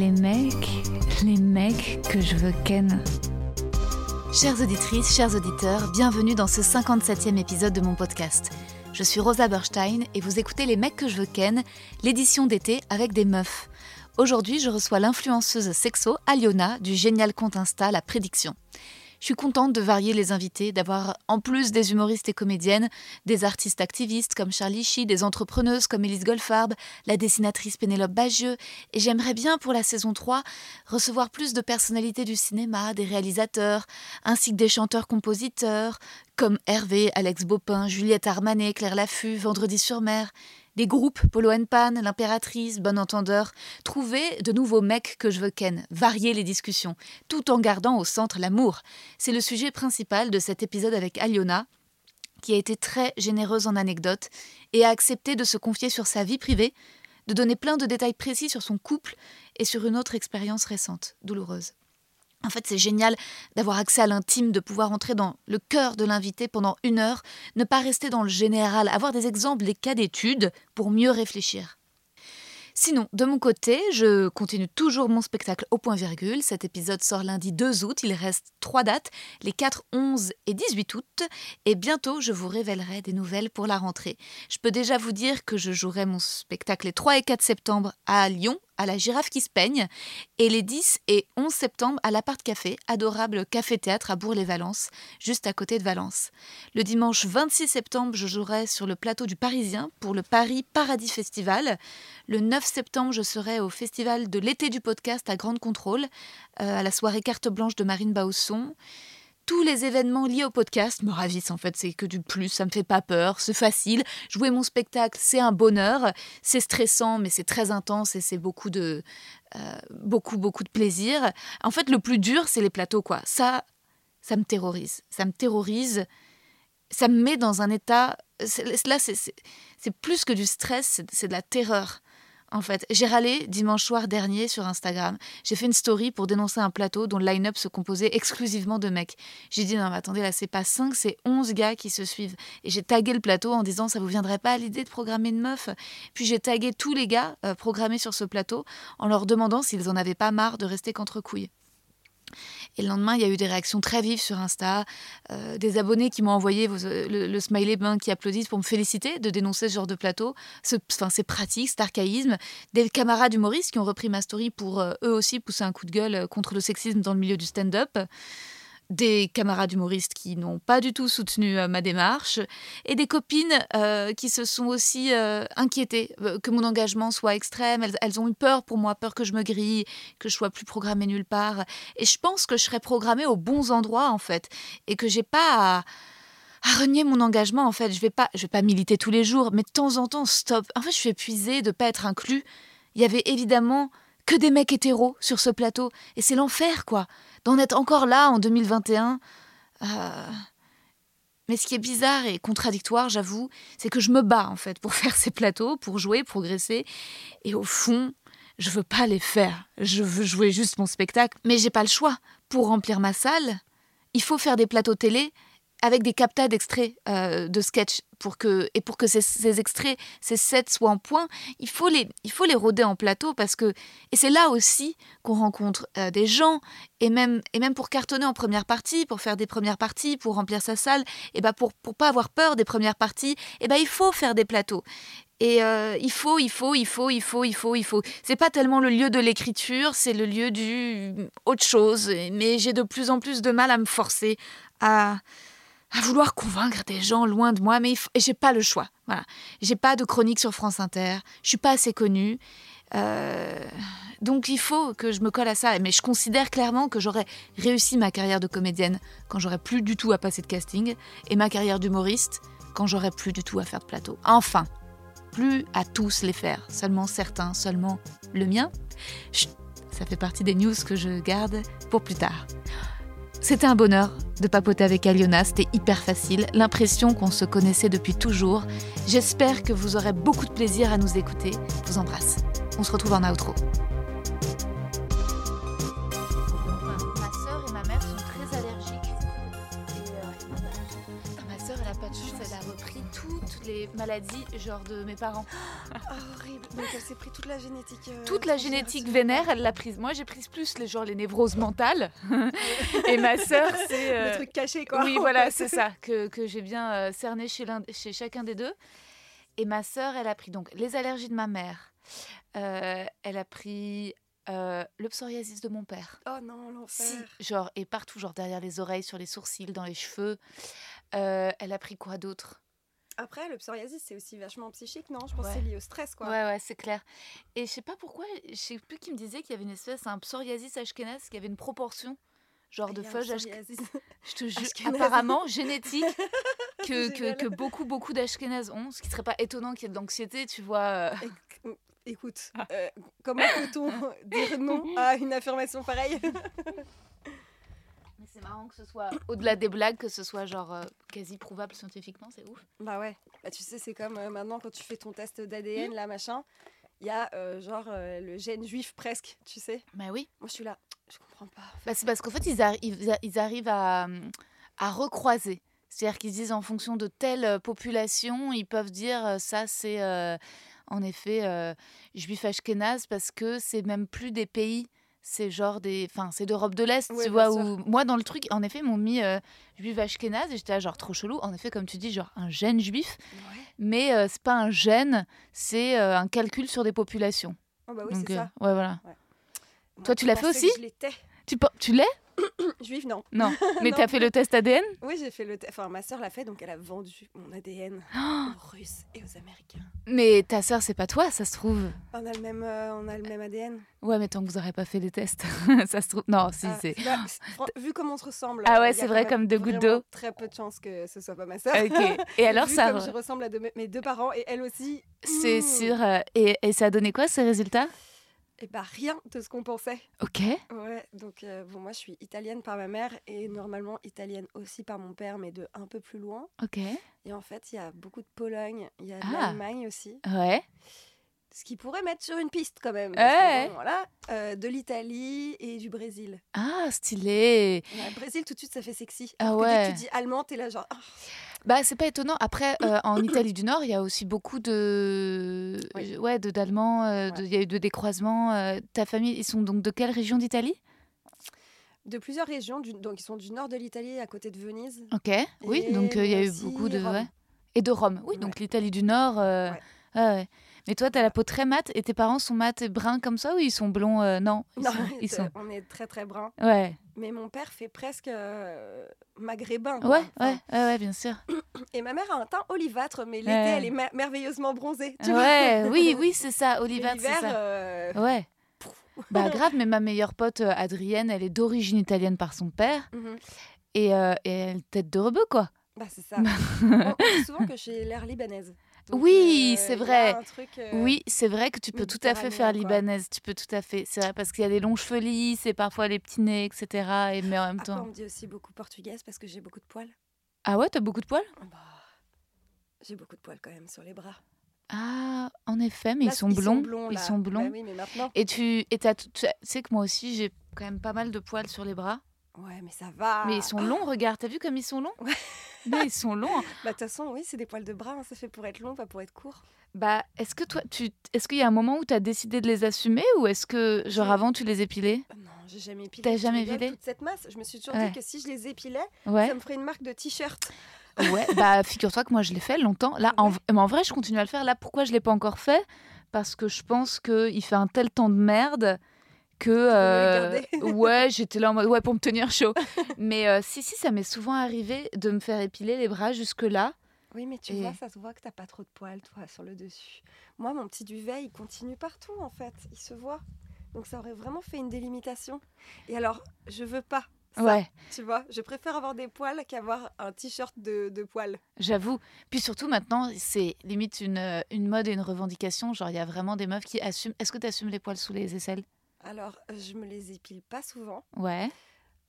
Les mecs, les mecs que je veux ken. Chères auditrices, chers auditeurs, bienvenue dans ce 57e épisode de mon podcast. Je suis Rosa Berstein et vous écoutez Les mecs que je veux ken, l'édition d'été avec des meufs. Aujourd'hui, je reçois l'influenceuse sexo Aliona du génial compte Insta La Prédiction. Je suis contente de varier les invités, d'avoir en plus des humoristes et comédiennes, des artistes activistes comme Charlie Shee, des entrepreneuses comme Elise Goldfarb, la dessinatrice Pénélope Bagieux, et j'aimerais bien pour la saison 3 recevoir plus de personnalités du cinéma, des réalisateurs, ainsi que des chanteurs-compositeurs comme Hervé, Alex Bopin, Juliette Armanet, Claire Laffut, Vendredi sur mer, des groupes, Polo Pan, L'Impératrice, Bon Entendeur, trouver de nouveaux mecs que je veux ken, varier les discussions, tout en gardant au centre l'amour. C'est le sujet principal de cet épisode avec Aliona, qui a été très généreuse en anecdotes et a accepté de se confier sur sa vie privée, de donner plein de détails précis sur son couple et sur une autre expérience récente, douloureuse. En fait, c'est génial d'avoir accès à l'intime, de pouvoir entrer dans le cœur de l'invité pendant une heure, ne pas rester dans le général, avoir des exemples, des cas d'études pour mieux réfléchir. Sinon, de mon côté, je continue toujours mon spectacle au point virgule. Cet épisode sort lundi 2 août. Il reste trois dates, les 4, 11 et 18 août. Et bientôt, je vous révélerai des nouvelles pour la rentrée. Je peux déjà vous dire que je jouerai mon spectacle les 3 et 4 septembre à Lyon, à la Girafe qui se peigne, et les 10 et 11 septembre à l'Appart Café, adorable café-théâtre à Bourg-les-Valences, juste à côté de Valence. Le dimanche 26 septembre, je jouerai sur le plateau du Parisien pour le Paris Paradis Festival. Le 9 septembre, je serai au Festival de l'été du podcast à Grande Contrôle, euh, à la soirée carte blanche de Marine Bausson tous les événements liés au podcast me ravissent en fait, c'est que du plus, ça me fait pas peur, c'est facile. Jouer mon spectacle, c'est un bonheur, c'est stressant mais c'est très intense et c'est beaucoup de euh, beaucoup beaucoup de plaisir. En fait, le plus dur, c'est les plateaux quoi. Ça ça me terrorise, ça me terrorise. Ça me met dans un état là c'est plus que du stress, c'est de la terreur en fait. J'ai râlé dimanche soir dernier sur Instagram. J'ai fait une story pour dénoncer un plateau dont le line-up se composait exclusivement de mecs. J'ai dit non, mais attendez, là, c'est pas 5, c'est 11 gars qui se suivent. Et j'ai tagué le plateau en disant ça vous viendrait pas à l'idée de programmer une meuf? Puis j'ai tagué tous les gars euh, programmés sur ce plateau en leur demandant s'ils en avaient pas marre de rester qu'entre couilles. Et le lendemain, il y a eu des réactions très vives sur Insta, euh, des abonnés qui m'ont envoyé le, smiley main qui applaudissent pour me féliciter de dénoncer ce genre de plateau. Ce, enfin, c'est pratique, cet archaïsme. Des camarades humoristes qui ont repris ma story pour euh, eux aussi pousser un coup de gueule contre le sexisme dans le milieu du stand-up des camarades humoristes qui n'ont pas du tout soutenu euh, ma démarche et des copines euh, qui se sont aussi euh, inquiétées que mon engagement soit extrême. Elles, ont eu peur pour moi, peur que je me grille, que je sois plus programmée nulle part. Et je pense que je serais programmée aux bons endroits en fait et que j'ai pas à, renier mon engagement en fait. Je vais pas, je vais pas militer tous les jours, mais de temps en temps, stop. En fait, je suis épuisée de pas être inclus. Il y avait évidemment que des mecs hétéros sur ce plateau et c'est l'enfer quoi d'en être encore là en 2021. Euh, mais ce qui est bizarre et contradictoire, j'avoue, c'est que je me bats en fait pour faire ces plateaux, pour jouer, progresser. Et au fond, je veux pas les faire. Je veux jouer juste mon spectacle, mais j'ai pas le choix. Pour remplir ma salle, il faut faire des plateaux télé avec des captas d'extraits euh, de sketch pour que et pour que ces, extraits, ces sets soient en point, il faut les il faut les roder en plateau parce que et c'est là aussi qu'on rencontre euh, des gens et même et même pour cartonner en première partie, pour faire des premières parties, pour remplir sa salle, et ben pour pour pas avoir peur des premières parties, et ben il faut faire des plateaux. Et euh, il faut, il faut, il faut, il faut, il faut, il faut. C'est pas tellement le lieu de l'écriture, c'est le lieu du autre chose. Mais j'ai de plus en plus de mal à me forcer à à vouloir convaincre des gens loin de moi, mais j'ai pas le choix. Voilà, j'ai pas de chronique sur France Inter, je suis pas assez connue, euh, donc il faut que je me colle à ça. Mais je considère clairement que j'aurais réussi ma carrière de comédienne quand j'aurais plus du tout à passer de casting, et ma carrière d'humoriste quand j'aurais plus du tout à faire de plateau. Enfin, plus à tous les faire, seulement certains, seulement le mien ça fait partie des news que je garde pour plus tard. C'était un bonheur de papoter avec Aliona, c'était hyper facile, l'impression qu'on se connaissait depuis toujours. J'espère que vous aurez beaucoup de plaisir à nous écouter. Je vous embrasse. On se retrouve en outro. Maladies genre de mes parents. Ah, horrible. Donc elle s'est pris toute la génétique. euh, Toute la génétique vénère, elle l'a prise. Moi, j'ai prise plus les genre les névroses mentales. et ma sœur, c'est Le euh, truc caché, quoi. oui, voilà, c'est ça que, que j'ai bien euh, cerné chez, l'un- chez chacun des deux. Et ma sœur, elle a pris donc les allergies de ma mère. Euh, elle a pris euh, le psoriasis de mon père. Oh non, l'enfer. Si, genre et partout, genre derrière les oreilles, sur les sourcils, dans les cheveux. Euh, elle a pris quoi d'autre? Après, le psoriasis, c'est aussi vachement psychique, non? Je pense Ouais. que c'est lié au stress, quoi. Ouais, ouais, c'est clair. Et je sais pas pourquoi, je sais plus qui me disait qu'il y avait une espèce, un psoriasis ashkénaze, qui avait une proportion, genre de Il y a un feuilles ashk- psoriasis. Je te jure, apparemment génétique que, que, beaucoup, beaucoup d'ashkénazes ont, ce qui serait pas étonnant qu'il y ait de l'anxiété, tu vois. euh. Éc- Écoute, Ah. euh, comment peut-on dire non à une affirmation pareille? C'est marrant que ce soit au-delà des blagues, que ce soit genre euh, quasi prouvable scientifiquement, c'est ouf. Bah ouais. Bah, tu sais, c'est comme euh, maintenant quand tu fais ton test Mmh. d'ADN, là, machin, il y a euh, genre le gène juif presque, tu sais. Bah oui. Moi, je suis là, je comprends pas. Bah, c'est parce qu'en fait, ils, arri- ils, ils arrivent à, à recroiser. C'est-à-dire qu'ils disent en fonction de telle population, ils peuvent dire ça, c'est en effet juif ashkénaze parce que c'est même plus des pays. C'est genre des. Enfin, c'est d'Europe de l'Est, Ouais, tu vois. Où, moi, dans le truc, en effet, ils m'ont mis euh, juif ashkénaze et j'étais là, genre trop chelou. En effet, comme tu dis, genre un gène juif, Ouais. mais euh, c'est pas un gène, c'est euh, un calcul sur des populations. Oh bah oui, Donc, c'est euh, ça. ouais, voilà. Moi, Toi, tu l'as fait aussi Je l'étais. Tu, tu l'es? Juif, non. Non. Mais t'as fait le test ADN Oui, j'ai fait le. te- Enfin, ma sœur l'a fait, donc elle a vendu mon ADN Oh aux Russes et aux Américains. Mais ta sœur, c'est pas toi, ça se trouve. On a le même, euh, on a le même ADN. Ouais, mais tant que vous n'aurez pas fait les tests, ça se trouve. Non, si, Ah, c'est. bah, vu comment on se ressemble. Ah euh, ouais, a c'est vrai, comme deux gouttes d'eau. Très peu de chances que ce soit pas ma sœur. Ok. Et alors, vu ça. comme je ressemble à mes deux parents et elle aussi. C'est hmm, sûr. euh, Et, et ça a donné quoi, ces résultats? Et bah rien de ce qu'on pensait. Ok. Ouais, donc euh, bon, moi je suis italienne par ma mère et normalement italienne aussi par mon père, mais de un peu plus loin. Ok. Et en fait, il y a beaucoup de Pologne, il y a de Ah. l'Allemagne aussi. Ouais. Ce qui pourrait mettre sur une piste quand même. Ouais. bon, voilà, euh, de l'Italie et du Brésil. Ah, stylé. Ouais, Brésil, tout de suite, ça fait sexy. Ah Alors que dès ouais. que tu dis allemand, t'es là genre. ah, Bah, c'est pas étonnant. Après, euh, en Italie du Nord, il y a aussi beaucoup de. Oui. Ouais, de- d'Allemands. euh, Il y a eu de décroisements. euh, ta famille, ils sont donc de quelle région d'Italie? De plusieurs régions, du- donc ils sont du nord de l'Italie, à côté de Venise. Ok. Oui, donc euh, il y a eu beaucoup de. Rome. ouais. Et de Rome. Oui, donc Ouais. l'Italie du Nord. euh, Ouais. ah ouais. Mais toi, t'as la peau très mate et tes parents sont mat et bruns comme ça ou ils sont blonds euh, Non, ils Non, sont. ils c'est- sont- on est très très brun. Ouais. Mais mon père fait presque euh, maghrébin. Ouais, ouais, ouais, ouais, bien sûr. Et ma mère a un teint olivâtre, mais l'été, Ouais. elle est mer- merveilleusement bronzée. tu vois. Ouais, oui, oui, c'est ça. Oliver, c'est ça. euh, Ouais. Bah grave, mais ma meilleure pote euh, Adrienne, elle est d'origine italienne par son père mhm. et, et elle tête de rebeu quoi. Bah, c'est ça. on dit souvent que j'ai l'air libanaise. Donc, Oui, euh, c'est vrai. truc, euh, Oui, c'est vrai que tu peux tout à fait faire libanaise, tu peux tout à fait. C'est vrai parce qu'il y a des longs cheveux lisses et parfois les petits nez, etc. Et mais en même Après, on temps. me dit aussi beaucoup portugaise parce que j'ai beaucoup de poils? Ah ouais, t'as beaucoup de poils? Bah, j'ai beaucoup de poils quand même sur les bras. Ah, en effet, mais Là, ils sont blonds. ils sont blonds. Bah oui, mais maintenant. Et tu et tout- tu sais que moi aussi j'ai quand même pas mal de poils sur les bras, Ouais, mais ça va. mais ils sont longs. Regarde, t'as vu comme ils sont longs? Ouais. Mais ils sont longs. Bah, de toute façon, oui, c'est des poils de bras. hein, Ça fait pour être long, pas pour être court. Bah, est-ce que toi, tu, est-ce qu'il y a un moment où tu as décidé de les assumer ou est-ce que, genre avant, tu les épilais? Euh, Non, j'ai jamais épilé. T'as jamais épilé? Toute cette masse, je me suis toujours Ouais. dit que si je les épilais, Ouais. ça me ferait une marque de t-shirt. Ouais, bah figure-toi que moi je l'ai fait longtemps. Là, Ouais. mais en vrai, je continue à le faire. Là, pourquoi je l'ai pas encore fait? Parce que je pense qu'il fait un tel temps de merde que. euh, ouais, j'étais là en mode ouais pour me tenir chaud. mais euh, si, si, ça m'est souvent arrivé de me faire épiler les bras jusque-là. Oui, mais tu Et- vois, ça se voit que t'as pas trop de poils, toi, sur le dessus. Moi, mon petit duvet, il continue partout, en fait. Il se voit. Donc, ça aurait vraiment fait une délimitation. Et alors, je veux pas. ça, Ouais, Tu vois, je préfère avoir des poils qu'avoir un t-shirt de, de poils. j'avoue. Puis surtout maintenant, c'est limite une, euh, une mode et une revendication. Genre, il y a vraiment des meufs qui assument. Est-ce que tu assumes les poils sous les aisselles? Alors, je me les épile pas souvent. Ouais.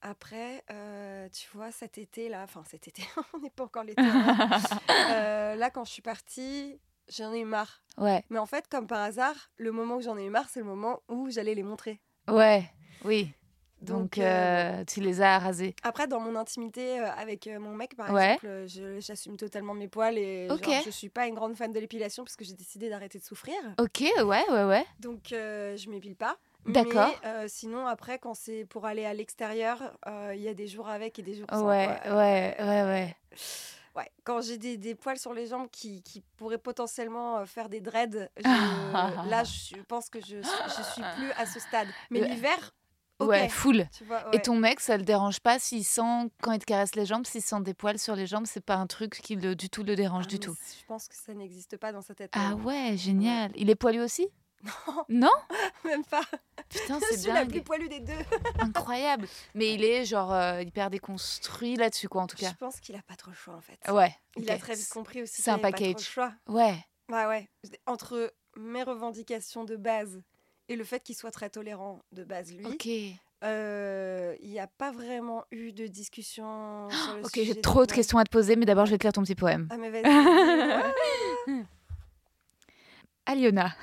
Après, euh, tu vois, cet été, là, enfin cet été, on n'est pas encore l'été. hein. Euh, là, quand je suis partie, j'en ai eu marre. Ouais. Mais en fait, comme par hasard, le moment que j'en ai eu marre, c'est le moment où j'allais les montrer. Ouais. Oui. Donc, Donc, euh, euh, tu les as rasés. Après, dans mon intimité euh, avec euh, mon mec, par Ouais. exemple, euh, j'assume totalement mes poils et Ok. genre, je suis pas une grande fan de l'épilation parce que j'ai décidé d'arrêter de souffrir. Ok, ouais, ouais, ouais. Donc, euh, je m'épile pas. D'accord. Mais euh, sinon, après, quand c'est pour aller à l'extérieur, euh, il y a des jours avec et des jours sans. Ouais, quoi. ouais, ouais, ouais. Ouais, quand j'ai des, des poils sur les jambes qui, qui pourraient potentiellement euh, faire des dreads, je- là, je pense que je, je suis plus à ce stade. Mais l'hiver, ok. Ouais, full. Et ton mec, ça le dérange pas s'il sent, quand il te caresse les jambes, s'il sent des poils sur les jambes, c'est pas un truc qui le, du tout le dérange Ah, du tout? Je pense que ça n'existe pas dans sa tête. Ah euh, ouais, génial. Il est poilu aussi? Non, Non même pas. Putain, Je c'est suis la plus poilue des deux. Incroyable. Mais il est genre euh, hyper déconstruit là-dessus, quoi, en tout cas. Je pense qu'il a pas trop le choix en fait. Ouais. Il a très vite compris aussi. c'est un avait pas trop le package. choix. Ouais. Bah ouais. Entre mes revendications de base et le fait qu'il soit très tolérant de base, lui, Ok. euh, il n'y a pas vraiment eu de discussion sur le Ok, j'ai trop de questions à te poser, mais d'abord, je vais te lire ton petit poème. Ah mais vas-y. dis-moi. Aliona.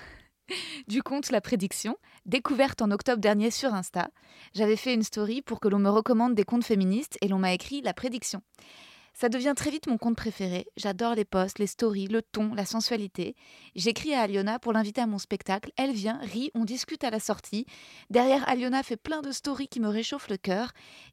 Du compte La Prédiction, découverte en octobre dernier sur Insta, j'avais fait une story pour que l'on me recommande des comptes féministes et l'on m'a écrit La Prédiction. Ça devient très vite mon compte préféré. J'adore les posts, les stories, le ton, la sensualité. J'écris à Aliona pour l'inviter à mon spectacle. Elle vient, rit, on discute à la sortie. Derrière, Aliona fait plein de stories qui me réchauffent le cœur.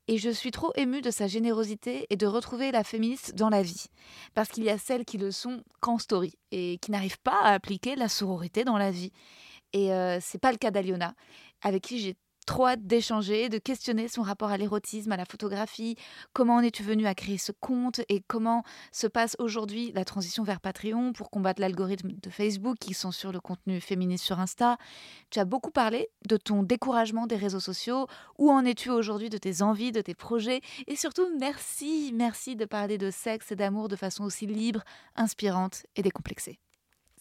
Et je suis trop émue de sa générosité et de retrouver la féministe dans la vie. Parce qu'il y a celles qui le sont qu'en story et qui n'arrivent pas à appliquer la sororité dans la vie. Et euh, c'est pas le cas d'Aliona, avec qui j'ai trop hâte d'échanger, de questionner son rapport à l'érotisme, à la photographie, comment en es-tu venu à créer ce compte et comment se passe aujourd'hui la transition vers Patreon pour combattre l'algorithme de Facebook qui censure le contenu féministe sur Insta? Tu as beaucoup parlé de ton découragement des réseaux sociaux, où en es-tu aujourd'hui de tes envies, de tes projets? Et surtout merci, merci de parler de sexe et d'amour de façon aussi libre, inspirante et décomplexée.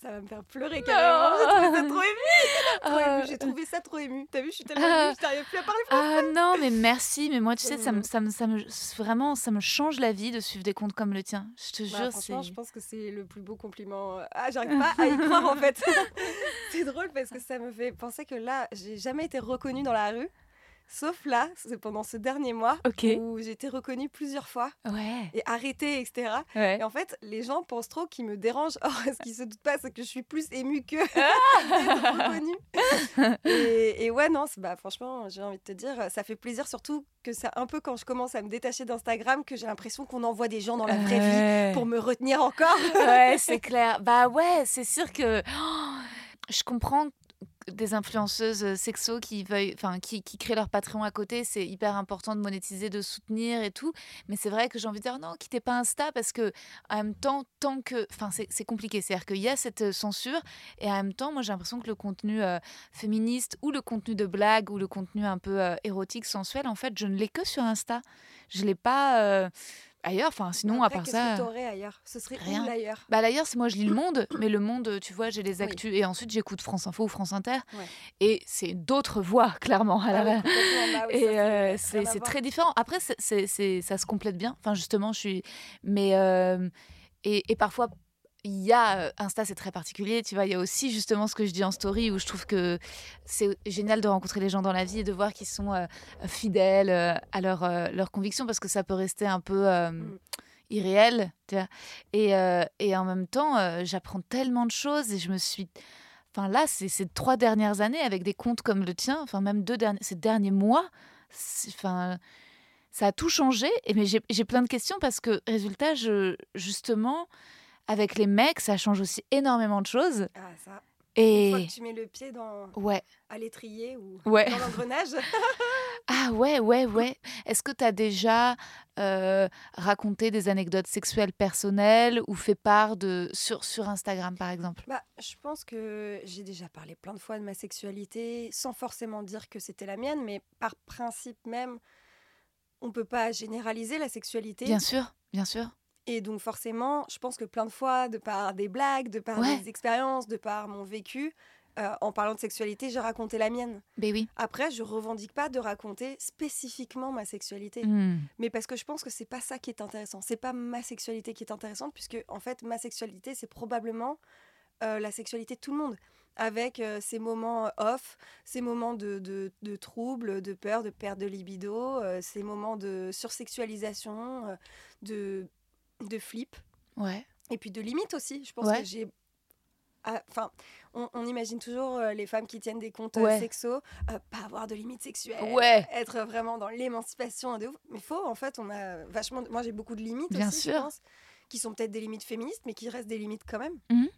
Ça va me faire pleurer carrément. J'ai trouvé ça trop ému. Trop Euh, ému. J'ai trouvé ça trop ému. T'as vu, je suis tellement Ah. émue, je n'arrive plus à parler. Ah non, mais merci. Mais moi, tu sais, ça me, Mhm. ça me, ça me, vraiment, ça me change la vie de suivre des comptes comme le tien. Je te Bah, jure, franchement, je pense que c'est le plus beau compliment. Ah, j'arrive pas à y croire en fait. c'est drôle parce que ça me fait penser que là, j'ai jamais été reconnue dans la rue. Sauf là, c'est pendant ce dernier mois où j'ai été reconnue plusieurs fois Ouais. et arrêtée, etc. Ouais. Et en fait, les gens pensent trop qu'ils me dérangent. Or, ce qu'ils se doutent pas, c'est que je suis plus émue que d'être reconnue. Et, et ouais, non, bah, franchement, j'ai envie de te dire, ça fait plaisir, surtout que c'est un peu quand je commence à me détacher d'Instagram que j'ai l'impression qu'on envoie des gens dans la vraie vie pour me retenir encore. Ouais, c'est clair. Bah ouais, c'est sûr que oh, je comprends des influenceuses sexo qui veuillent, enfin, qui, qui créent leur Patreon à côté, c'est hyper important de monétiser, de soutenir et tout. Mais c'est vrai que j'ai envie de dire non, quittez pas Insta parce que en même temps, tant que, enfin, c'est compliqué. C'est-à-dire qu'il y a cette euh, censure et en même temps, moi, j'ai l'impression que le contenu euh, féministe ou le contenu de blague ou le contenu un peu euh, érotique, sensuel, en fait, je ne l'ai que sur Insta. Je l'ai pas euh, ailleurs. Enfin, sinon, Après, à part qu'est-ce ça. que t'aurais ailleurs Ce serait rien. où d'ailleurs Bah d'ailleurs, c'est moi je lis le Monde, mais le Monde, tu vois, j'ai les Oui. actus et ensuite j'écoute France Info ou France Inter Ouais. et c'est d'autres voix clairement à la Ah oui, complètement, bah oui, et c'est- euh, c'est très différent. Après, c'est- ça se complète bien. Enfin, justement, je suis. Mais. euh, et, et parfois, il y a. euh, Insta, c'est très particulier. Tu vois, il y a aussi justement ce que je dis en story où je trouve que c'est génial de rencontrer les gens dans la vie et de voir qu'ils sont euh, fidèles euh, à leurs euh, leurs convictions parce que ça peut rester un peu. Mm. irréel tu vois. Et, et en même temps j'apprends tellement de choses et je me suis enfin là c'est ces trois dernières années avec des comptes comme le tien enfin même deux derniers ces derniers mois enfin ça a tout changé et mais j'ai j'ai plein de questions parce que résultat je justement avec les mecs ça change aussi énormément de choses Ah, ça. Une fois et que tu mets le pied dans, ouais à l'étrier ou ouais dans l'engrenage, Ah ouais, ouais, ouais. Est-ce que tu as déjà euh, raconté des anecdotes sexuelles personnelles ou fait part de sur, sur Instagram par exemple? Bah, je pense que j'ai déjà parlé plein de fois de ma sexualité sans forcément dire que c'était la mienne, mais par principe même, on peut pas généraliser la sexualité. Bien sûr, bien sûr. Et donc forcément, je pense que plein de fois, de par des blagues, de par Ouais. des expériences, de par mon vécu, euh, en parlant de sexualité, j'ai raconté la mienne. Ben oui. Après, je revendique pas de raconter spécifiquement ma sexualité, Hmm. mais parce que je pense que c'est pas ça qui est intéressant. C'est pas ma sexualité qui est intéressante, puisque en fait, ma sexualité, c'est probablement euh, la sexualité de tout le monde, avec euh, ces moments off, ces moments de, de, de troubles, de peur, de perte de libido, euh, ces moments de sursexualisation, euh, de, de flip, Ouais. et puis de limites aussi. Je pense Ouais. que j'ai. Enfin, on, on imagine toujours euh, les femmes qui tiennent des comptes euh, Ouais. sexos, euh, pas avoir de limites sexuelles, Ouais. être vraiment dans l'émancipation de ouf. Mais faux, en fait, on a vachement. Moi, j'ai beaucoup de limites Bien aussi, sûr. je pense, qui sont peut-être des limites féministes, mais qui restent des limites quand même. Mhm.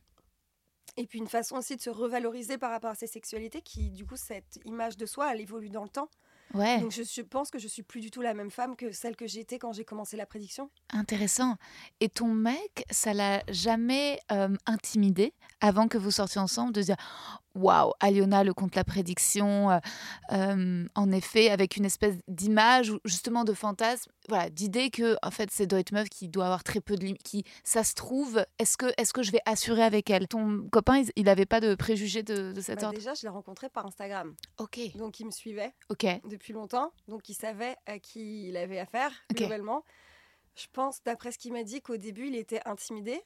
Et puis une façon aussi de se revaloriser par rapport à ses sexualités, qui du coup, cette image de soi, elle évolue dans le temps. Ouais. Donc je pense que je suis plus du tout la même femme que celle que j'étais quand j'ai commencé la prédiction. Intéressant. Et ton mec, ça l'a jamais euh, intimidé avant que vous sortiez ensemble de dire Waouh, Aliona, le compte La Prédiction, euh, euh, en effet, avec une espèce d'image ou justement de fantasme, voilà, d'idée que en fait, c'est doit être meuf qui doit avoir très peu de limites, qui, ça se trouve, est-ce que, est que je vais assurer avec elle? Ton copain, il n'avait pas de préjugés de, de cet Bah, ordre? déjà, je l'ai rencontré par Instagram. Ok, Donc il me suivait ok, depuis longtemps, donc il savait à qui il avait affaire Ok. globalement. Je pense, d'après ce qu'il m'a dit, qu'au début il était intimidé,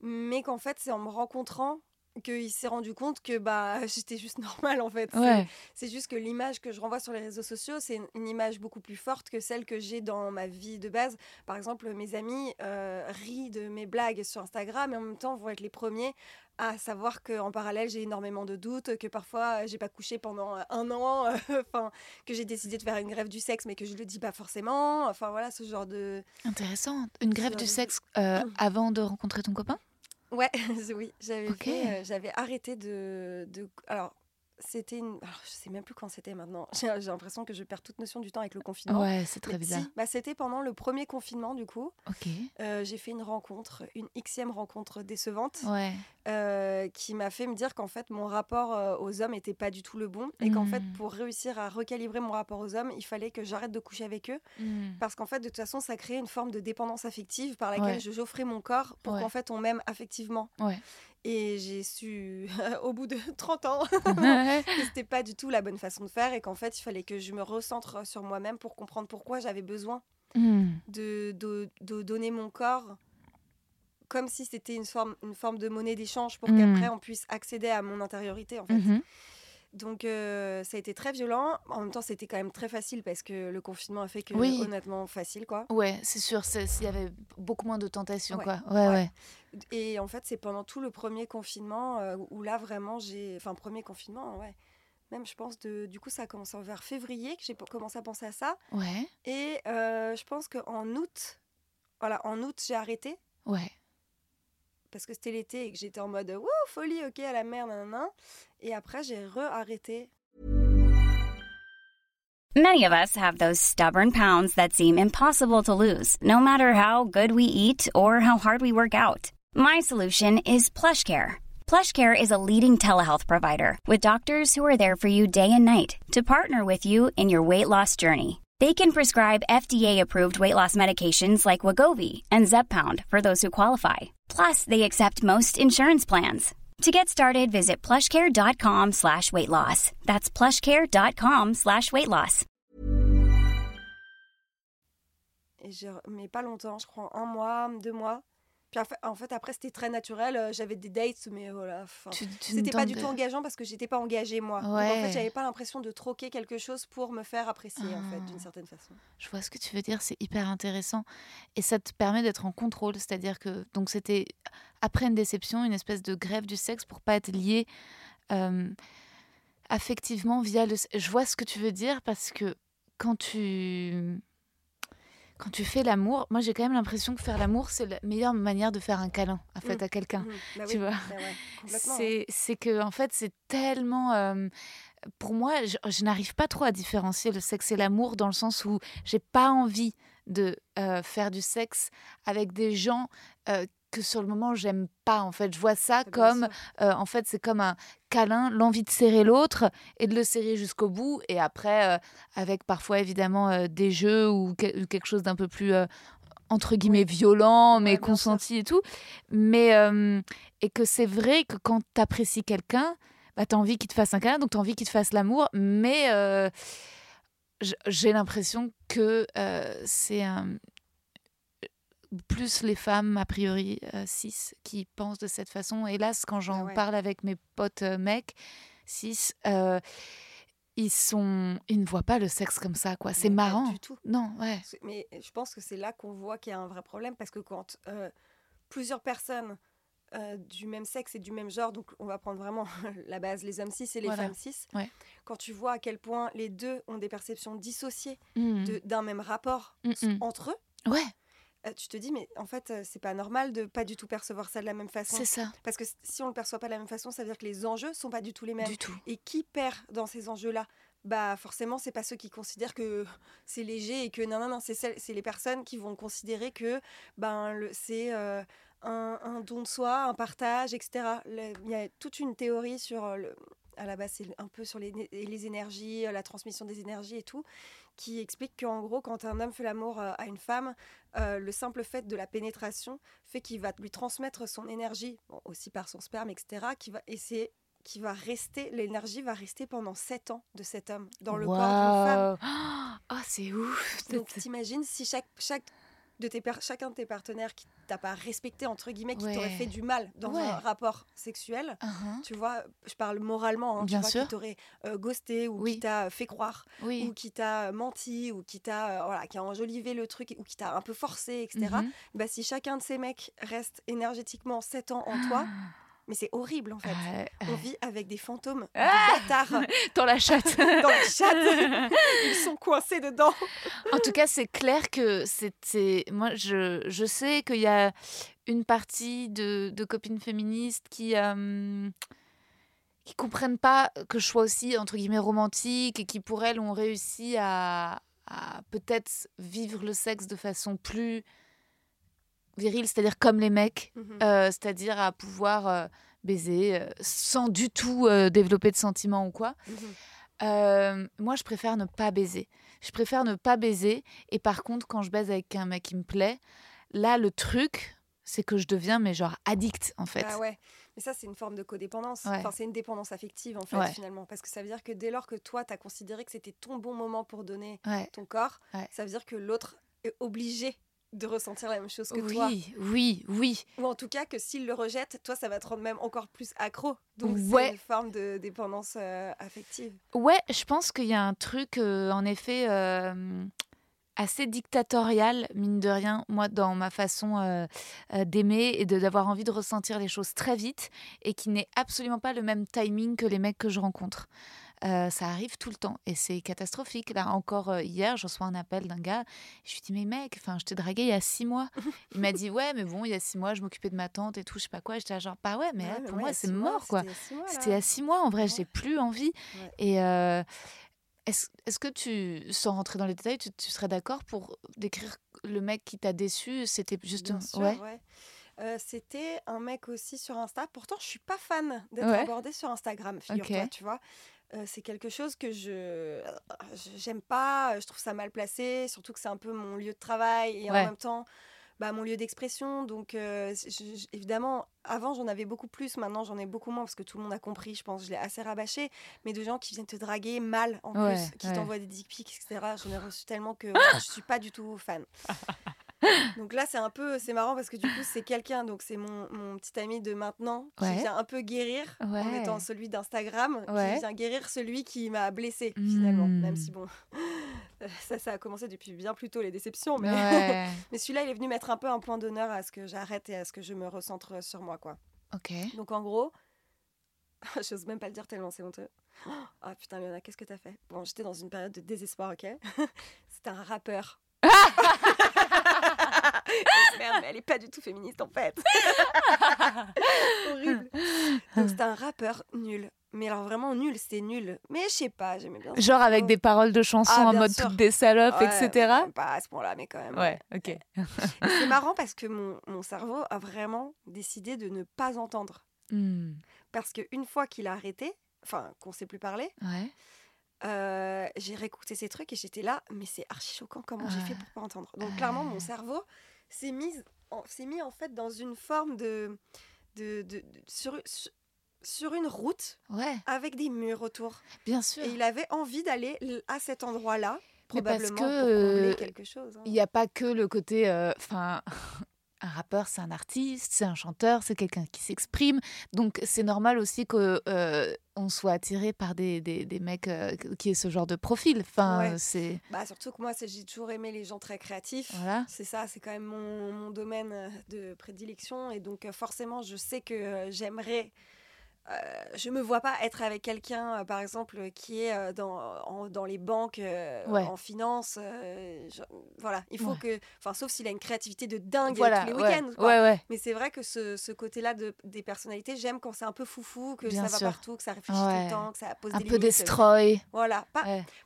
mais qu'en fait c'est en me rencontrant qu'il s'est rendu compte que bah j'étais juste normale en fait. C'est- ouais, C'est juste que l'image que je renvoie sur les réseaux sociaux, c'est une, une image beaucoup plus forte que celle que j'ai dans ma vie de base. Par exemple, mes amis euh, rient de mes blagues sur Instagram et en même temps vont être les premiers à savoir qu'en parallèle, j'ai énormément de doutes, que parfois, euh, j'ai pas couché pendant euh, un an, enfin, que j'ai décidé de faire une grève du sexe, mais que je le dis pas forcément. Enfin, voilà, ce genre de... intéressant. Une grève du sexe euh, avant de rencontrer ton copain? Ouais, oui, j'avais Ok. fait, euh, j'avais arrêté de, de... Alors, c'était une... Alors, je sais même plus quand c'était maintenant. J'ai l'impression que je perds toute notion du temps avec le confinement. Ouais, c'est très Mais bizarre. si, bah, c'était pendant le premier confinement, du coup. Ok, Euh, j'ai fait une rencontre, une xème rencontre décevante, ouais, euh, qui m'a fait me dire qu'en fait, mon rapport euh, aux hommes n'était pas du tout le bon. Et qu'en fait, Mm. pour réussir à recalibrer mon rapport aux hommes, il fallait que j'arrête de coucher avec eux. Hmm. Parce qu'en fait, de toute façon, ça créait une forme de dépendance affective par laquelle Ouais. je j'offrais mon corps pour Ouais. qu'en fait, on m'aime affectivement. Ouais. Et j'ai su, au bout de 30 ans, que c'était pas du tout la bonne façon de faire et qu'en fait, il fallait que je me recentre sur moi-même pour comprendre pourquoi j'avais besoin Hmm. de, de, de donner mon corps comme si c'était une forme, une forme de monnaie d'échange pour Mm. qu'après on puisse accéder à mon intériorité en fait. Mhm. Donc euh, ça a été très violent. En même temps, c'était quand même très facile parce que le confinement a fait que Oui. honnêtement facile quoi. Ouais, c'est sûr, s'il y avait beaucoup moins de tentations, Ouais. quoi. Ouais, Ouais. Et en fait, c'est pendant tout le premier confinement euh, où là vraiment j'ai, enfin premier confinement, ouais. Même je pense de, du coup ça a commencé vers février que j'ai commencé à penser à ça. Ouais, Et euh, je pense qu'en août, voilà, en août j'ai arrêté. ouais. Parce que c'était l'été et que j'étais en mode wouh folie ok à la mer nanana et après j'ai re-arrêté Many of us have those stubborn pounds that seem impossible to lose, no matter how good we eat or how hard we work out. My solution is PlushCare. PlushCare is a leading telehealth provider with doctors who are there for you day and night to partner with you in your weight loss journey. They can prescribe FDA-approved weight loss medications like Wagovi and Zepbound for those who qualify. Plus, they accept most insurance plans. To get started, visit plushcare.com slash weight loss. That's plushcare.com slash weight loss. mais pas longtemps je crois un mois deux mois puis en fait, après c'était très naturel j'avais des dates mais voilà c'était pas du tout engageant parce que j'étais pas engagée moi donc en Ouais. fait j'avais pas l'impression de troquer quelque chose pour me faire apprécier en fait Ah. d'une certaine façon Je vois ce que tu veux dire, c'est hyper intéressant. Et ça te permet d'être en contrôle, c'est-à-dire que donc c'était après une déception, une espèce de grève du sexe pour pas être lié euh, affectivement via le. Je vois ce que tu veux dire parce que quand tu quand tu fais l'amour, moi j'ai quand même l'impression que faire l'amour c'est la meilleure manière de faire un câlin en fait Mm. à quelqu'un. Mhm. Bah tu oui, vois. bah ouais, hein. C'est que en fait c'est tellement euh, pour moi je, je n'arrive pas trop à différencier le sexe et l'amour dans le sens où j'ai pas envie de euh, faire du sexe avec des gens euh, que sur le moment j'aime pas en fait. Je vois ça Bien comme euh, en fait c'est comme un câlin l'envie de serrer l'autre et de le serrer jusqu'au bout et après euh, avec parfois évidemment euh, des jeux ou, que- ou quelque chose d'un peu plus entre guillemets violent mais Ouais, consenti et tout. Mais et que c'est vrai que quand tu apprécies quelqu'un bah, tu as envie qu'il te fasse un câlin, donc tu as envie qu'il te fasse l'amour, mais j'ai l'impression que c'est un- plus les femmes, a priori, euh, cis, qui pensent de cette façon. Hélas, quand j'en Ah ouais. parle avec mes potes euh, mecs cis, euh, ils, sont... ils ne voient pas le sexe comme ça, quoi. C'est marrant. Du tout. Non, ouais. Mais je pense que c'est là qu'on voit qu'il y a un vrai problème parce que quand euh, plusieurs personnes du même sexe et du même genre, donc on va prendre vraiment la base, les hommes cis et les Voilà. femmes cis, Ouais. quand tu vois à quel point les deux ont des perceptions dissociées de- d'un même rapport Mm, s- mm. entre eux, Ouais, tu te dis, mais en fait, euh, c'est pas normal de pas du tout percevoir ça de la même façon. c'est ça. Parce que si on le perçoit pas de la même façon, ça veut dire que les enjeux sont pas du tout les mêmes. Du tout. Et qui perd dans ces enjeux-là? Bah forcément c'est pas ceux qui considèrent que c'est léger et que non non non c'est celles- c'est les personnes qui vont considérer que ben le- c'est euh, un, un don de soi un partage etc il y a toute une théorie sur euh, le, à la base c'est un peu sur les, les énergies euh, la transmission des énergies et tout qui explique qu'en gros quand un homme fait l'amour euh, à une femme euh, le simple fait de la pénétration fait qu'il va lui transmettre son énergie bon, aussi par son sperme etc qui va et c'est qui va rester, l'énergie va rester pendant 7 ans de cet homme dans le corps d'une femme. Ah, c'est ouf. Donc t'imagines si chaque, chaque de tes chacun de tes partenaires qui t'a pas respecté, entre guillemets, qui t'aurait fait du mal dans Ouais. un rapport sexuel, Uhum. tu vois, je parle moralement, hein, Bien tu vois, sûr. qui t'aurait euh, ghosté ou Oui. qui t'a fait croire Oui. ou qui t'a menti ou qui t'a euh, voilà, qui a enjolivé le truc ou qui t'a un peu forcé, etc. Mhm. Bah, si chacun de ces mecs reste énergétiquement 7 ans en toi, mais c'est horrible en fait. On vit avec des fantômes Ah de bâtards Dans la chatte. dans la chatte. Ils sont coincés dedans. en tout cas, c'est clair que c'était. Moi, je, je sais qu'il y a une partie de, de copines féministes qui. euh, qui comprennent pas que je sois aussi entre guillemets romantique et qui pour elles ont réussi à, à peut-être vivre le sexe de façon plus virile, c'est-à-dire comme les mecs, Mhm. euh, c'est-à-dire à pouvoir euh, baiser euh, sans du tout développer de sentiments ou quoi. Mhm. Moi, je préfère ne pas baiser. Je préfère ne pas baiser. Et par contre, quand je baise avec un mec qui me plaît, là, le truc, c'est que je deviens, mais genre, addict, en fait. Ah ouais. Mais ça, c'est une forme de codépendance. Ouais. Enfin, c'est une dépendance affective, en fait, Ouais. finalement. Parce que ça veut dire que dès lors que toi, tu as considéré que c'était ton bon moment pour donner Ouais. ton corps, ça veut dire que l'autre est obligé de ressentir la même chose que toi. Oui, oui, oui. Ou en tout cas, que s'il le rejette, toi, ça va te rendre même encore plus accro. Donc, Ouais. c'est une forme de dépendance euh, affective. Ouais, je pense qu'il y a un truc, euh, en effet, euh, assez dictatorial, mine de rien, moi, dans ma façon d'aimer et de- d'avoir envie de ressentir les choses très vite et qui n'est absolument pas le même timing que les mecs que je rencontre. Euh, ça arrive tout le temps et c'est catastrophique. Là, encore euh, hier, je reçois un appel d'un gars. Je lui dis, mais mec, enfin, je t'ai dragué il y a six mois. Il m'a dit, ouais, mais bon, il y a six mois, je m'occupais de ma tante et tout, je sais pas quoi. J'étais genre, bah ouais, mais Ouais, là, mais pour moi, c'est mois, mort, quoi. c'était il y a six mois, en vrai, j'ai plus envie. Et euh, est-ce est-ce que tu, sans rentrer dans les détails, tu, tu serais d'accord pour décrire le mec qui t'a déçu? C'était juste. Bien sûr, ouais. ouais. Euh, C'était un mec aussi sur Insta. Pourtant, je suis pas fan d'être Ouais. abordée sur Instagram, figure-toi, tu vois. Euh, c'est quelque chose que je je- j'aime pas, je trouve ça mal placé, surtout que c'est un peu mon lieu de travail et Ouais. en même temps bah, mon lieu d'expression. Donc euh, je- évidemment, avant j'en avais beaucoup plus, maintenant j'en ai beaucoup moins parce que tout le monde a compris, je pense, je l'ai assez rabâché. Mais de gens qui viennent te draguer mal en Ouais, plus, qui ouais. t'envoient des dick pics, etc. J'en ai reçu tellement que je suis pas du tout fan. Donc là, c'est un peu, c'est marrant parce que du coup, c'est quelqu'un, donc c'est mon, mon petit ami de maintenant qui Ouais. vient un peu guérir en étant celui d'Instagram, Ouais. qui vient guérir celui qui m'a blessé finalement. Même si bon, ça, ça a commencé depuis bien plus tôt les déceptions, mais, mais celui-là, il est venu mettre un peu un point d'honneur à ce que j'arrête et à ce que je me recentre sur moi, quoi. ok. Donc en gros, j'ose même pas le dire tellement c'est honteux. Ah putain, Léona, qu'est-ce que t'as fait? Bon, j'étais dans une période de désespoir, ok C'était un rappeur. Merde, mais elle est pas du tout féministe en fait. Horrible. Donc c'était un rappeur nul. Mais alors vraiment nul, c'était nul. Mais je sais pas, j'aimais bien. Genre avec des paroles de chansons Ah, en mode sûr. toutes des salopes, Ouais, etc. Pas à ce point-là, mais quand même. Ouais, ok. C'est marrant parce que mon, mon cerveau a vraiment décidé de ne pas entendre. Hmm. Parce qu'une fois qu'il a arrêté, enfin qu'on sait plus parler, Ouais. euh, j'ai réécouté ces trucs et j'étais là, mais c'est archi choquant comment j'ai fait Ah. pour pas entendre? Donc clairement, mon Ah. cerveau s'est mis, mis en fait dans une forme de, de, de- de- sur, sur- une route Ouais, avec des murs autour. bien sûr. Et il avait envie d'aller à cet endroit-là, Mais parce probablement que, pour euh, quelque chose. hein. Il n'y a pas que le côté. euh, Enfin. Un rappeur, c'est un artiste, c'est un chanteur, c'est quelqu'un qui s'exprime. Donc, c'est normal aussi qu'on soit attiré par des, des, des mecs euh, qui aient ce genre de profil. Enfin, Ouais. c'est. Bah, surtout que moi, j'ai toujours aimé les gens très créatifs. Voilà. C'est ça, c'est quand même mon, mon domaine euh, de prédilection. Et donc, euh, forcément, je sais que euh, j'aimerais. Euh, je me vois pas être avec quelqu'un, euh, par exemple, qui est euh, dans, en- dans les banques, euh, Ouais. en finance. euh, voilà, il faut Ouais. que. Enfin, sauf s'il a une créativité de dingue Voilà. tous les ouais. week-ends. Mais c'est vrai que ce, ce côté-là de, des personnalités, j'aime quand c'est un peu foufou, que Bien ça sûr. va partout, que ça réfléchit tout le temps, que ça pose Un des peu limites. destroy. Voilà, pas,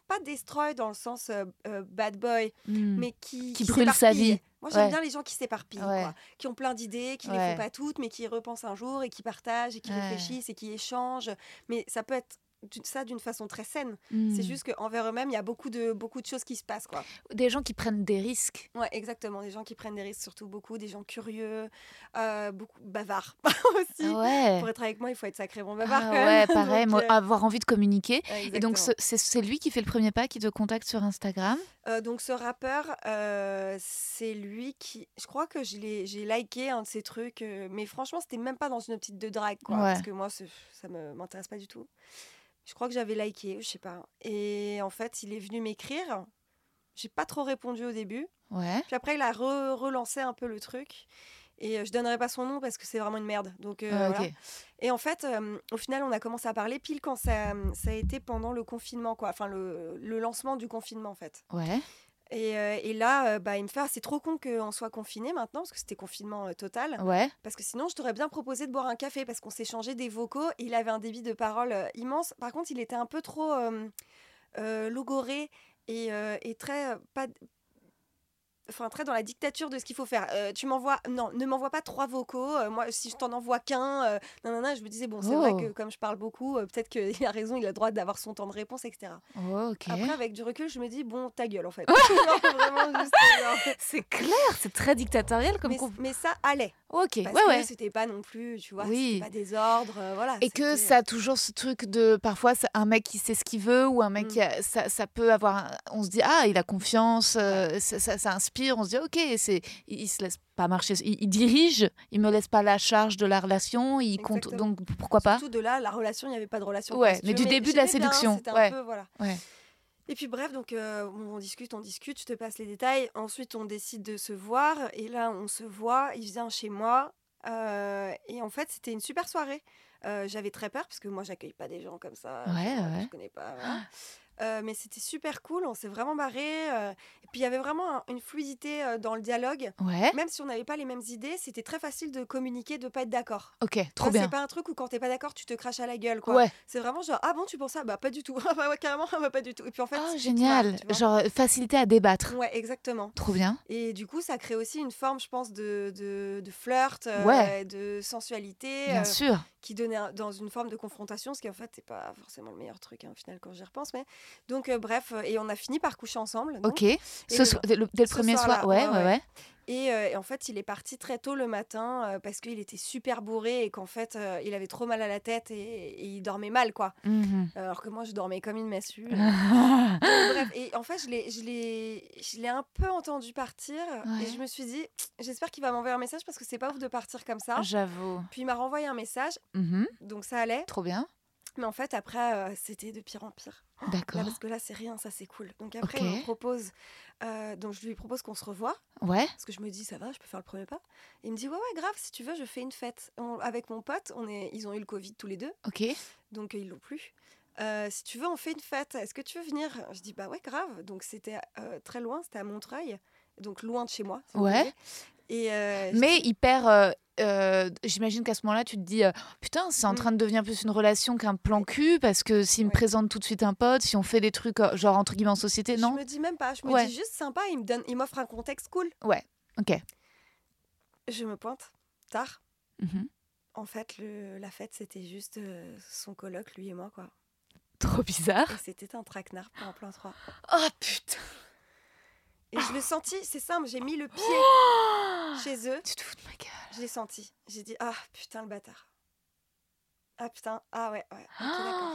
pas destroy dans le sens euh, euh, bad boy, Hmm. mais qui, Qui brûle sa vie. Moi, j'aime Ouais. bien les gens qui s'éparpillent, Ouais. quoi, qui ont plein d'idées, qui ne les font pas toutes, mais qui repensent un jour et qui partagent et qui réfléchissent et qui échangent. Mais ça peut être ça d'une façon très saine. C'est Hmm. juste qu'envers eux-mêmes, il y a beaucoup de, beaucoup de choses qui se passent. Quoi. Des gens qui prennent des risques. Ouais, exactement. Des gens qui prennent des risques, surtout beaucoup. Des gens curieux, euh, beaucoup bavards aussi. Ah ouais. Pour être avec moi, il faut être sacrément bavard. Ah quand même. ouais, pareil, Donc, euh, avoir envie de communiquer. Et donc, c'est lui qui fait le premier pas, qui te contacte sur Instagram? Euh, donc ce rappeur, euh, c'est lui qui... Je crois que j'ai liké un de ses trucs, euh, mais franchement, c'était même pas dans une optique de drague, quoi. Ouais. Parce que moi, ça me m'intéresse pas du tout. Je crois que j'avais liké, je sais pas. Et en fait, il est venu m'écrire. J'ai pas trop répondu au début. Ouais. Puis après, il a re- relancé un peu le truc. Et euh, je donnerai pas son nom parce que c'est vraiment une merde. Donc euh, Ah, voilà. Et en fait, euh, au final, on a commencé à parler pile quand ça, ça a été pendant le confinement, quoi. Enfin, le, le lancement du confinement, en fait. Ouais. Et, euh, et là, bah, il me fait Ah, c'est trop con qu'on soit confiné maintenant, parce que c'était confinement total. Ouais. Parce que sinon, je t'aurais bien proposé de boire un café, parce qu'on s'échangeait des vocaux. Et il avait un débit de parole immense. Par contre, il était un peu trop logoré et, et très. pas, Enfin, très dans la dictature de ce qu'il faut faire. Euh, tu m'envoies. Non, ne m'envoie pas trois vocaux. Euh, moi, si je t'en envoie qu'un. Euh, non, non, non, je me disais, bon, c'est vrai Oh. que comme je parle beaucoup, euh, peut-être qu'il a raison, il a le droit d'avoir son temps de réponse, etc. Oh, ok. Après, avec du recul, je me dis, bon, ta gueule, en fait. C'est clair, c'est très dictatorial comme mais, mais ça allait. Ok, Parce ouais, que ouais. c'était pas non plus, tu vois, Oui. pas désordre, euh, voilà. Et que c'était- ça a toujours ce truc de parfois un mec qui sait ce qu'il veut ou un mec Mm. qui a- ça, ça peut avoir un- on se dit ah il a confiance euh, ça, ça- ça inspire on se dit ok c'est il, il se laisse pas marcher il, il dirige il me laisse pas la charge de la relation il compte donc pourquoi pas? Surtout de là, la relation, il n'y avait pas de relation. Ouais, mais du début de la bien, séduction, c'était un ouais. peu, voilà. Ouais. Et puis bref, donc euh, on, discute, on discute, je te passe les détails. Ensuite, on décide de se voir. Et là, on se voit, il vient chez moi. euh, et en fait, c'était une super soirée. Euh, J'avais très peur parce que moi, j'accueille pas des gens comme ça. Ouais, je, ouais. je connais pas. voilà. Euh, mais c'était super cool, on s'est vraiment barré. euh, et puis il y avait vraiment un- une fluidité euh, dans le dialogue. ouais Même si on n'avait pas les mêmes idées, c'était très facile de communiquer, de pas être d'accord. ok trop bien C'est pas un truc où quand t'es pas d'accord, tu te craches à la gueule. quoi. ouais C'est vraiment genre, ah bon, tu penses ça? Bah pas du tout. Ah bah ouais, carrément, ah bah pas du tout. Et puis en fait, oh génial marres, genre facilité à débattre Ouais, exactement. trop bien Et du coup, ça crée aussi une forme, je pense, de, de, de flirt, Ouais. de sensualité, bien sûr qui donnait dans une forme de confrontation, ce qui en fait n'est pas forcément le meilleur truc hein, au final quand j'y repense. Mais donc euh, bref, et on a fini par coucher ensemble. donc. ok ce le- soir- dès le, dès le ce premier soir ouais ouais, ouais ouais. ouais Et, euh, et en fait, il est parti très tôt le matin euh, parce qu'il était super bourré et qu'en fait, euh, il avait trop mal à la tête et, et il dormait mal, quoi. Mhm. Alors que moi, je dormais comme une massue. Bref, et en fait, je l'ai, un peu entendu partir Ouais. et je me suis dit, j'espère qu'il va m'envoyer un message parce que c'est pas ouf de partir comme ça. j'avoue Puis il m'a renvoyé un message, Mhm. donc ça allait. trop bien Mais en fait, après, euh, c'était de pire en pire. D'accord parce que là, c'est rien, ça c'est cool. Donc après, Ok. il me propose, euh, donc je lui propose qu'on se revoie. ouais Parce que je me dis, ça va, je peux faire le premier pas. Et il me dit, ouais, ouais, grave, si tu veux, je fais une fête. On- avec mon pote, on est, ils ont eu le Covid tous les deux, ok donc euh, ils l'ont plus. Euh, si tu veux, on fait une fête. Est-ce que tu veux venir? Je dis, bah ouais, grave. Donc c'était très loin, c'était à Montreuil, donc loin de chez moi. si Ouais. Et euh, Mais hyper. euh, euh, J'imagine qu'à ce moment-là, tu te dis euh, Putain, c'est en Mm. train de devenir plus une relation qu'un plan cul, parce que s'il me Ouais. présente tout de suite un pote, si on fait des trucs, euh, genre entre guillemets en société, je non me dis même pas. Je me Ouais. dis juste sympa. Il me donne, il m'offre un contexte cool. Ok. Je me pointe tard. Mhm. En fait, le, la fête, c'était juste son coloc, lui et moi, quoi. Trop bizarre. C'était un traquenard pour un plan 3. Oh putain Et je l'ai senti, c'est simple, j'ai mis le pied chez eux. Tu te fous de ma gueule. Je l'ai senti. J'ai dit, ah putain, le bâtard. Ah putain, ah ouais, ouais. ok, d'accord.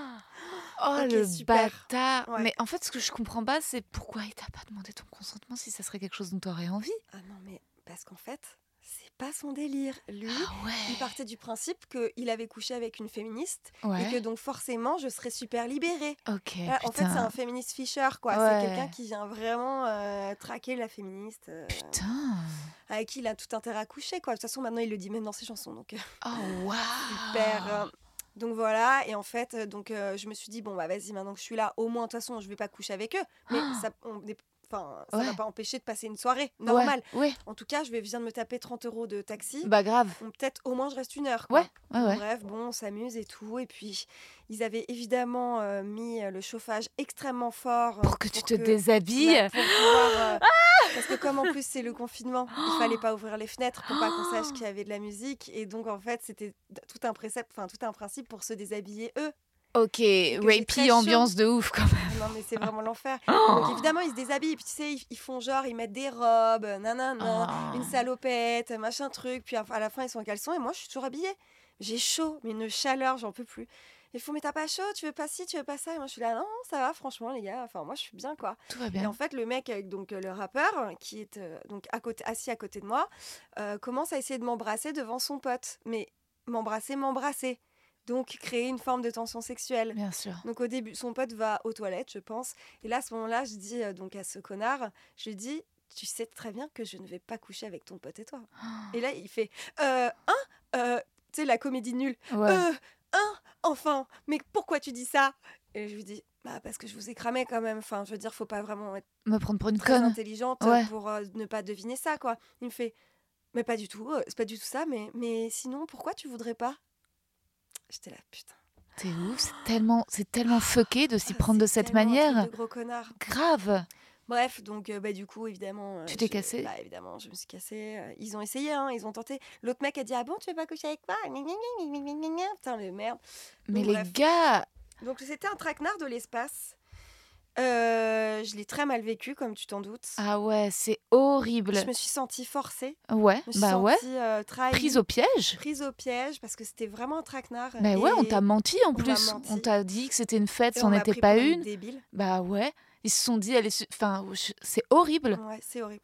Oh le super. bâtard Ouais. Mais en fait, ce que je comprends pas, c'est pourquoi il t'a pas demandé ton consentement si ça serait quelque chose dont t'aurais envie. Ah non, mais parce qu'en fait, pas son délire. Lui, Ah ouais. il partait du principe qu'il avait couché avec une féministe Ouais. et que donc forcément je serais super libérée. Ok. Là, en fait, c'est un féministe Fischer, quoi. Ouais. C'est quelqu'un qui vient vraiment euh, traquer la féministe, euh, Putain. avec qui il a tout intérêt à coucher, quoi. De toute façon, maintenant, il le dit même dans ses chansons, donc euh, Oh waouh. super. euh, donc voilà, et en fait, donc euh, je me suis dit bon bah vas-y, maintenant que je suis là, au moins de toute façon, je vais pas coucher avec eux, mais ça, on enfin, ça Ouais. va pas empêcher de passer une soirée normale. Ouais. ouais. En tout cas, je vais viens de me taper 30 euros de taxi. Bah grave. Peut-être au moins je reste une heure. Quoi. Ouais. Ouais ouais. Bref, bon, on s'amuse et tout. Et puis, ils avaient évidemment euh, mis euh, le chauffage extrêmement fort. euh, Pour que tu te que- déshabilles. Ouais, pour pouvoir, euh, parce que comme en plus c'est le confinement, il fallait pas ouvrir les fenêtres pour pas qu'on sache qu'il y avait de la musique. Et donc en fait, c'était tout un précepte, enfin tout un principe pour se déshabiller eux. Ok. Rapey ambiance de ouf quand même. Non mais c'est vraiment l'enfer. Oh. Donc évidemment ils se déshabillent. Puis tu sais, ils, ils font genre, ils mettent des robes, nanana, Ah. une salopette, machin truc. Puis à la fin ils sont en caleçon et moi je suis toujours habillée. J'ai chaud, mais une chaleur, j'en peux plus. Ils font mais t'as pas chaud, tu veux pas ci, tu veux pas ça? Et moi je suis là non ça va franchement les gars. Enfin moi je suis bien quoi. Tout va Et bien. en fait, le mec, avec donc euh, le rappeur, qui est euh, donc à côté, assis à côté de moi, euh, commence à essayer de m'embrasser devant son pote. Mais m'embrasser, m'embrasser. Donc créer une forme de tension sexuelle. Bien sûr. Donc au début, son pote va aux toilettes, je pense. Et là, à ce moment-là, je dis euh, donc à ce connard, je lui dis, tu sais très bien que je ne vais pas coucher avec ton pote et toi. Et là, il fait, euh, hein, Euh, tu sais la comédie nulle. Ouais. Euh, hein, enfin, mais pourquoi tu dis ça? Et je lui dis, bah parce que je vous ai cramé quand même. Enfin, je veux dire, faut pas vraiment être Me prendre pour une très conne. intelligente Ouais. pour euh, ne pas deviner ça, quoi. Il me fait, mais pas du tout, euh, c'est pas du tout ça, mais, mais sinon, pourquoi tu voudrais pas J'étais là, putain. T'es ouf. C'est tellement, c'est tellement fucké de s'y Ah, prendre de cette manière. de gros connard. Grave. Bref, donc euh, bah, du coup, évidemment. euh, Tu t'es cassée Bah évidemment, je me suis cassée. euh, Ils ont essayé, hein, ils ont tenté. L'autre mec a dit Ah bon, tu veux pas coucher avec moi? Putain, le merde. Mais Donc, les bref. gars. Donc c'était un traquenard de l'espace. Euh, je l'ai très mal vécu, comme tu t'en doutes. Ah ouais, c'est horrible. Je me suis sentie forcée. Ouais. Je me suis Bah ouais. sentie euh, trahie, Prise au piège. prise au piège parce que c'était vraiment un traquenard. Mais ouais, on t'a menti en on plus. menti. On t'a dit que c'était une fête, c'en pris pas une. Débile. Bah ouais. Ils se sont dit, elle est. Enfin, c'est horrible. Ouais, c'est horrible.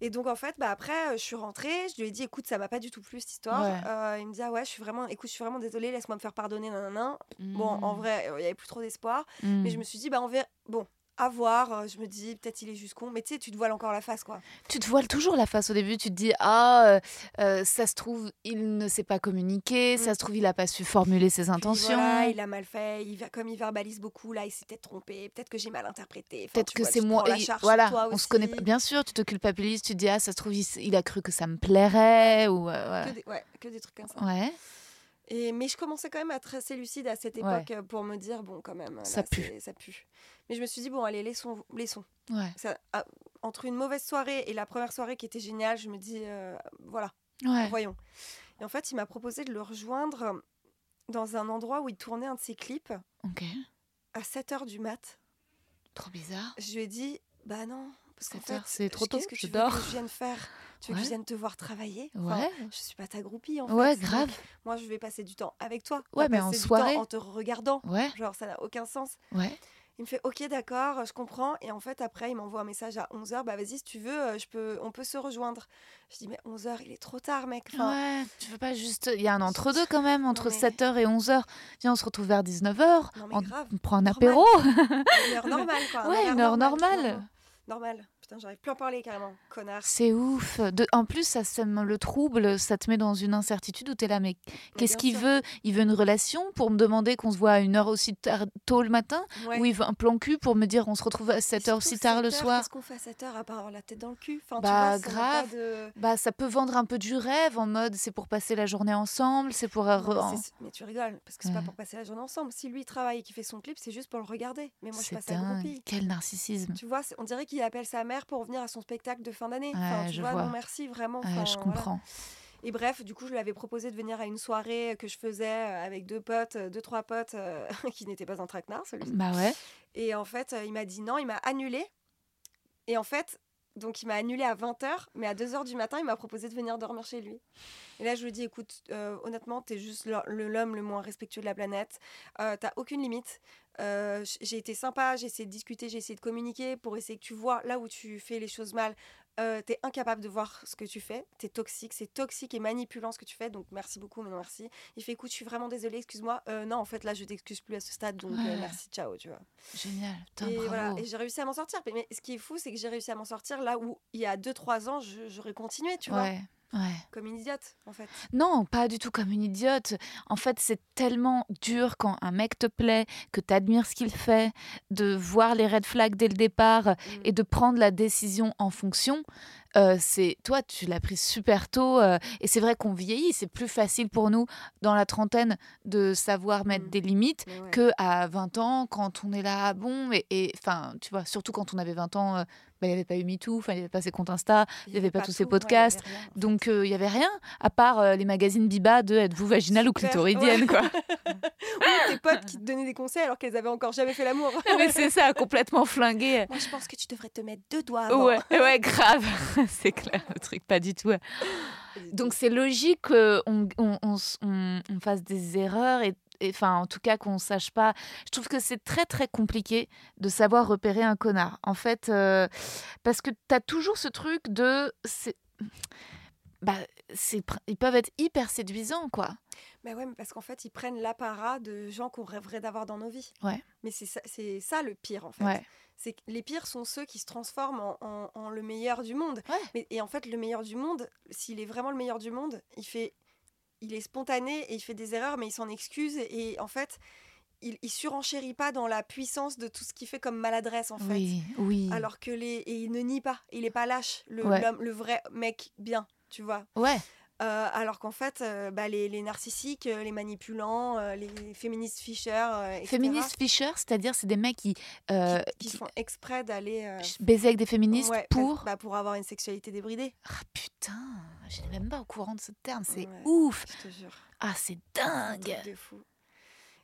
Et donc en fait, bah après, je suis rentrée, je lui ai dit, écoute, ça m'a pas du tout plu cette histoire. Ouais. Euh, il me dit, ah ouais, je suis vraiment, écoute, je suis vraiment désolée, laisse-moi me faire pardonner, nanana. Bon, en Mm. vrai, il y avait plus trop d'espoir, mais je me suis dit, bah on verra. Bon, à voir. euh, Je me dis, peut-être il est juste con, mais tu sais, tu te voiles encore la face, quoi. Tu te voiles toujours la face au début. Tu te dis ah, euh, euh, ça se trouve il ne sait pas communiquer, ça Mm. se trouve il a pas su formuler ses intentions. voilà, il a mal fait, il, comme il verbalise beaucoup, là, il s'est peut-être trompé, peut-être que j'ai mal interprété. Enfin, Peut-être que c'est moi. la charge voilà, toi on se connaît pas. Bien sûr, tu te culpabilises. Tu te dis ah, ça se trouve il, a cru que ça me plairait ou euh, voilà. Que des, ouais, que des trucs comme ça. Ouais. Et, mais je commençais quand même à être assez lucide à cette époque pour me dire, bon, quand même, là, Ça pue. ça pue. Mais je me suis dit, bon, allez, laissons. laissons. Ouais. Ça, ah, entre une mauvaise soirée et la première soirée qui était géniale, je me dis, euh, voilà, Ouais. voyons. Et en fait, il m'a proposé de le rejoindre dans un endroit où il tournait un de ses clips Ok. à 7h du mat. Trop bizarre. Je lui ai dit, bah non, parce qu'en 7 fait, c'est trop qu'est-ce tôt, que je tu veux dors. que je vienne faire Tu veux que Ouais. je vienne te voir travailler? Enfin, Ouais. Je suis pas ta groupie en Ouais, fait. grave. Donc, moi, je vais passer du temps avec toi. Ouais, mais en soirée. en te regardant. Ouais. Genre, ça n'a aucun sens. Ouais. Il me fait OK, d'accord, je comprends. Et en fait, après, il m'envoie un message à 11h. Bah, vas-y, si tu veux, euh, je peux, on peut se rejoindre. Je dis, mais 11h, il est trop tard, mec. Enfin, ouais. Tu veux pas juste. Il y a un entre-deux quand même, entre mais- 7h et 11h. Viens, on se retrouve vers 19h. Non, mais on, prend un Normal. apéro. Une heure normale, quoi. Ouais, une heure normale. Normal. Putain, j'arrive plus à en parler carrément. Connard. C'est ouf. De... En plus, ça, ça me le trouble, ça te met dans une incertitude où tu es là, mais qu'est-ce qu'il veut? Il veut une relation pour me demander qu'on se voit à une heure aussi tard, tôt le matin? Ouais. Ou il veut un plan cul pour me dire on se retrouve à Et 7 heures aussi tard le 7 heures, soir? Qu'est-ce qu'on fait à 7 heures à part avoir la tête dans le cul? Enfin, Bah, tu vois, pas grave. de- bah, ça peut vendre un peu du rêve en mode c'est pour passer la journée ensemble, c'est pour. Non, mais, tu rigoles, parce que c'est pas Ouais. pour passer la journée ensemble. Si lui il travaille et qu'il fait son clip, c'est juste pour le regarder. Mais moi je passe à. Quel narcissisme. Tu vois, on dirait qu'il appelle sa mère pour venir à son spectacle de fin d'année. Ouais, Enfin, tu je vois, vois. non merci, vraiment. Enfin, je voilà. comprends. Et bref, du coup, je lui avais proposé de venir à une soirée que je faisais euh, avec deux potes, euh, deux, trois potes euh, qui n'étaient pas un traquenard, celui-ci. Bah ouais. Et en fait, il m'a dit non, il m'a annulé. Et en fait, Donc il m'a annulé à 20h, mais à 2h du matin, il m'a proposé de venir dormir chez lui. Et là, je lui dis, écoute, euh, honnêtement, t'es juste l'homme le moins respectueux de la planète. Euh, T'as aucune limite. Euh, j'ai été sympa, j'ai essayé de discuter, j'ai essayé de communiquer pour essayer que tu vois là où tu fais les choses mal. Euh, t'es incapable de voir ce que tu fais, t'es toxique, c'est toxique et manipulant ce que tu fais, donc merci beaucoup, mais non merci. Il fait écoute, je suis vraiment désolée, excuse-moi. Euh, non, en fait, là, je t'excuse plus à ce stade, donc euh, merci, ciao, tu vois. Génial, et, voilà, et j'ai réussi à m'en sortir. Mais, ce qui est fou, c'est que j'ai réussi à m'en sortir là où il y a 2-3 ans, j'aurais continué, tu vois. Comme une idiote, en fait. Non, pas du tout comme une idiote. En fait, c'est tellement dur quand un mec te plaît, que tu admires ce qu'il fait, de voir les red flags dès le départ mm. et de prendre la décision en fonction. Euh, c'est toi, tu l'as pris super tôt euh, et c'est vrai qu'on vieillit. C'est plus facile pour nous dans la trentaine de savoir mettre mm. des limites que à 20 ans quand on est là, bon, et enfin, tu vois, surtout quand on avait 20 ans, euh, bah, il n'y avait pas eu MeToo, il n'y avait pas ses comptes Insta, il n'y avait, pas tous ces podcasts. donc, il n'y avait rien, à part les magazines Biba de Êtes-vous vaginale ou clitoridienne, quoi. ou tes potes qui te donnaient des conseils alors qu'elles avaient encore jamais fait l'amour. Mais c'est ça, complètement flingué. Moi, je pense que tu devrais te mettre deux doigts avant. Ouais, ouais grave. c'est clair, le truc, pas du tout. Donc, c'est logique qu'on on, on, fasse des erreurs et enfin en tout cas qu'on sache pas. Je trouve que c'est très très compliqué de savoir repérer un connard. En fait, euh, parce que tu as toujours ce truc de bah, ils peuvent être hyper séduisants quoi. Mais ouais, mais parce qu'en fait, ils prennent l'apparat de gens qu'on rêverait d'avoir dans nos vies. Ouais. Mais c'est ça, c'est ça le pire en fait. C'est que les pires sont ceux qui se transforment en, en, le meilleur du monde. Mais, et en fait, le meilleur du monde, s'il est vraiment le meilleur du monde, il fait il est spontané et il fait des erreurs, mais il s'en excuse. Et en fait, il, il surenchérit pas dans la puissance de tout ce qu'il fait comme maladresse, en fait. Oui, oui. Alors que les. Et il ne nie pas. Il est pas lâche, le, le vrai mec bien, tu vois. Ouais. Euh, alors qu'en fait, euh, bah, les, les, narcissiques, euh, les manipulants, les féministes Fisher. Féministes Fisher, c'est-à-dire c'est des mecs qui qui, font exprès d'aller baiser avec des féministes pour bah, pour avoir une sexualité débridée. Ah putain, je n'étais même pas au courant de ce terme, c'est ouf. Je te jure. Ah c'est dingue. C'est fou.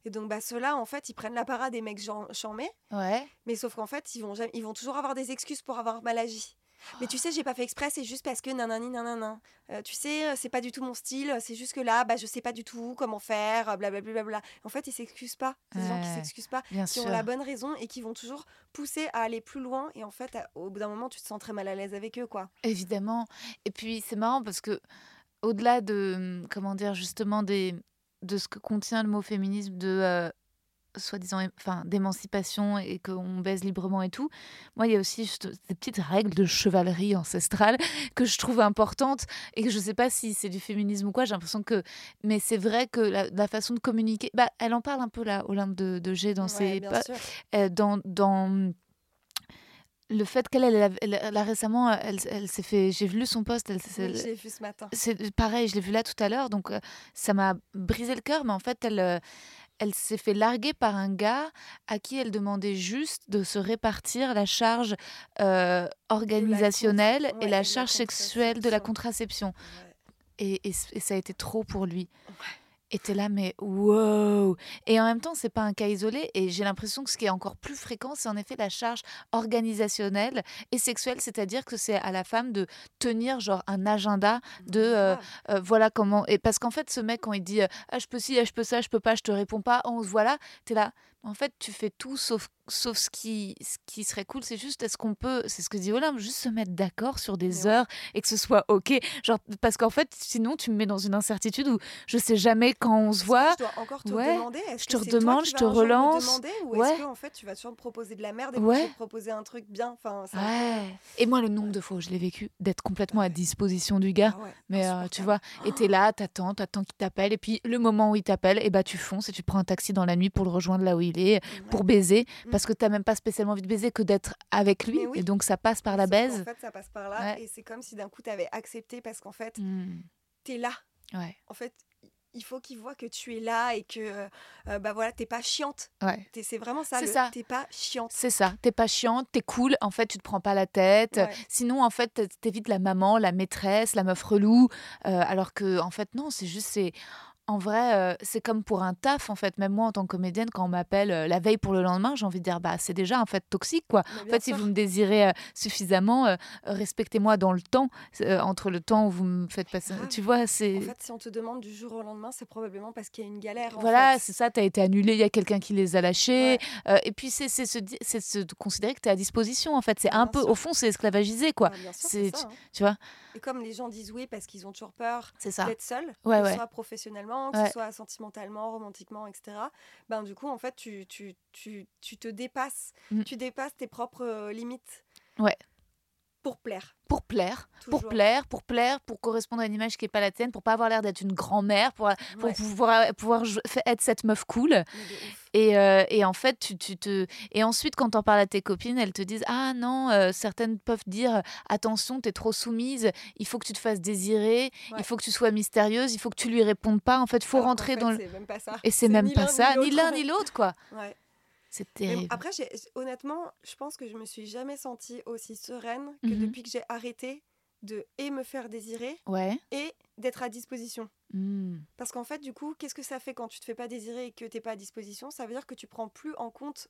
Et donc bah ceux-là en fait ils prennent l'apparat des mecs chamés. Ouais. Mais sauf qu'en fait ils vont ils vont toujours avoir des excuses pour avoir mal agi. Mais tu sais, j'ai pas fait exprès, c'est juste parce que nanani nanana. Euh, tu sais, euh, c'est pas du tout mon style, c'est juste que là, bah, je sais pas du tout comment faire, blablabla. Bla, En fait, ils s'excusent pas. C'est des gens qui s'excusent pas, qui ont la bonne raison et qui vont toujours pousser à aller plus loin. Et en fait, au bout d'un moment, tu te sens très mal à l'aise avec eux, quoi. Évidemment. Et puis, c'est marrant parce que, au-delà de, comment dire, justement, des, de ce que contient le mot féminisme, de. Euh, soi-disant enfin d'émancipation et qu'on baise librement et tout. Moi, il y a aussi des petites règles de chevalerie ancestrale que je trouve importantes et que je sais pas si c'est du féminisme ou quoi. J'ai l'impression que, mais c'est vrai que la, façon de communiquer, bah, elle en parle un peu là, Olympe de, de G dans ses, euh, dans dans le fait qu'elle, elle, a récemment, elle, elle s'est fait, j'ai lu son poste. Elle, j'ai vu ce matin. C'est pareil, je l'ai vu là tout à l'heure, donc euh, ça m'a brisé le cœur, mais en fait, elle, euh, elle s'est fait larguer par un gars à qui elle demandait juste de se répartir la charge euh, organisationnelle et la charge sexuelle de la contraception. Et, ça a été trop pour lui. Et t'es là, mais wow Et en même temps, c'est pas un cas isolé. Et j'ai l'impression que ce qui est encore plus fréquent, c'est en effet la charge organisationnelle et sexuelle. C'est-à-dire que c'est à la femme de tenir genre un agenda de euh, euh, voilà comment. Et parce qu'en fait, ce mec, quand il dit ah, je peux ci, ah, je peux ça, je peux pas, je te réponds pas, on se voilà, t'es là. En fait, tu fais tout sauf Sauf ce qui, ce qui serait cool, c'est juste, est-ce qu'on peut, c'est ce que dit Olympe, juste se mettre d'accord sur des heures et que ce soit OK. Genre, parce qu'en fait, sinon, tu me mets dans une incertitude où je sais jamais quand on se voit. Je dois encore te demander. Je te redemande, je te relance. Demander, ou est-ce qu'en fait, tu vas toujours me proposer de la merde et ouais. te proposer un truc bien? Enfin, ouais. Et moi, le nombre de fois où je l'ai vécu, d'être complètement à disposition du gars. Ah Mais euh, tu vois, et t'es là, t'attends, t'attends qu'il t'appelle. Et puis, le moment où il t'appelle, et bah, tu fonces et tu prends un taxi dans la nuit pour le rejoindre là où il est, pour baiser. Parce que t'as même pas spécialement envie de baiser que d'être avec lui. Et donc, ça passe par la baise. En fait, ça passe par là. Et c'est comme si d'un coup, tu avais accepté parce qu'en fait, mmh. tu es là. Ouais. En fait, il faut qu'il voit que tu es là et que euh, euh, bah voilà t'es pas chiante ouais. c'est vraiment ça c'est ça t'es pas chiante c'est ça t'es pas chiante t'es cool en fait tu te prends pas la tête sinon en fait t'évites la maman la maîtresse la meuf relou euh, alors que en fait non c'est juste c'est en vrai, euh, c'est comme pour un taf, en fait. Même moi, en tant que comédienne, quand on m'appelle euh, la veille pour le lendemain, j'ai envie de dire, bah, c'est déjà en fait toxique, quoi. En fait, si vous me désirez euh, suffisamment, respectez-moi dans le temps, entre le temps où vous me faites passer. Tu vois, c'est. En fait, si on te demande du jour au lendemain, c'est probablement parce qu'il y a une galère. Voilà, c'est ça, tu as été annulé, il y a quelqu'un qui les a lâchés. et puis, c'est se, se considérer que tu es à disposition, en fait. C'est un peu, au fond, c'est esclavagisé, quoi. Bah, c'est, hein. tu, vois? Et comme les gens disent oui parce qu'ils ont toujours peur d'être seuls, ouais, soit professionnellement, que ce soit sentimentalement, romantiquement, etc. Ben du coup, en fait, tu, tu, tu, tu te dépasses. Mmh. Tu dépasses tes propres euh, limites. Ouais. Pour plaire. Pour plaire, pour plaire, pour plaire, pour correspondre à une image qui n'est pas la tienne, pour pas avoir l'air d'être une grand-mère, pour, pour pouvoir, pouvoir être cette meuf cool. Et, euh, et, en fait, tu, tu, te. Et ensuite, quand tu en parles à tes copines, elles te disent Ah non, euh, certaines peuvent dire Attention, tu es trop soumise, il faut que tu te fasses désirer, il faut que tu sois mystérieuse, il faut que tu lui répondes pas. En fait, faut rentrer dans le. Même pas ça. Et c'est même pas ça, ni l'un ni l'autre, quoi. Ouais. C'est terrible. après, honnêtement, je pense que je me suis jamais sentie aussi sereine que mmh depuis que j'ai arrêté de et me faire désirer ouais. et d'être à disposition. Mmh. Parce qu'en fait, du coup, qu'est-ce que ça fait quand tu te fais pas désirer et que tu n'es pas à disposition? Ça veut dire que tu prends plus en compte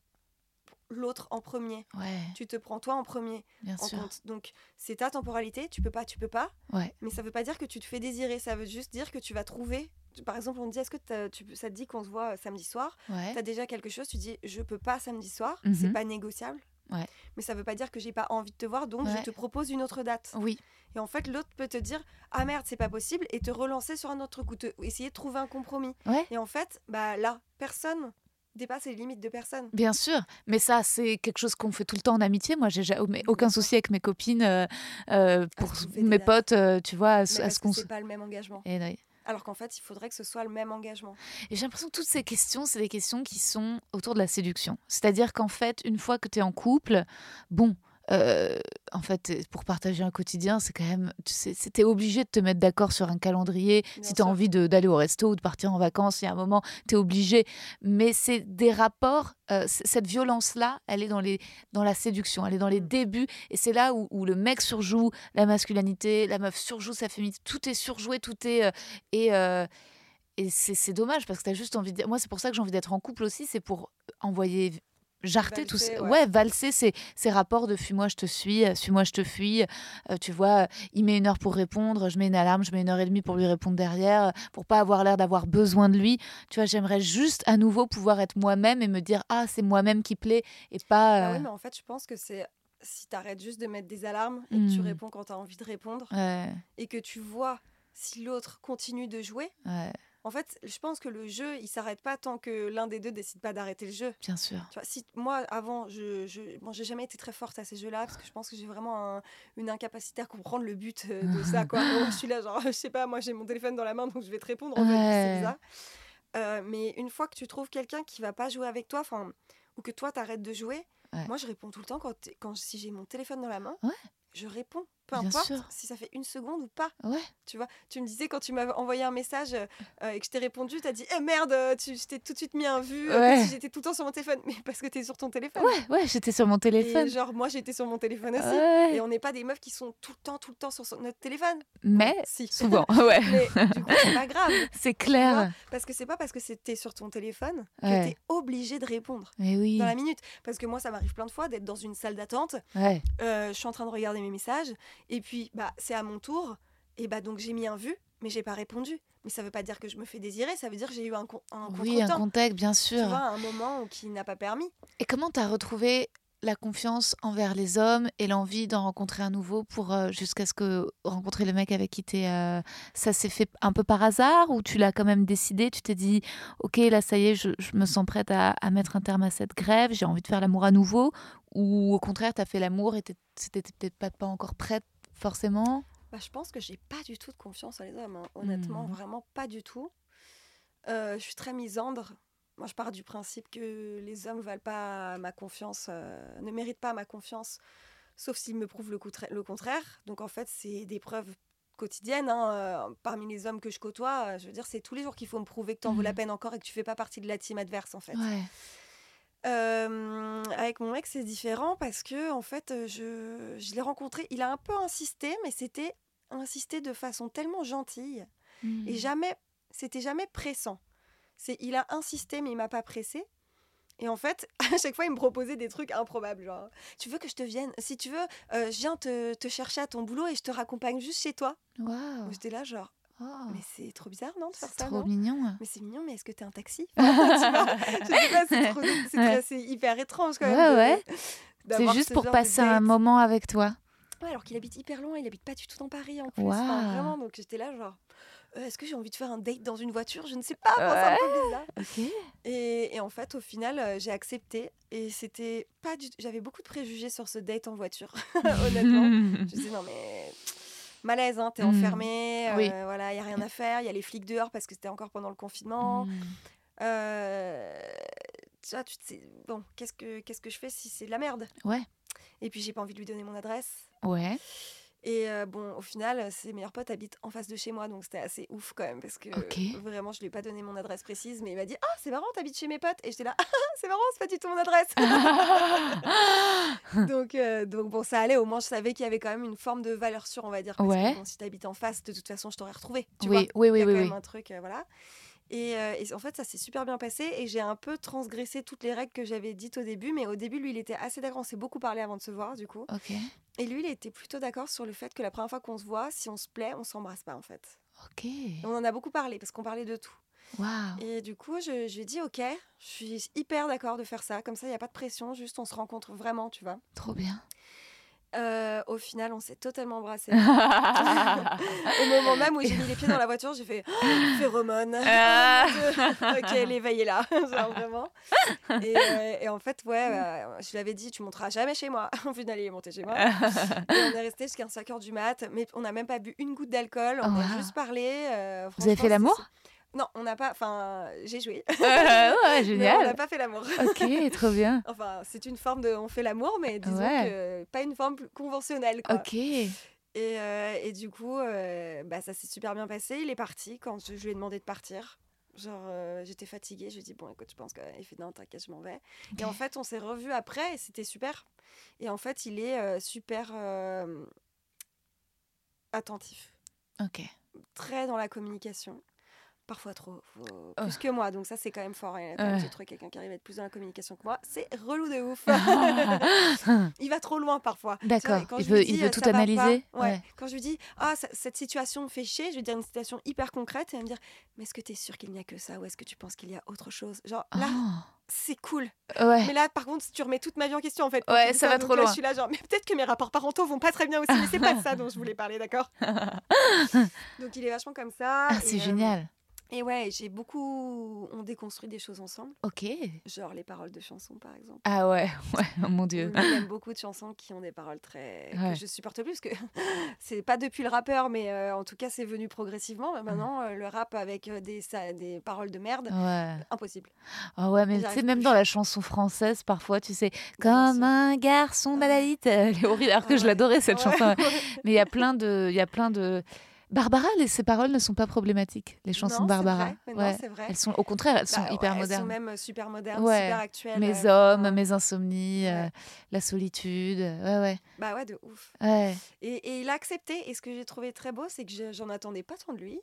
l'autre en premier. Ouais. Tu te prends toi en premier Bien en sûr. compte. Donc c'est ta temporalité, tu peux pas, tu peux pas. Ouais. Mais ça veut pas dire que tu te fais désirer, ça veut juste dire que tu vas trouver par exemple, on te dit est-ce que tu, ça te dit qu'on se voit euh, samedi soir? Tu as déjà quelque chose, tu dis je peux pas samedi soir, c'est mhm. pas négociable. Ouais. Mais ça veut pas dire que j'ai pas envie de te voir, donc je te propose une autre date. Oui. Et en fait, l'autre peut te dire ah merde, c'est pas possible et te relancer sur un autre coup, essayer de trouver un compromis. Et en fait, bah là, personne dépasse les limites de personne. Bien sûr, mais ça c'est quelque chose qu'on fait tout le temps en amitié. Moi, j'ai aucun souci avec mes copines, euh, euh, pour mes potes, tu vois, à, ce qu'on. C'est pas le même engagement. Et, alors qu'en fait, il faudrait que ce soit le même engagement. Et j'ai l'impression que toutes ces questions, c'est des questions qui sont autour de la séduction. C'est-à-dire qu'en fait, une fois que tu es en couple, bon, euh, en fait, pour partager un quotidien, c'est quand même. C'était obligé de te mettre d'accord sur un calendrier. si tu as envie d'aller au resto ou de partir en vacances, il y a un moment, tu es obligé. Mais c'est des rapports. Euh, cette violence-là, elle est dans, les, dans la séduction, elle est dans les mmh. débuts. Et c'est là où, le mec surjoue la masculinité, la meuf surjoue sa féminité. Tout est surjoué, tout est. Euh, et. et c'est dommage parce que tu as juste envie de... Moi, c'est pour ça que j'ai envie d'être en couple aussi, c'est pour envoyer jarter tout ça. Ouais. valser ces, ces, rapports de fuis-moi, je te suis, euh, suis-moi, je te fuis. Euh, tu vois, il met une heure pour répondre, je mets une alarme, je mets une heure et demie pour lui répondre derrière, pour pas avoir l'air d'avoir besoin de lui. Tu vois, j'aimerais juste à nouveau pouvoir être moi-même et me dire, ah, c'est moi-même qui plaît et pas. Bah oui, euh mais en fait, je pense que c'est si tu arrêtes juste de mettre des alarmes et que tu mmh. réponds quand tu as envie de répondre et que tu vois si l'autre continue de jouer. En fait, je pense que le jeu, il s'arrête pas tant que l'un des deux décide pas d'arrêter le jeu. Bien sûr. Tu vois, si moi avant, je, je bon, j'ai jamais été très forte à ces jeux-là parce que je pense que j'ai vraiment une incapacité à comprendre le but euh, de ça. Quoi. je suis là, genre, je sais pas, moi j'ai mon téléphone dans la main donc je vais te répondre. En fait, c'est bizarre. Euh, mais une fois que tu trouves quelqu'un qui va pas jouer avec toi, enfin, ou que toi t'arrêtes de jouer, moi je réponds tout le temps quand, quand si j'ai mon téléphone dans la main. Ouais. Je réponds peu importe si ça fait une seconde ou pas. Ouais. Tu vois, tu me disais quand tu m'as envoyé un message euh, et que je t'ai répondu, tu as dit eh merde, euh, tu t'es tout de suite mis un vu, euh, j'étais tout le temps sur mon téléphone. Mais parce que tu es sur ton téléphone. Ouais, ouais, j'étais sur mon téléphone. Et genre, moi j'étais sur mon téléphone aussi. Et on n'est pas des meufs qui sont tout le temps, tout le temps sur notre téléphone. Mais si. souvent, ouais. Mais du coup, c'est pas grave. C'est clair. Parce que c'est pas parce que c'était sur ton téléphone que tu es obligé de répondre. Mais oui. Dans la minute. Parce que moi, ça m'arrive plein de fois d'être dans une salle d'attente. Ouais. je suis en train de regarder mes messages. Et puis, bah, c'est à mon tour. Et bah donc j'ai mis un vu, mais j'ai pas répondu. Mais ça veut pas dire que je me fais désirer, ça veut dire que j'ai eu un, un Oui, un contexte, bien sûr. Tu vois, un moment qui n'a pas permis. Et comment tu as retrouvé la confiance envers les hommes et l'envie d'en rencontrer un nouveau pour euh, jusqu'à ce que rencontrer le mec avec qui tu euh, ça s'est fait un peu par hasard ou tu l'as quand même décidé tu t'es dit ok là ça y est je, me sens prête à, à, mettre un terme à cette grève j'ai envie de faire l'amour à nouveau ou au contraire tu as fait l'amour et t'étais peut-être pas, pas encore prête forcément? Bah, Je pense que j'ai pas du tout de confiance en les hommes. Hein. Honnêtement, mmh. vraiment pas du tout. Euh, je suis très misandre. Moi, je pars du principe que les hommes valent pas ma confiance, euh, ne méritent pas ma confiance, sauf s'ils me prouvent le, le, contraire. Donc, en fait, c'est des preuves quotidiennes. Hein, euh, parmi les hommes que je côtoie, je veux dire, c'est tous les jours qu'il faut me prouver que tu en mmh. la peine encore et que tu fais pas partie de la team adverse, en fait. Ouais. Euh, avec mon mec, c'est différent parce que en fait, je, je l'ai rencontré. Il a un peu insisté, mais c'était insisté de façon tellement gentille. Et mmh. jamais, c'était jamais pressant. C'est, il a insisté, mais il m'a pas pressé. Et en fait, à chaque fois, il me proposait des trucs improbables. Genre, tu veux que je te vienne Si tu veux, euh, je viens te, te chercher à ton boulot et je te raccompagne juste chez toi. Waouh. J'étais là, genre, Oh, mais c'est trop bizarre, non, de faire c'est trop non? mignon. Mais c'est mignon, mais est-ce que t'es un taxi? Je sais pas, c'est hyper étrange quand même. Ouais, de- ouais. C'est juste ce pour passer un moment avec toi. Ouais, alors qu'il habite hyper loin, il habite pas du tout dans Paris en plus. Enfin, vraiment, donc j'étais là, genre, est-ce que j'ai envie de faire un date dans une voiture? Je ne sais pas, un peu bizarre. Et, et en fait, au final, euh, j'ai accepté. Et c'était pas du J'avais beaucoup de préjugés sur ce date en voiture, honnêtement. Je me disais, non, mais. Malaise, hein, t'es Mm. enfermé, Oui. euh, voilà, il y a rien à faire, il y a les flics dehors parce que c'était encore pendant le confinement. Mm. Euh, tu vois, tu te sais, bon, qu'est-ce que qu'est-ce que je fais si c'est de la merde? Ouais. Et puis j'ai pas envie de lui donner mon adresse. Ouais. Et euh, bon, au final, ses meilleurs potes habitent en face de chez moi, donc c'était assez ouf quand même, parce que vraiment, je lui ai pas donné mon adresse précise, mais il m'a dit Ah, c'est marrant, t'habites chez mes potes. Et j'étais là Ah, c'est marrant, c'est pas du tout mon adresse. donc, euh, donc bon, ça allait, au moins je savais qu'il y avait quand même une forme de valeur sûre, on va dire. Parce Ouais. que bon, si t'habites en face, de toute façon, je t'aurais retrouvé. Tu oui, vois? Oui, oui, il y a oui, quand oui. même un truc, voilà. Et, euh, et en fait, ça s'est super bien passé et j'ai un peu transgressé toutes les règles que j'avais dites au début. Mais au début, lui, il était assez d'accord. On s'est beaucoup parlé avant de se voir, du coup. Et lui, il était plutôt d'accord sur le fait que la première fois qu'on se voit, si on se plaît, on s'embrasse pas, en fait. Ok. Et on en a beaucoup parlé parce qu'on parlait de tout. Et du coup, je, je lui ai dit, ok, je suis hyper d'accord de faire ça. Comme ça, il n'y a pas de pression, juste on se rencontre vraiment, tu vois. Trop bien. Euh, au final, on s'est totalement embrassés. Au moment même où j'ai mis les pieds dans la voiture, j'ai fait oh, phéromone. Ah. ok, l'éveil est là, genre vraiment. Et, euh, et en fait, ouais, euh, je lui avais dit, tu monteras jamais chez moi. En plus d'aller monter chez moi. Et on est resté jusqu'à 5 h du mat, mais on n'a même pas bu une goutte d'alcool. On Oh, a juste parlé. Vous avez fait l'amour? Non, on n'a pas. Enfin, j'ai joué. Euh, Ouais, Mais on n'a génial. pas fait l'amour. Ok, trop bien. Enfin, c'est une forme de. On fait l'amour, mais disons Ouais. que pas une forme conventionnelle. Quoi. Ok. Et, euh, et du coup, euh, bah, ça s'est super bien passé. Il est parti quand je, lui ai demandé de partir. Genre, euh, j'étais fatiguée. Je lui ai dit, bon, écoute, je pense qu'il fait non, t'inquiète, je m'en vais. Et en fait, on s'est revus après et c'était super. Et en fait, il est super attentif, Ok. très dans la communication. Parfois trop, faut- Oh. plus que moi. Donc ça, c'est quand même fort. Ouais. J'ai trouvé quelqu'un qui arrive à être plus dans la communication que moi. C'est relou de ouf. il va trop loin parfois. D'accord. Il veut, dis, il veut euh, tout analyser? ouais. Ouais. Quand je lui dis ah cette situation me fait chier, je vais dire une situation hyper concrète et elle va me dire mais est-ce que tu es sûr qu'il n'y a que ça ou est-ce que tu penses qu'il y a autre chose? Genre là c'est cool. Oh, ouais. Mais là par contre tu remets toute ma vie en question en fait. Ouais, ça va trop là, loin. Je suis là genre mais peut-être que mes rapports parentaux vont pas très bien aussi mais c'est pas de ça dont je voulais parler d'accord? donc il est vachement comme ça. Ah, c'est euh, génial. Et ouais j'ai beaucoup on déconstruit des choses ensemble, Ok. genre les paroles de chansons par exemple. Ah ouais, ouais, oh mon dieu. Lui, il aime beaucoup de chansons qui ont des paroles très Ouais. que je supporte plus parce que c'est pas depuis le rappeur mais euh, en tout cas c'est venu progressivement Mais maintenant euh, le rap avec euh, des ça- des paroles de merde Ouais. impossible Ah ouais, mais tu sais, même plus. dans la chanson française, parfois, tu sais, comme un garçon d'Adalite. Elle est horrible, alors que je l'adorais cette chanson. Mais il y a plein de, il y a plein de. Barbara, les, ses paroles ne sont pas problématiques. Les chansons Non, de Barbara. vrai, mais non, Ouais. c'est vrai. Elles sont, au contraire, elles sont Bah, hyper ouais, modernes. elles sont même euh, super modernes Ouais. super actuelles Mes euh, hommes, mes insomnies, euh, la solitude. Ouais, ouais. bah ouais de ouf Ouais. et, et il a accepté et ce que j'ai trouvé très beau c'est que je- j'en attendais pas tant de lui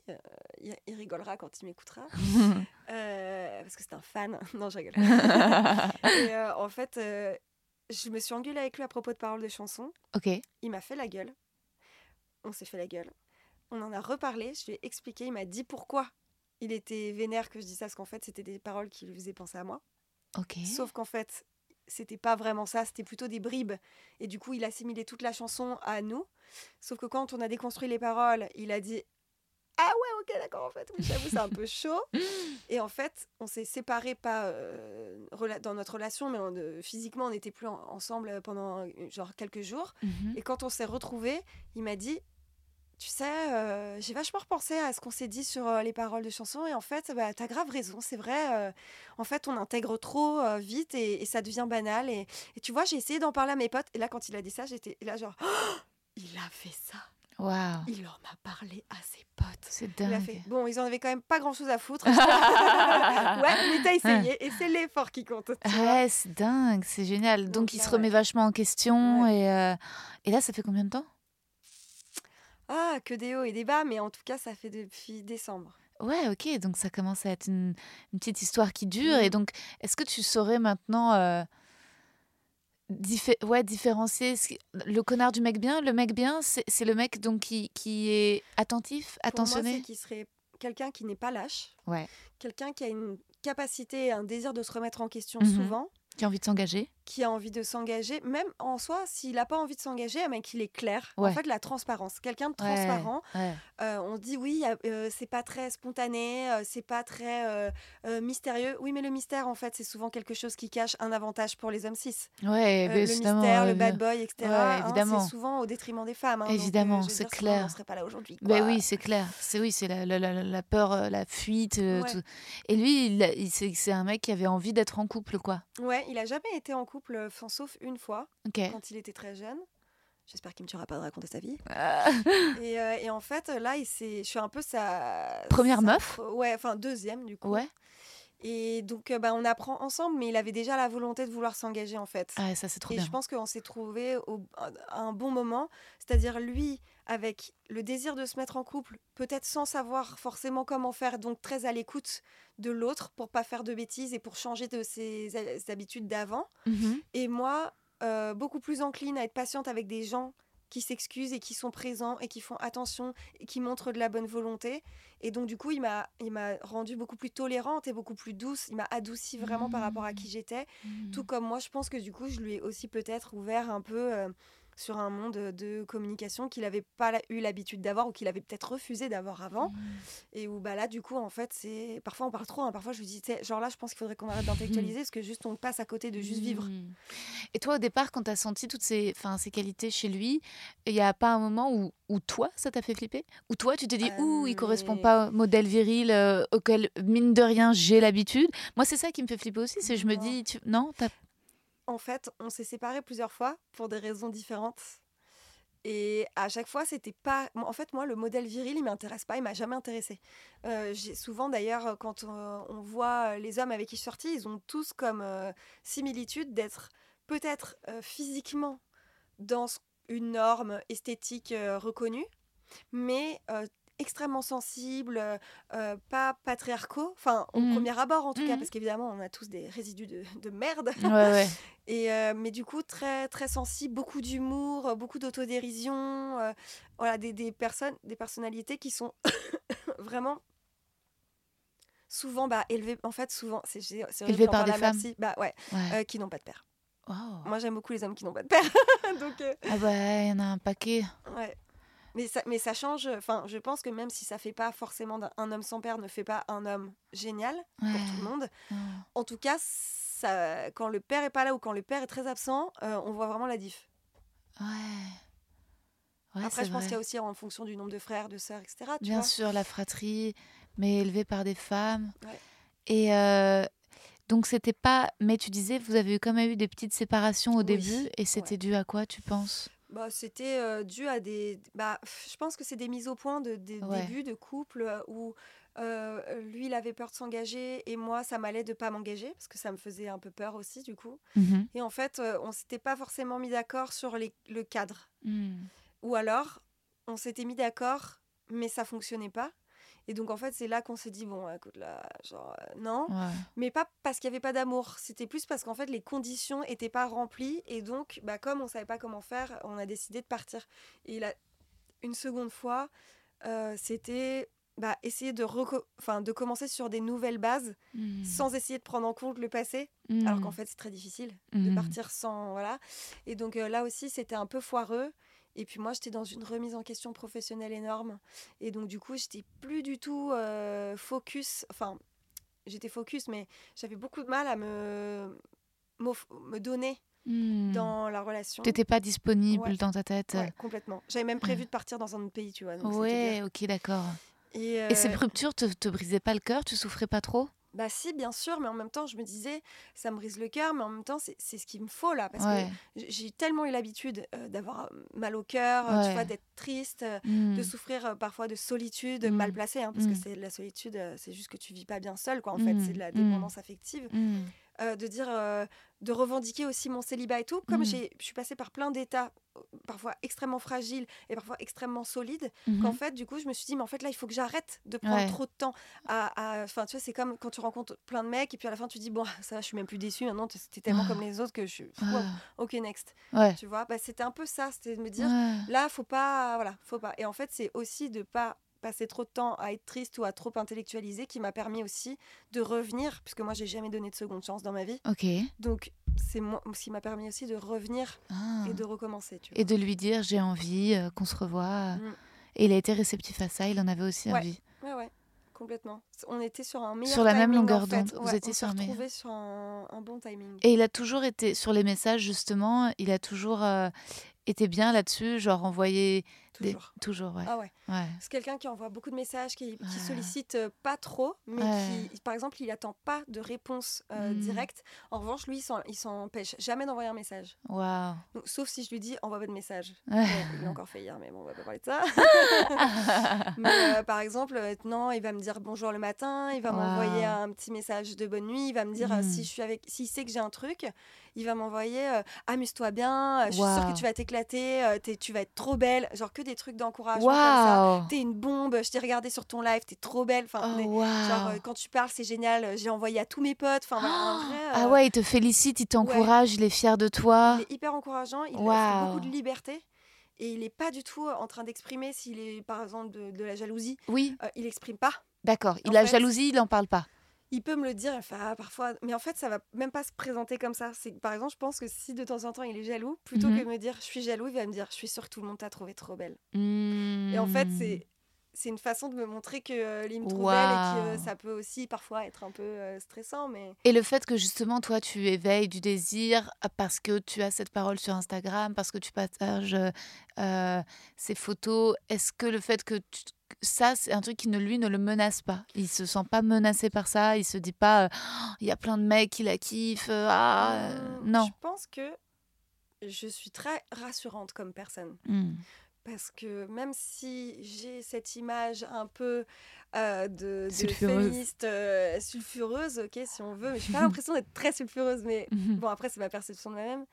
il, il rigolera quand il m'écoutera parce que c'est un fan non je rigole et en fait je me suis engueulée avec lui à propos de paroles de chansons ok. Il m'a fait la gueule. On s'est fait la gueule. On en a reparlé. Je lui ai expliqué. Il m'a dit pourquoi il était vénère que je dise ça, parce qu'en fait, c'était des paroles qui lui faisaient penser à moi. Ok. Sauf qu'en fait, c'était pas vraiment ça. C'était plutôt des bribes. Et du coup, il assimilait toute la chanson à nous. Sauf que quand on a déconstruit les paroles, il a dit Ah ouais, ok, d'accord, en fait. Oui, j'avoue, c'est un peu chaud. Et en fait, on s'est séparés, pas euh, dans notre relation, mais on, euh, physiquement, on n'était plus en- ensemble pendant euh, genre quelques jours. Mhm. Et quand on s'est retrouvés, il m'a dit Tu sais, euh, j'ai vachement repensé à ce qu'on s'est dit sur euh, les paroles de chansons. Et en fait, bah, t'as grave raison. C'est vrai. euh, en fait, on intègre trop vite et, et ça devient banal. Et, et tu vois, j'ai essayé d'en parler à mes potes. Et là, quand il a dit ça, j'étais là, genre Oh, Il a fait ça. Waouh. Il en a parlé à ses potes. C'est Il a dingue. fait. Bon, ils en avaient quand même pas grand chose à foutre. ouais, mais t'as essayé. Et c'est l'effort qui compte. Ouais, c'est dingue, c'est génial. Donc, Donc il là, se remet ouais. vachement en question. Et, euh, et là, ça fait combien de temps? Ah, que des hauts et des bas. Mais en tout cas, ça fait depuis décembre. Ouais, ok, donc ça commence à être une, une petite histoire qui dure. Et donc, est-ce que tu saurais maintenant euh, diffé- ouais, différencier le connard du mec bien Le mec bien, c'est le mec donc qui, qui est attentif, Pour moi, attentionné? serait quelqu'un qui n'est pas lâche, Ouais. quelqu'un qui a une capacité, un désir de se remettre en question Mhm. souvent, Qui a envie de s'engager qui a envie de s'engager, même en soi, s'il n'a pas envie de s'engager, mais qu'il est clair. Ouais. En fait, la transparence. Quelqu'un de transparent. ouais. euh, on dit oui, euh, c'est pas très spontané, euh, c'est pas très euh, euh, mystérieux. Oui, mais le mystère, en fait, c'est souvent quelque chose qui cache un avantage pour les hommes cis. Ouais, bien le évidemment, mystère, le bad boy, etc. Ouais, hein, évidemment. c'est souvent au détriment des femmes. hein, Évidemment, c'est dire, sinon, clair. On serait pas là aujourd'hui. Ben oui, c'est clair. C'est oui, c'est la, la, la- la peur, la fuite. tout. Et lui, il, il- c'est un mec qui avait envie d'être en couple, quoi. Ouais, il a jamais été en couple, euh, enfin, sauf une fois, quand il était très jeune. J'espère qu'il me tuera pas de raconter sa vie. Ah. Et, euh, et en fait, là, il je suis un peu sa Première sa meuf Ouais, enfin deuxième du coup. ouais. Et donc, euh, bah, on apprend ensemble, mais il avait déjà la volonté de vouloir s'engager en fait. Ah, ça c'est trop et bien. je pense qu'on s'est trouvé au, à un bon moment, c'est-à-dire lui avec le désir de se mettre en couple, peut-être sans savoir forcément comment faire, donc très à l'écoute de l'autre pour pas faire de bêtises et pour changer de ses, habitudes d'avant. Mhm. Et moi, euh, beaucoup plus encline à être patiente avec des gens qui s'excusent et qui sont présents et qui font attention et qui montrent de la bonne volonté. Et donc, du coup, il m'a, il m'a rendue beaucoup plus tolérante et beaucoup plus douce. Il m'a adouci vraiment par rapport à qui j'étais. Tout comme moi, je pense que du coup, je lui ai aussi peut-être ouvert un peu euh, sur un monde de communication qu'il n'avait pas eu l'habitude d'avoir ou qu'il avait peut-être refusé d'avoir avant. Mhm. Et où bah là, du coup, en fait, c'est. Parfois, on parle trop. hein. Parfois, je lui dis, genre là, je pense qu'il faudrait qu'on arrête d'intellectualiser parce que juste, on passe à côté de juste vivre. Mhm. Et toi, au départ, quand tu as senti toutes ces, enfin, ces qualités chez lui, il n'y a pas un moment où, où toi, ça t'a fait flipper? Où toi, tu t'es dit, Euh, ouh, il correspond mais- pas au modèle viril euh, auquel, mine de rien, j'ai l'habitude? Moi, c'est ça qui me fait flipper aussi. C'est je me dis, tu... non, t'as- En fait, on s'est séparés plusieurs fois pour des raisons différentes. Et à chaque fois, c'était pas. En fait, moi, le modèle viril, il m'intéresse pas, il m'a jamais intéressé. Euh, souvent, d'ailleurs, quand euh, on voit les hommes avec qui je suis sortie, ils ont tous comme euh, similitude d'être peut-être euh, physiquement dans une norme esthétique euh, reconnue, mais euh, extrêmement sensibles, euh, euh, pas patriarcaux, enfin, au Mhm. premier abord en tout cas, Mhm. parce qu'évidemment, on a tous des résidus de, de merde. ouais, ouais. Et euh, mais du coup, très, très sensible, beaucoup d'humour, beaucoup d'autodérision. euh, voilà, des, des personnes, des personnalités qui sont vraiment souvent bah, élevées. En fait, souvent, c'est Élevées par des femmes. Bah ouais, ouais. qui n'ont pas de père. Wow. Moi, j'aime beaucoup les hommes qui n'ont pas de père. Donc, Ah bah, il y en a un paquet. ouais. Mais ça, mais ça change. Enfin, je pense que même si ça fait pas forcément un homme sans père ne fait pas un homme génial pour tout le monde. En tout cas, ça, quand le père est pas là ou quand le père est très absent, euh, on voit vraiment la diff. Ouais. Ouais, Après, je pense qu'il y a aussi en fonction du nombre de frères, de sœurs, etc. Tu Bien vois sûr, la fratrie, mais élevée par des femmes. Et euh, donc, c'était pas. Mais tu disais, vous avez eu quand même eu des petites séparations au Oui, début. Et c'était dû à quoi, tu penses? Bah, C'était euh, dû à des. Bah, je pense que c'est des mises au point de, des Ouais. débuts de couple euh, où euh, lui, il avait peur de s'engager et moi, ça m'allait de pas m'engager parce que ça me faisait un peu peur aussi, du coup. Mhm. Et en fait, euh, on s'était pas forcément mis d'accord sur les, le cadre. Mm. Ou alors, on s'était mis d'accord, mais ça fonctionnait pas. Et donc, en fait, c'est là qu'on s'est dit, bon, écoute, là, genre, euh, non. Ouais. Mais pas parce qu'il n'y avait pas d'amour, c'était plus parce qu'en fait les conditions n'étaient pas remplies et donc bah, comme on ne savait pas comment faire, on a décidé de partir. Et la... une seconde fois, euh, c'était bah, essayer de, enfin, de commencer sur des nouvelles bases Mm. sans essayer de prendre en compte le passé, Mm. alors qu'en fait c'est très difficile de Mhm. partir sans... Voilà. Et donc euh, là aussi c'était un peu foireux. Et puis moi, j'étais dans une remise en question professionnelle énorme. Et donc, du coup, j'étais plus du tout euh, focus. Enfin, j'étais focus, mais j'avais beaucoup de mal à me, me donner Mm. dans la relation. T'étais pas disponible Ouais. dans ta tête. Ouais, complètement. J'avais même prévu de partir dans un autre pays, tu vois. donc c'était Ouais, dire. ok, d'accord. Et, Et ces euh, ruptures te, te brisaient pas le cœur? Tu souffrais pas trop? Bah si, bien sûr, mais en même temps, je me disais, ça me brise le cœur, mais en même temps, c'est ce qu'il me faut là. Parce Ouais. que j'ai tellement eu l'habitude euh, d'avoir mal au cœur, tu vois, d'être triste, de souffrir euh, parfois de solitude mal placée, hein, parce que c'est la solitude, euh, c'est juste que tu vis pas bien seul, quoi. En fait, c'est de la dépendance affective. Euh, de dire, euh, de revendiquer aussi mon célibat et tout. Comme Mm. j'ai, je suis passée par plein d'états parfois extrêmement fragile et parfois extrêmement solide, Mhm. qu'en fait, du coup, je me suis dit, mais en fait, là, il faut que j'arrête de prendre Ouais. trop de temps à. Enfin, tu vois, c'est comme quand tu rencontres plein de mecs et puis à la fin, tu dis, bon, ça, je suis même plus déçue. Maintenant, t'es tellement Ah. comme les autres que je suis. Ah, wow, ok, next. ouais. Tu vois, bah, c'était un peu ça, c'était de me dire, Ouais. là, faut pas. Voilà, faut pas. Et en fait, c'est aussi de pas passer trop de temps à être triste ou à trop intellectualiser qui m'a permis aussi de revenir, puisque moi, j'ai jamais donné de seconde chance dans ma vie. Ok. Donc, c'est moi ce qui m'a permis aussi de revenir Ah. et de recommencer. Tu vois. Et de lui dire j'ai envie euh, qu'on se revoie. Mm. Et il a été réceptif à ça, il en avait aussi Ouais. envie. Ouais, ouais, complètement. On était sur un meilleur Sur la même en longueur fait. d'onde. Vous Ouais, étiez on sur un meilleur- sur un, un bon timing. Et il a toujours été, sur les messages justement, il a toujours euh, été bien là-dessus, genre envoyer des... Toujours. Toujours, ouais. Ah ouais. ouais. C'est quelqu'un qui envoie beaucoup de messages, qui, qui sollicite euh, pas trop, mais qui, par exemple, il attend pas de réponse euh, Mm. directe. En revanche, lui, il s'empêche jamais d'envoyer un message. Waouh. Sauf si je lui dis envoie pas de message. Ouais. Il l'a encore fait hier, mais bon, on va pas parler de ça. mais euh, par exemple, non, il va me dire bonjour le matin, il va Wow. m'envoyer un petit message de bonne nuit, il va me dire si je suis avec, s'il sait que j'ai un truc, il va m'envoyer amuse-toi bien, je suis sûre que tu vas t'éclater, tu vas être trop belle, genre que des trucs d'encouragement comme ça. Waouh. T'es une bombe, je t'ai regardé sur ton live, t'es trop belle. Enfin, Oh, genre euh, quand tu parles, c'est génial. euh, J'ai envoyé à tous mes potes. Enfin, voilà, un vrai, Ah euh, ouais, il te félicite, il t'encourage, il est fier de toi. il est hyper encourageant, il Waouh. beaucoup de liberté. Et il n'est pas du tout en train d'exprimer s'il est, par exemple, de, de la jalousie. Oui, Euh, il n'exprime pas. d'accord. En Il a fait- jalousie, il n'en parle pas. Il peut me le dire, enfin, parfois, mais en fait, ça va même pas se présenter comme ça. C'est, par exemple, je pense que si de temps en temps il est jaloux, plutôt Mhm. que de me dire je suis jaloux, il va me dire je suis sûre que tout le monde t'a trouvé trop belle. Hmm. Et en fait, c'est c'est une façon de me montrer que euh, il me trouve Waouh. belle et que euh, ça peut aussi parfois être un peu euh, stressant, mais Et le fait que justement, toi, tu éveilles du désir euh, parce que tu as cette parole sur Instagram, parce que tu partages euh, ces photos, est-ce que le fait que tu- que ça, c'est un truc qui ne lui ne le menace pas Il se sent pas menacé par ça Il se dit pas, euh, Oh, il y a plein de mecs qui la kiffent, euh, ah, euh, Hum, non. Je pense que je suis très rassurante comme personne. Hmm. Parce que même si j'ai cette image un peu euh, de, féministe euh, sulfureuse, ok, si on veut, mais j'ai pas l'impression d'être très sulfureuse, mais Mhm. bon, après, c'est ma perception de moi-même.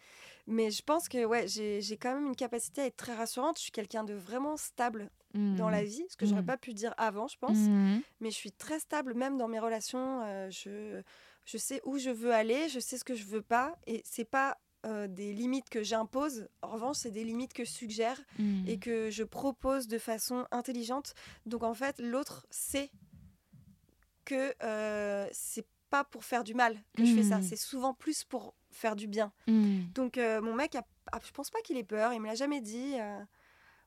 Mais je pense que ouais, j'ai j'ai quand même une capacité à être très rassurante. Je suis quelqu'un de vraiment stable dans Hmm. la vie, ce que j'aurais Mhm. pas pu dire avant, je pense. Mhm. Mais je suis très stable, même dans mes relations. euh, je, je sais où je veux aller, je sais ce que je veux pas. Et c'est pas euh, des limites que j'impose. En revanche, c'est des limites que je suggère et que je propose de façon intelligente. Donc en fait, l'autre sait que euh, c'est pas pour faire du mal que je fais ça. C'est souvent plus pour faire du bien. Donc euh, mon mec, a, a- je pense pas qu'il ait peur. Il me l'a jamais dit.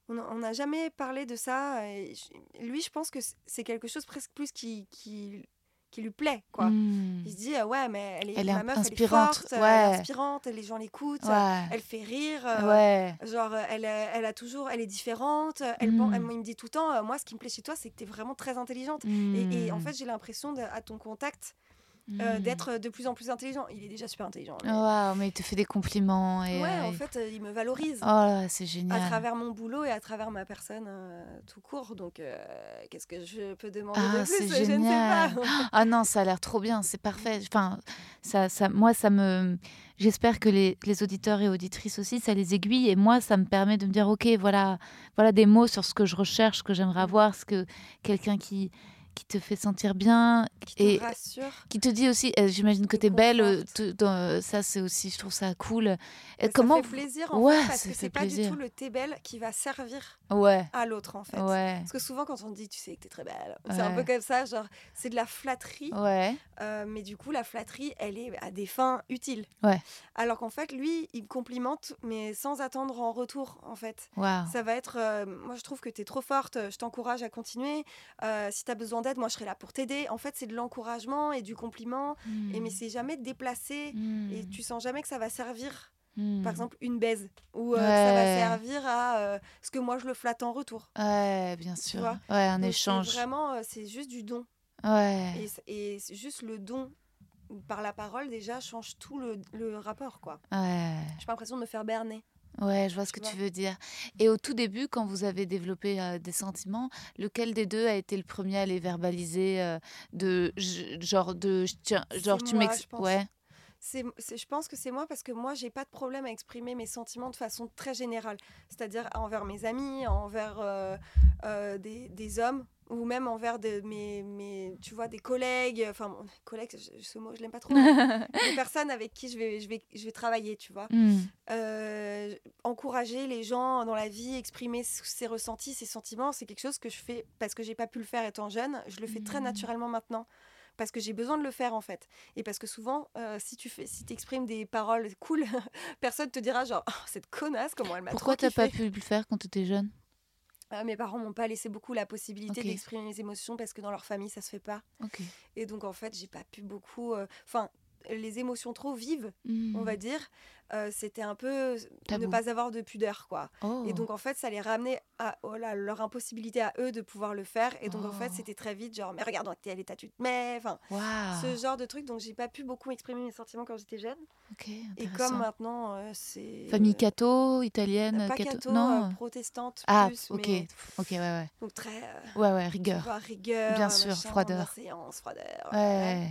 On n'a jamais parlé de ça. et je- lui, je pense que c'est quelque chose presque plus qui, qui, qui lui plaît, quoi. Hmm. Il se dit ah ouais, mais elle est, Elle est ma meuf, inspirante, elle est forte, elle ouais. est inspirante, les gens l'écoutent, Ouais. elle fait rire. euh, ouais. Genre, elle, elle a toujours, elle est différente. Elle, Mm. elle- il me dit tout le temps, euh, moi, ce qui me plaît chez toi, c'est que tu es vraiment très intelligente. Et, et en Hmm. fait, j'ai l'impression, à ton contact, euh, Hmm. d'être de plus en plus intelligent. Il est déjà super intelligent. mais- Waouh, mais il te fait des compliments. Et, ouais, euh, en il- fait, euh, il me valorise. Oh c'est À génial. travers mon boulot et à travers ma personne euh, tout court. Donc, euh, qu'est-ce que je peux demander Ah, de c'est plus Je ne sais génial. pas. Ah non, ça a l'air trop bien, c'est parfait. Enfin, ça, ça, moi, ça me. J'espère que les, les auditeurs et auditrices aussi, ça les aiguille. Et moi, ça me permet de me dire, ok, voilà, voilà des mots sur ce que je recherche, ce que j'aimerais avoir, ce que quelqu'un qui qui te fait sentir bien Qui te et rassure. qui te dit aussi, euh, j'imagine que tu es belle, euh, euh, ça c'est aussi, je trouve ça cool. Et comment Ça fait plaisir en Ouais, fait, parce que c'est pas du tout le t'es belle qui va servir Ouais, à l'autre en fait. ouais, Parce que souvent, quand on dit tu sais que t'es très belle, c'est un peu comme ça, genre c'est de la flatterie, euh, mais du coup, la flatterie, elle est à des fins utiles. Alors qu'en fait, lui, il me complimente, mais sans attendre en retour, en fait. Ça va être, moi je trouve que t'es trop forte, je t'encourage à continuer. Si t'as besoin d'aide, moi je serai là pour t'aider. En fait, c'est de l'encouragement et du compliment, et mais c'est jamais déplacé. Hmm. Et tu sens jamais que ça va servir, Hmm. par exemple, une baise, ou euh, ça va servir à euh, ce que moi je le flatte en retour. Ouais, bien sûr. Ouais, un Donc, échange. Vraiment, euh, c'est juste du don. Ouais. Et, et c'est juste le don par la parole déjà change tout le, le rapport quoi. Ouais. J'ai pas l'impression de me faire berner. Ouais, je vois ce que tu veux dire. Et au tout début, quand vous avez développé euh, des sentiments, lequel des deux a été le premier à les verbaliser euh, de genre de tiens- genre tu moi, m'ex je pense. ouais c'est, c'est- je pense que c'est moi parce que moi, j'ai pas de problème à exprimer mes sentiments de façon très générale. C'est-à-dire envers mes amis, envers euh, des, des hommes ou même envers de, mes, mes, tu vois, des collègues. Enfin, collègues, je- ce mot, je l'aime pas trop. des personnes avec qui je vais, je vais, je vais travailler, tu vois. Hmm. Euh, encourager les gens dans la vie, exprimer ses ressentis, ses sentiments, c'est quelque chose que je fais parce que j'ai pas pu le faire étant jeune. Je le fais très Mhm. naturellement maintenant parce que j'ai besoin de le faire en fait. Et parce que souvent, euh, si tu fais, si exprimes des paroles cool, personne te dira genre Oh, cette connasse comment elle m'a Pourquoi t'as pas pu le faire quand t'étais jeune? Ah, Mes parents m'ont pas laissé beaucoup la possibilité d'exprimer mes émotions parce que dans leur famille ça se fait pas. Et donc en fait j'ai pas pu beaucoup. euh, Enfin les émotions trop vives, Hmm. on va dire, euh, c'était un peu Tabou. ne pas avoir de pudeur quoi. Oh. Et donc en fait, ça les ramenait à oh là, leur impossibilité à eux de pouvoir le faire. Et donc en fait, Oh. c'était très vite genre mais regarde dans quel état tu te mets. Enfin, ce genre de truc. Donc j'ai pas pu beaucoup exprimer mes sentiments quand j'étais jeune. Et comme maintenant, euh, c'est Famille euh, catho, italienne, pas catho- Non. euh, protestante ah, plus, ok, mais ok, ouais, ouais, donc très ouais, ouais, rigueur. vois, rigueur, Bien sûr, machin, froideur. bienséance, froideur. Ouais, ouais.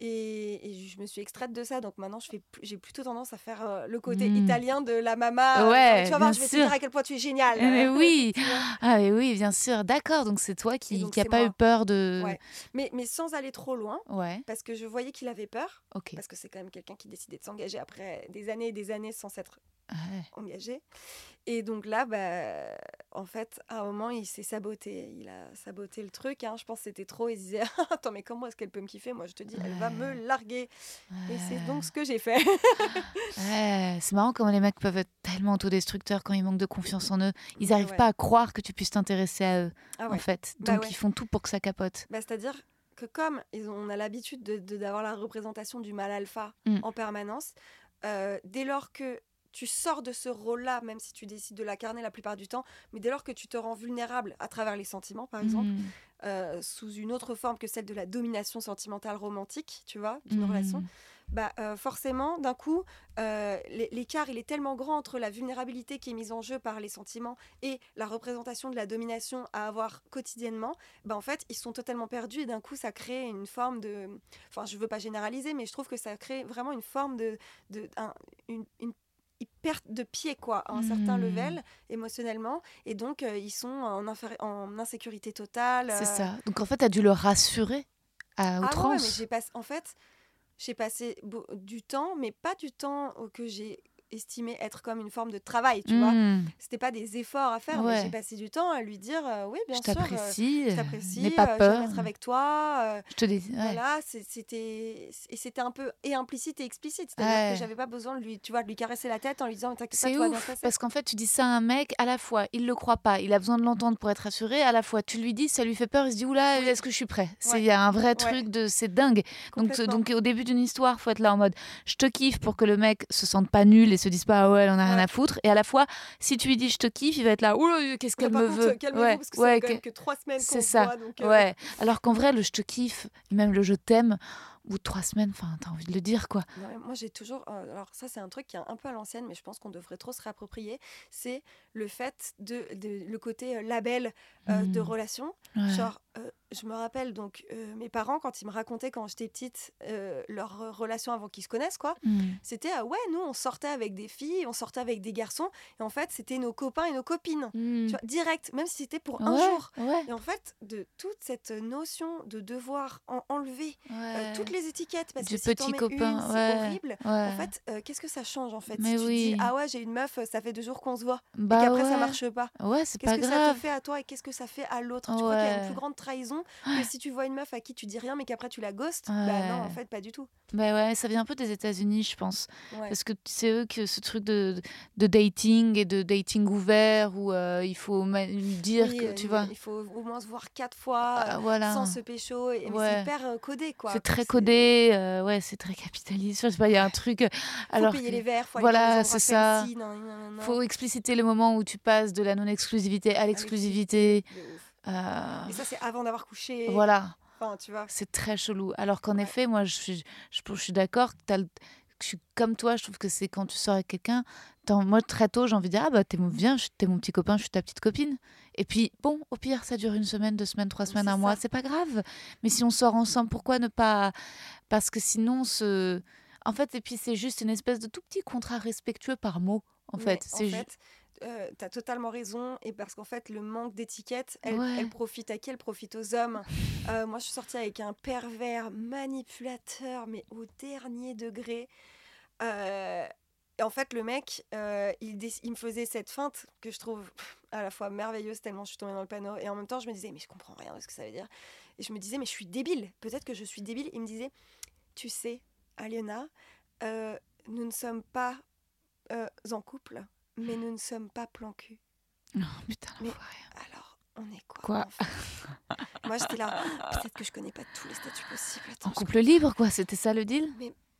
Et, et je me suis extraite de ça, donc maintenant je fais, plus- j'ai plutôt tendance à faire euh, le côté Mm. italien de la mama. Ouais, tu vas voir, je vais te dire à quel point tu es génial. Eh, Mais oui, ah mais oui, bien sûr, d'accord. Donc c'est toi qui c'est pas moi. eu peur de. Ouais. mais, mais sans aller trop loin, Ouais, parce que je voyais qu'il avait peur, parce que c'est quand même quelqu'un qui décidait de s'engager après des années et des années sans s'être Ouais. engagé. Et donc là, bah, en fait, à un moment, il s'est saboté. Il a saboté le truc. hein. Je pense que c'était trop. Il disait Attends, mais comment est-ce qu'elle peut me kiffer? Moi, je te dis, elle va me larguer. Et c'est donc ce que j'ai fait. C'est marrant comment les mecs peuvent être tellement autodestructeurs quand ils manquent de confiance en eux. Ils n'arrivent pas à croire que tu puisses t'intéresser à eux, Ah en fait. Bah Donc ils font tout pour que ça capote. Bah, C'est-à-dire que comme ils ont- on a l'habitude de- de- d'avoir la représentation du mal alpha Mm. en permanence, euh, dès lors que tu sors de ce rôle-là, même si tu décides de l'incarner la plupart du temps, mais dès lors que tu te rends vulnérable à travers les sentiments, par exemple, Mm. euh, sous une autre forme que celle de la domination sentimentale romantique, tu vois, d'une Mm. relation, bah euh, forcément, d'un coup, euh, l'é- l'écart il est tellement grand entre la vulnérabilité qui est mise en jeu par les sentiments et la représentation de la domination à avoir quotidiennement. Bah en fait, ils sont totalement perdus et d'un coup, ça crée une forme de, enfin, je veux pas généraliser, mais je trouve que ça crée vraiment une forme de, de un- une, une ils perdent de pied quoi à un certain Mm. level émotionnellement et donc euh, ils sont en, en insécurité totale C'est euh, ça. Donc en fait, tu as dû le rassurer à ah ouais, mais outrance. j'ai passé en fait j'ai passé du temps mais pas du temps que j'ai estimé être comme une forme de travail tu vois Mm. c'était pas des efforts à faire Ouais. mais j'ai passé du temps à lui dire euh, oui bien Je sûr euh, t'apprécie. je t'apprécie N'aie pas euh, peur. j'aime être avec toi Je te dis. ouais. voilà c'était et c'était un peu et implicite et explicite c'est-à-dire Ouais. que j'avais pas besoin de lui tu vois de lui caresser la tête en lui disant t'inquiète pas va bien ouf passer parce qu'en fait tu dis ça à un mec à la fois il le croit pas il a besoin de l'entendre pour être rassuré à la fois tu lui dis ça lui fait peur il se dit oula est-ce que je suis prêt? C'est il y a un vrai truc de c'est dingue donc donc au début d'une histoire faut être là en mode je te kiffe pour que le mec se sente pas nul et se dise pas ah ouais elle en a rien à foutre et à la fois si tu lui dis je te kiffe il va être là oula qu'est-ce qu'elle me veut ouais parce que ouais quand que- même que trois semaines c'est ça. voit, donc, euh, ouais alors qu'en vrai le je te kiffe même le je t'aime de trois semaines enfin t'as envie de le dire quoi moi, j'ai toujours. euh, alors, ça, c'est un truc qui est un peu à l'ancienne, mais je pense qu'on devrait trop se réapproprier. C'est le fait de, de- le côté euh, label euh, de Mm. relation. Ouais. Genre, euh, je me rappelle donc euh, mes parents quand ils me racontaient quand j'étais petite euh, leur relation avant qu'ils se connaissent, quoi. Mm. C'était ah ouais, nous on sortait avec des filles, on sortait avec des garçons, et en fait c'était nos copains et nos copines. Mm. Tu vois, direct, même si c'était pour un jour. ouais, Et en fait, de toute cette notion de devoir en- enlever ouais. toutes les étiquettes, parce Du que si petit copain, c'est horrible. En fait, qu'est-ce que ça change en fait? Mais Si tu oui. dis ah ouais, j'ai une meuf, ça fait deux jours qu'on se voit, bah et qu'après ça marche pas. Ouais, c'est Qu'est-ce pas que ça te fait à toi et qu'est-ce que ça fait à l'autre? Tu crois qu'il y a une plus grande trahison que si tu vois une meuf à qui tu dis rien mais qu'après tu la ghostes Bah non, en fait, pas du tout. Bah ouais, ça vient un peu des États-Unis, je pense. Ouais. Parce que c'est eux que ce truc de, de dating et de dating ouvert où euh, il faut dire Oui, que euh, tu vois. Il faut au moins se voir quatre fois Ah, euh, voilà. sans se pécho. Et, Ouais. c'est hyper codé quoi. C'est très codé, ouais, c'est très capitaliste. Je sais pas, il y a un truc. euh, Faut alors payer que les verres, faut voilà, c'est ça. nan, nan, nan. faut expliciter le moment où tu passes de la non-exclusivité à l'exclusivité. Euh, Et ça, c'est avant d'avoir couché. voilà. Enfin, tu vois. C'est très chelou. Alors qu'en Ouais. effet, moi, je suis, je, je suis d'accord je suis comme toi. Je trouve que c'est quand tu sors avec quelqu'un. Moi, très tôt, j'ai envie de dire Ah, bah, t'es mon, viens, t'es mon petit copain, je suis ta petite copine. Et puis, bon, au pire, ça dure une semaine, deux semaines, trois semaines, un mois. C'est pas grave. Mais si on sort ensemble, pourquoi ne pas. Parce que sinon, ce. En fait, et puis c'est juste une espèce de tout petit contrat respectueux par mot. En Mais fait, c'est ju- fait, euh, t'as totalement raison. Et parce qu'en fait, le manque d'étiquette, elle, Ouais. elle profite à qui? Elle profite aux hommes. Euh, moi, je suis sortie avec un pervers manipulateur, mais au dernier degré. Euh, et en fait, le mec, euh, il, me faisait cette feinte que je trouve à la fois merveilleuse tellement je suis tombée dans le panneau. Et en même temps, je me disais, mais je comprends rien de ce que ça veut dire. Et je me disais, mais je suis débile. Peut-être que je suis débile. Il me disait, tu sais, Aliona, nous ne sommes pas en couple, mais nous ne sommes pas plan cul. Oh, putain, Mais- l'enfoiré. Alors, on est quoi Quoi Moi, j'étais là. Peut-être que je connais pas tous les statuts possibles. Attends, En je- couple libre, quoi, c'était ça le deal?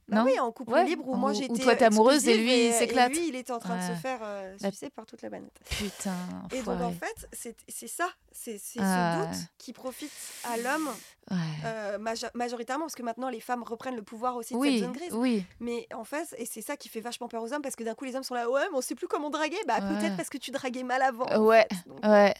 Bah non oui, en couple Ouais, libre où moi j'étais. toi, t'es amoureuse et lui, il et s'éclate. lui, il était en train de se faire euh, sucer par toute la banette. Putain, Et donc, en fait, c'est ça. C'est c'est Ah. ce doute qui profite à l'homme Ouais. euh, majo- majoritairement, parce que maintenant les femmes reprennent le pouvoir aussi de cette Oui, zone grise. oui. Mais en fait, et c'est ça qui fait vachement peur aux hommes, parce que d'un coup les hommes sont là, ouais, mais on sait plus comment draguer. Bah peut-être parce que tu draguais mal avant. en Ouais, fait. Donc, Ouais,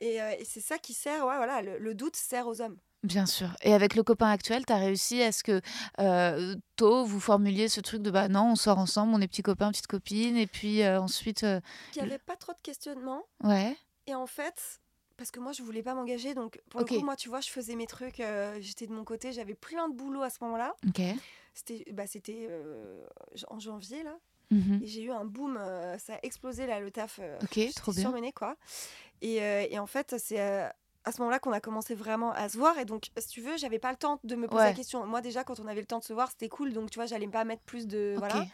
Et, euh, et c'est ça qui sert, ouais, voilà, le, le doute sert aux hommes. Bien sûr. Et avec le copain actuel, t'as réussi à ce que euh, tôt vous formuliez ce truc de bah non, on sort ensemble, on est petits copains, petites copines, et puis euh, ensuite, euh, Il n'y avait pas trop de questionnements. ouais, Et en fait, parce que moi, je voulais pas m'engager, donc pour le coup, moi, tu vois, je faisais mes trucs, j'étais de mon côté, j'avais plein de boulot à ce moment-là. ok. C'était bah, en janvier, là. Mhm. Et j'ai eu un boom, ça a explosé, là, le taf. Ok, trop bien. surmenée, quoi. Et, et en fait, c'est à ce moment-là qu'on a commencé vraiment à se voir. Et donc, si tu veux, j'avais pas le temps de me poser Ouais. la question. Moi, déjà, quand on avait le temps de se voir, c'était cool. Donc, tu vois, j'allais pas mettre plus de. Voilà.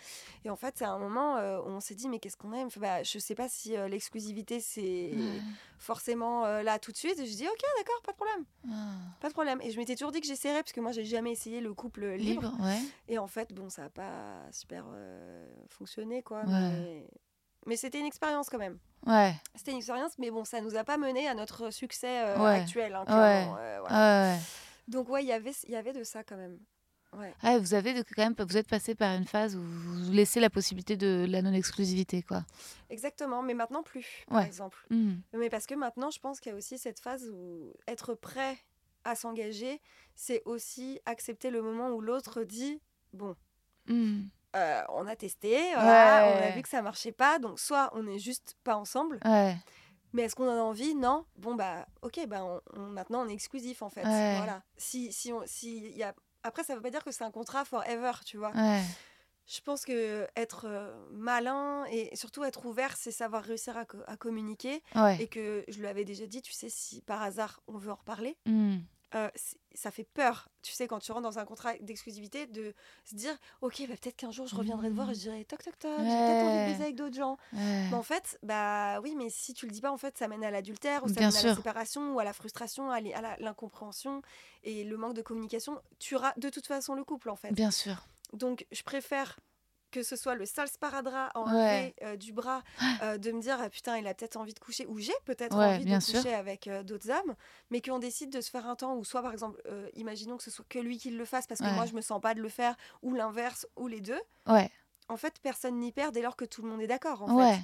Et en fait, c'est à un moment euh, où on s'est dit, mais qu'est-ce qu'on aime? Bah, Je sais pas si euh, l'exclusivité, c'est Ouais. forcément euh, là tout de suite. Et je dis, ok, d'accord, pas de problème. Ah. Pas de problème. Et je m'étais toujours dit que j'essaierais, parce que moi, j'ai jamais essayé le couple libre. Libre, ouais. Et en fait, bon, ça n'a pas super euh, fonctionné, quoi. Ouais. Mais, mais c'était une expérience quand même. Ouais, C'était une expérience, mais bon, ça nous a pas mené à notre succès euh, Ouais. actuel, hein, Ouais. euh, voilà. ouais. Donc, ouais, il y avait- il y avait de ça quand même. Ouais. Ah, vous avez de- quand même, vous êtes passé par une phase où vous laissez la possibilité de la non-exclusivité, quoi. Exactement, mais maintenant plus, par Ouais. exemple. Mhm. Mais parce que maintenant, je pense qu'il y a aussi cette phase où être prêt à s'engager, c'est aussi accepter le moment où l'autre dit bon, Mhm. Euh, on a testé, voilà, on a Ouais. vu que ça marchait pas, donc soit on n'est juste pas ensemble, Ouais, mais est-ce qu'on en a envie? Non. Bon bah ok, bah on, on- maintenant on est exclusif en fait. Voilà. Si si on si y a après ça veut pas dire que c'est un contrat forever, tu vois. Je pense que être euh, malin et surtout être ouvert, c'est savoir réussir à, co- à communiquer et que je lui avais déjà dit, tu sais, si par hasard on veut en reparler, Mhm. Euh, ça fait peur, tu sais, quand tu rentres dans un contrat d'exclusivité, de se dire, ok, bah, peut-être qu'un jour je reviendrai te voir et je dirai, toc toc toc, j'ai peut-être envie de Ouais. baiser avec d'autres gens. Ouais. Mais en fait, bah oui, mais si tu le dis pas, en fait, ça mène à l'adultère ou ça Bien mène à la séparation ou à la frustration, à l'incompréhension et le manque de communication tuera de toute façon le couple, en fait. Bien sûr. Donc, je préfère que ce soit le sale sparadrap Ouais. euh, du bras, euh, de me dire ah, putain, il a peut-être envie de coucher, ou j'ai peut-être Ouais, envie de sûr. coucher avec euh, d'autres hommes, mais qu'on décide de se faire un temps, ou soit par exemple, imaginons que ce soit que lui qui le fasse parce que Ouais. moi je me sens pas de le faire, ou l'inverse, ou les deux. Ouais, En fait, personne n'y perd dès lors que tout le monde est d'accord. En ouais. fait.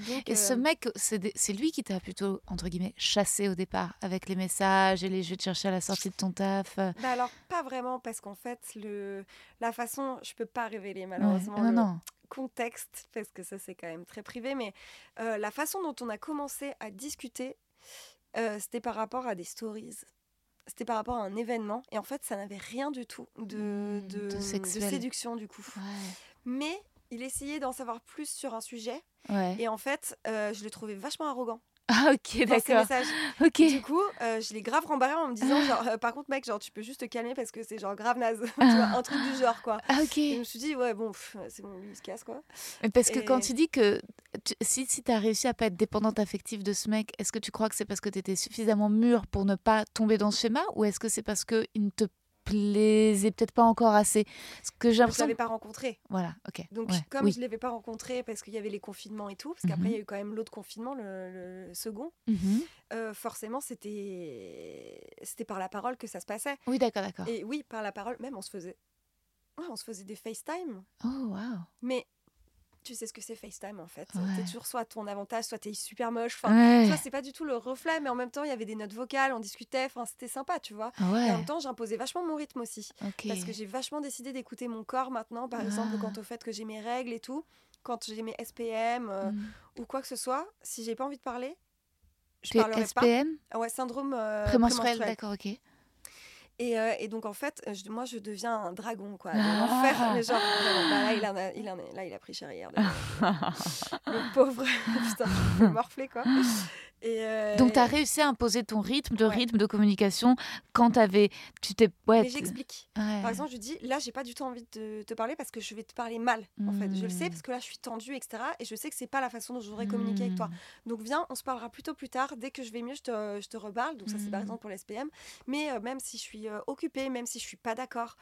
Donc, Et ce euh, mec, c'est lui qui t'a plutôt, entre guillemets, chassé au départ, avec les messages et les jeux de chercher à la sortie de ton taf. euh. bah alors, pas vraiment, parce qu'en fait, le... la façon, je peux pas révéler Ouais. malheureusement Non, le non. contexte, parce que ça c'est quand même très privé, mais euh, la façon dont on a commencé à discuter, euh, c'était par rapport à des stories. C'était par rapport à un événement, et en fait, ça n'avait rien du tout de, Hmm, de, de de sexuel. séduction du coup. Ouais. Mais il essayait d'en savoir plus sur un sujet, Ouais. et en fait, euh, je le trouvais vachement arrogant Ah, ok, d'accord. Ok. Du coup, euh, je l'ai grave rembarré en me disant, genre, euh, par contre, mec, genre, tu peux juste te calmer parce que c'est genre grave naze, tu vois, un truc du genre, quoi. Ah, ok. Et je me suis dit, ouais, bon, c'est bon, lui, il se casse, quoi. Mais parce que quand tu dis que tu- si, si tu as réussi à pas être dépendante affective de ce mec, est-ce que tu crois que c'est parce que tu étais suffisamment mûre pour ne pas tomber dans ce schéma ou est-ce que c'est parce qu'il ne te plaisait peut-être pas encore assez Parce que j'ai Je l'impression. l'avais pas rencontré. Voilà, ok. Donc, ouais, comme oui. je ne l'avais pas rencontré parce qu'il y avait les confinements et tout, parce qu'après, Mhm. il y a eu quand même l'autre confinement, le, le second, Mhm. euh, forcément, c'était c'était par la parole que ça se passait. Oui, d'accord, d'accord. Et oui, par la parole, même, on se faisait, ouais, on se faisait des FaceTime. Oh, waouh. Mais tu sais ce que c'est FaceTime en fait. Ouais. T'es toujours soit ton avantage, soit t'es super moche. Enfin, Ouais. c'est pas du tout le reflet, mais en même temps, il y avait des notes vocales, on discutait, enfin, c'était sympa, tu vois. Ah Et en même temps, j'imposais vachement mon rythme aussi. Parce que j'ai vachement décidé d'écouter mon corps maintenant, par exemple, Ah. quant au fait que j'ai mes règles et tout, quand j'ai mes SPM euh, Mm. ou quoi que ce soit, si j'ai pas envie de parler, je parlerai pas. SPM Ah ouais, syndrome euh, Prémenstruel, prémenstruel. d'accord, ok. Et, euh, et donc en fait, je- moi je deviens un dragon quoi, de Ah. l'enfer. Mais genre vraiment, bah là il en a, il en a- là il a pris cher hier. le pauvre, putain, je me fais morfler quoi. Et euh, Donc, tu as réussi à imposer ton rythme de Ouais. rythme de communication quand t'avais, tu t'es, ouais, Mais j'explique. ouais. Par exemple, je dis là j'ai pas du tout envie de te parler parce que je vais te parler mal en fait. Je le sais Mm. parce que là je suis tendue etc. Et je sais que c'est pas la façon dont je voudrais communiquer avec toi. Mm. Donc viens, on se parlera plutôt plus tard. Dès que je vais mieux, je te, je te reparle. Donc ça c'est par Mm. exemple pour les SPM. Mais euh, même si je suis euh, occupée, même si je suis pas d'accord,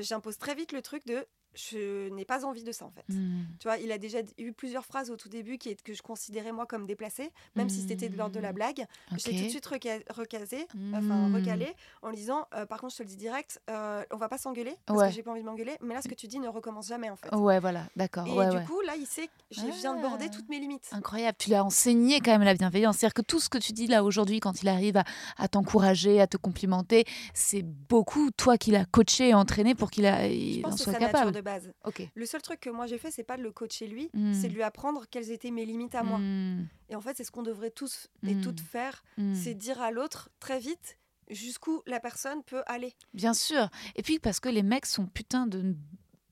j'impose très vite le truc de je n'ai pas envie de ça en fait. Mm. Tu vois, il a déjà eu plusieurs phrases au tout début qui est, que je considérais moi comme déplacées, même si c'était de l'ordre de la blague. Je l'ai tout de suite reca- recasé, enfin Mm. recalé, en lui disant euh, par contre, je te le dis direct, euh, on va pas s'engueuler parce Ouais. que j'ai pas envie de m'engueuler, mais là, ce que tu dis ne recommence jamais en fait. Ouais, voilà, d'accord. Et ouais, du ouais. coup, là, il sait que je viens de border Ah. toutes mes limites. Incroyable, tu l'as enseigné quand même la bienveillance. C'est-à-dire que tout ce que tu dis là aujourd'hui, quand il arrive à, à t'encourager, à te complimenter, c'est beaucoup toi qui l'as coaché et entraîné pour qu'il Je en soit capable. Base. Le seul truc que moi j'ai fait, c'est pas de le coacher lui, Mm. c'est de lui apprendre quelles étaient mes limites à moi. Mm, Et en fait, c'est ce qu'on devrait tous et Mm. toutes faire, c'est dire à l'autre très vite jusqu'où la personne peut aller. Bien sûr. Et puis parce que les mecs sont putain de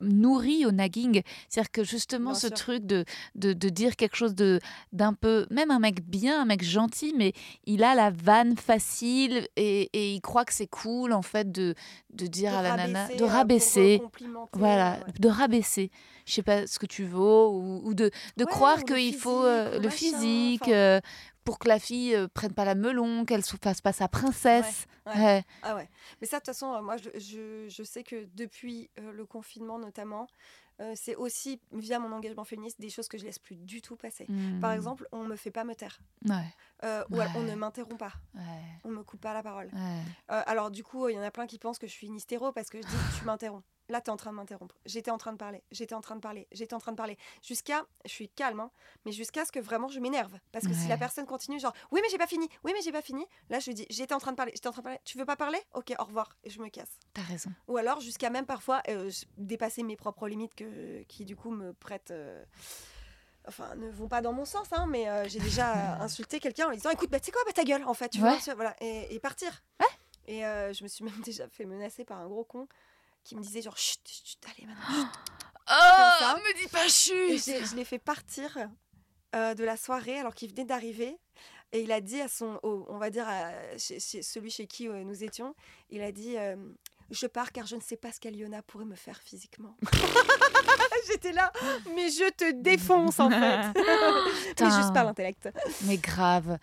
nourris au nagging. C'est-à-dire que justement Bien ce sûr. truc de, de, de dire quelque chose de d'un peu, même un mec bien, un mec gentil, mais il a la vanne facile et, et il croit que c'est cool en fait de, de dire de à la nana, de euh, rabaisser. Voilà, ouais. de rabaisser. Je sais pas ce que tu vaux ou, ou de, de Ouais, croire qu'il faut euh, le physique euh, pour que la fille euh, prenne pas la melon, qu'elle se fasse pas sa princesse. ouais. Ouais. Ah ouais. Mais ça, de toute façon, euh, moi, je, je, je sais que depuis euh, le confinement notamment, euh, c'est aussi via mon engagement féministe des choses que je laisse plus du tout passer. Par Hmm. exemple, on me fait pas me taire, euh, on ne m'interrompt pas, Ouais. on me coupe pas la parole. Ouais. Euh, alors du coup, il y en a plein qui pensent que je suis une hystéro parce que je dis tu m'interromps. Là, tu es en train de m'interrompre. J'étais en train de parler. J'étais en train de parler. J'étais en train de parler. Jusqu'à, je suis calme, hein, mais jusqu'à ce que vraiment je m'énerve. Parce que si la Ouais. personne continue, genre, oui, mais j'ai pas fini. Oui, mais j'ai pas fini. Là, je dis, j'étais en train de parler. J'étais en train de parler. Tu veux pas parler? Ok, au revoir. Et je me casse. T'as raison. Ou alors, jusqu'à même parfois euh, dépasser mes propres limites que, qui, du coup, me prêtent. euh, Enfin, ne vont pas dans mon sens, hein, mais euh, j'ai déjà insulté quelqu'un en lui disant Écoute, bah, tu sais quoi, bah, ta gueule, en fait, tu Ouais. vois, tu voilà, et, et partir. Et euh, je me suis même déjà fait menacer par un gros con qui me disait genre chut, chut, allez maintenant. chut. Oh, me dis pas chut je l'ai fait partir euh, de la soirée alors qu'il venait d'arriver. Et il a dit à son, au- on va dire, à chez- chez celui chez qui euh, nous étions, il a dit euh, Je pars car je ne sais pas ce qu'Aliona pourrait me faire physiquement. J'étais là, mais je te défonce en fait. mais juste par l'intellect. Mais grave.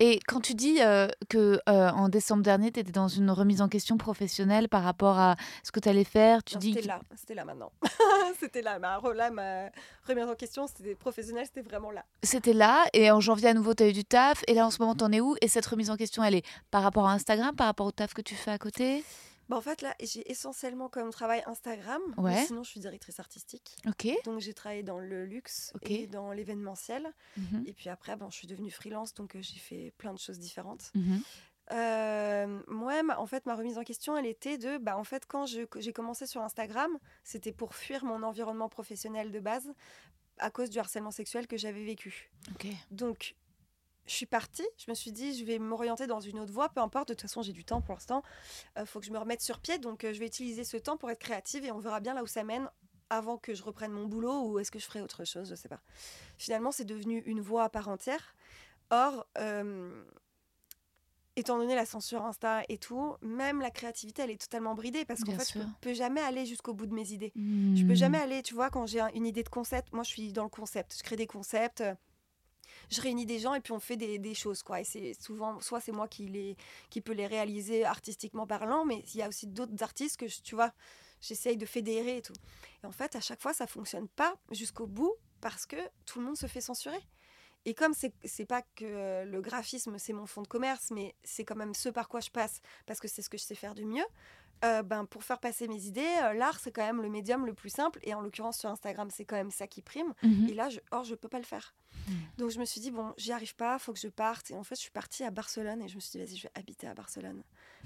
Et quand tu dis euh, que euh, en décembre dernier, tu étais dans une remise en question professionnelle par rapport à ce que tu allais faire, tu Non, dis C'était là, c'était là maintenant. c'était là, ma, là, ma remise en question, c'était professionnel, c'était vraiment là. c'était là, et en janvier à nouveau, tu as eu du taf, et là en ce moment, t'en es où? Et cette remise en question, elle est par rapport à Instagram, par rapport au taf que tu fais à côté? Bah, en fait, là, j'ai essentiellement comme travail Instagram. Ouais. mais sinon, je suis directrice artistique. Ok. Donc, j'ai travaillé dans le luxe et dans l'événementiel. Mhm. Et puis après, bon, je suis devenue freelance, donc euh, j'ai fait plein de choses différentes. Mhm. Euh, moi, ma- en fait, ma remise en question, elle était de, bah, en fait, quand j'ai commencé sur Instagram, c'était pour fuir mon environnement professionnel de base à cause du harcèlement sexuel que j'avais vécu. Ok. Donc, je suis partie. Je me suis dit, je vais m'orienter dans une autre voie, peu importe. De toute façon, j'ai du temps pour l'instant. Il faut que je me remette sur pied. Donc, euh, je vais utiliser ce temps pour être créative et on verra bien là où ça mène avant que je reprenne mon boulot ou est-ce que je ferai autre chose, je sais pas. Finalement, c'est devenu une voie à part entière. Or, euh, étant donné la censure Insta et tout, même la créativité, elle est totalement bridée parce qu'en fait, je peux, peux jamais aller jusqu'au bout de mes idées. Je peux Mhm. jamais aller, tu vois, quand j'ai un- une idée de concept, moi je suis dans le concept, je crée des concepts, euh, je réunis des gens et puis on fait des, choses, quoi. Et c'est souvent, soit c'est moi qui, les, qui peux les réaliser artistiquement parlant, mais il y a aussi d'autres artistes que, je- tu vois, j'essaye de fédérer et tout. Et en fait, à chaque fois, ça fonctionne pas jusqu'au bout parce que tout le monde se fait censurer. Et comme c'est pas que euh, le graphisme, c'est mon fond de commerce, mais c'est quand même ce par quoi je passe parce que c'est ce que je sais faire de mieux. Euh, ben, pour faire passer mes idées, euh, l'art, c'est quand même le médium le plus simple. Et en l'occurrence, sur Instagram, c'est quand même ça qui prime. Mhm. Et là, je, or, je peux pas le faire. Mhm. Donc, je me suis dit, bon, j'y arrive pas, faut que je parte. Et en fait, je suis partie à Barcelone et je me suis dit, vas-y, je vais habiter à Barcelone.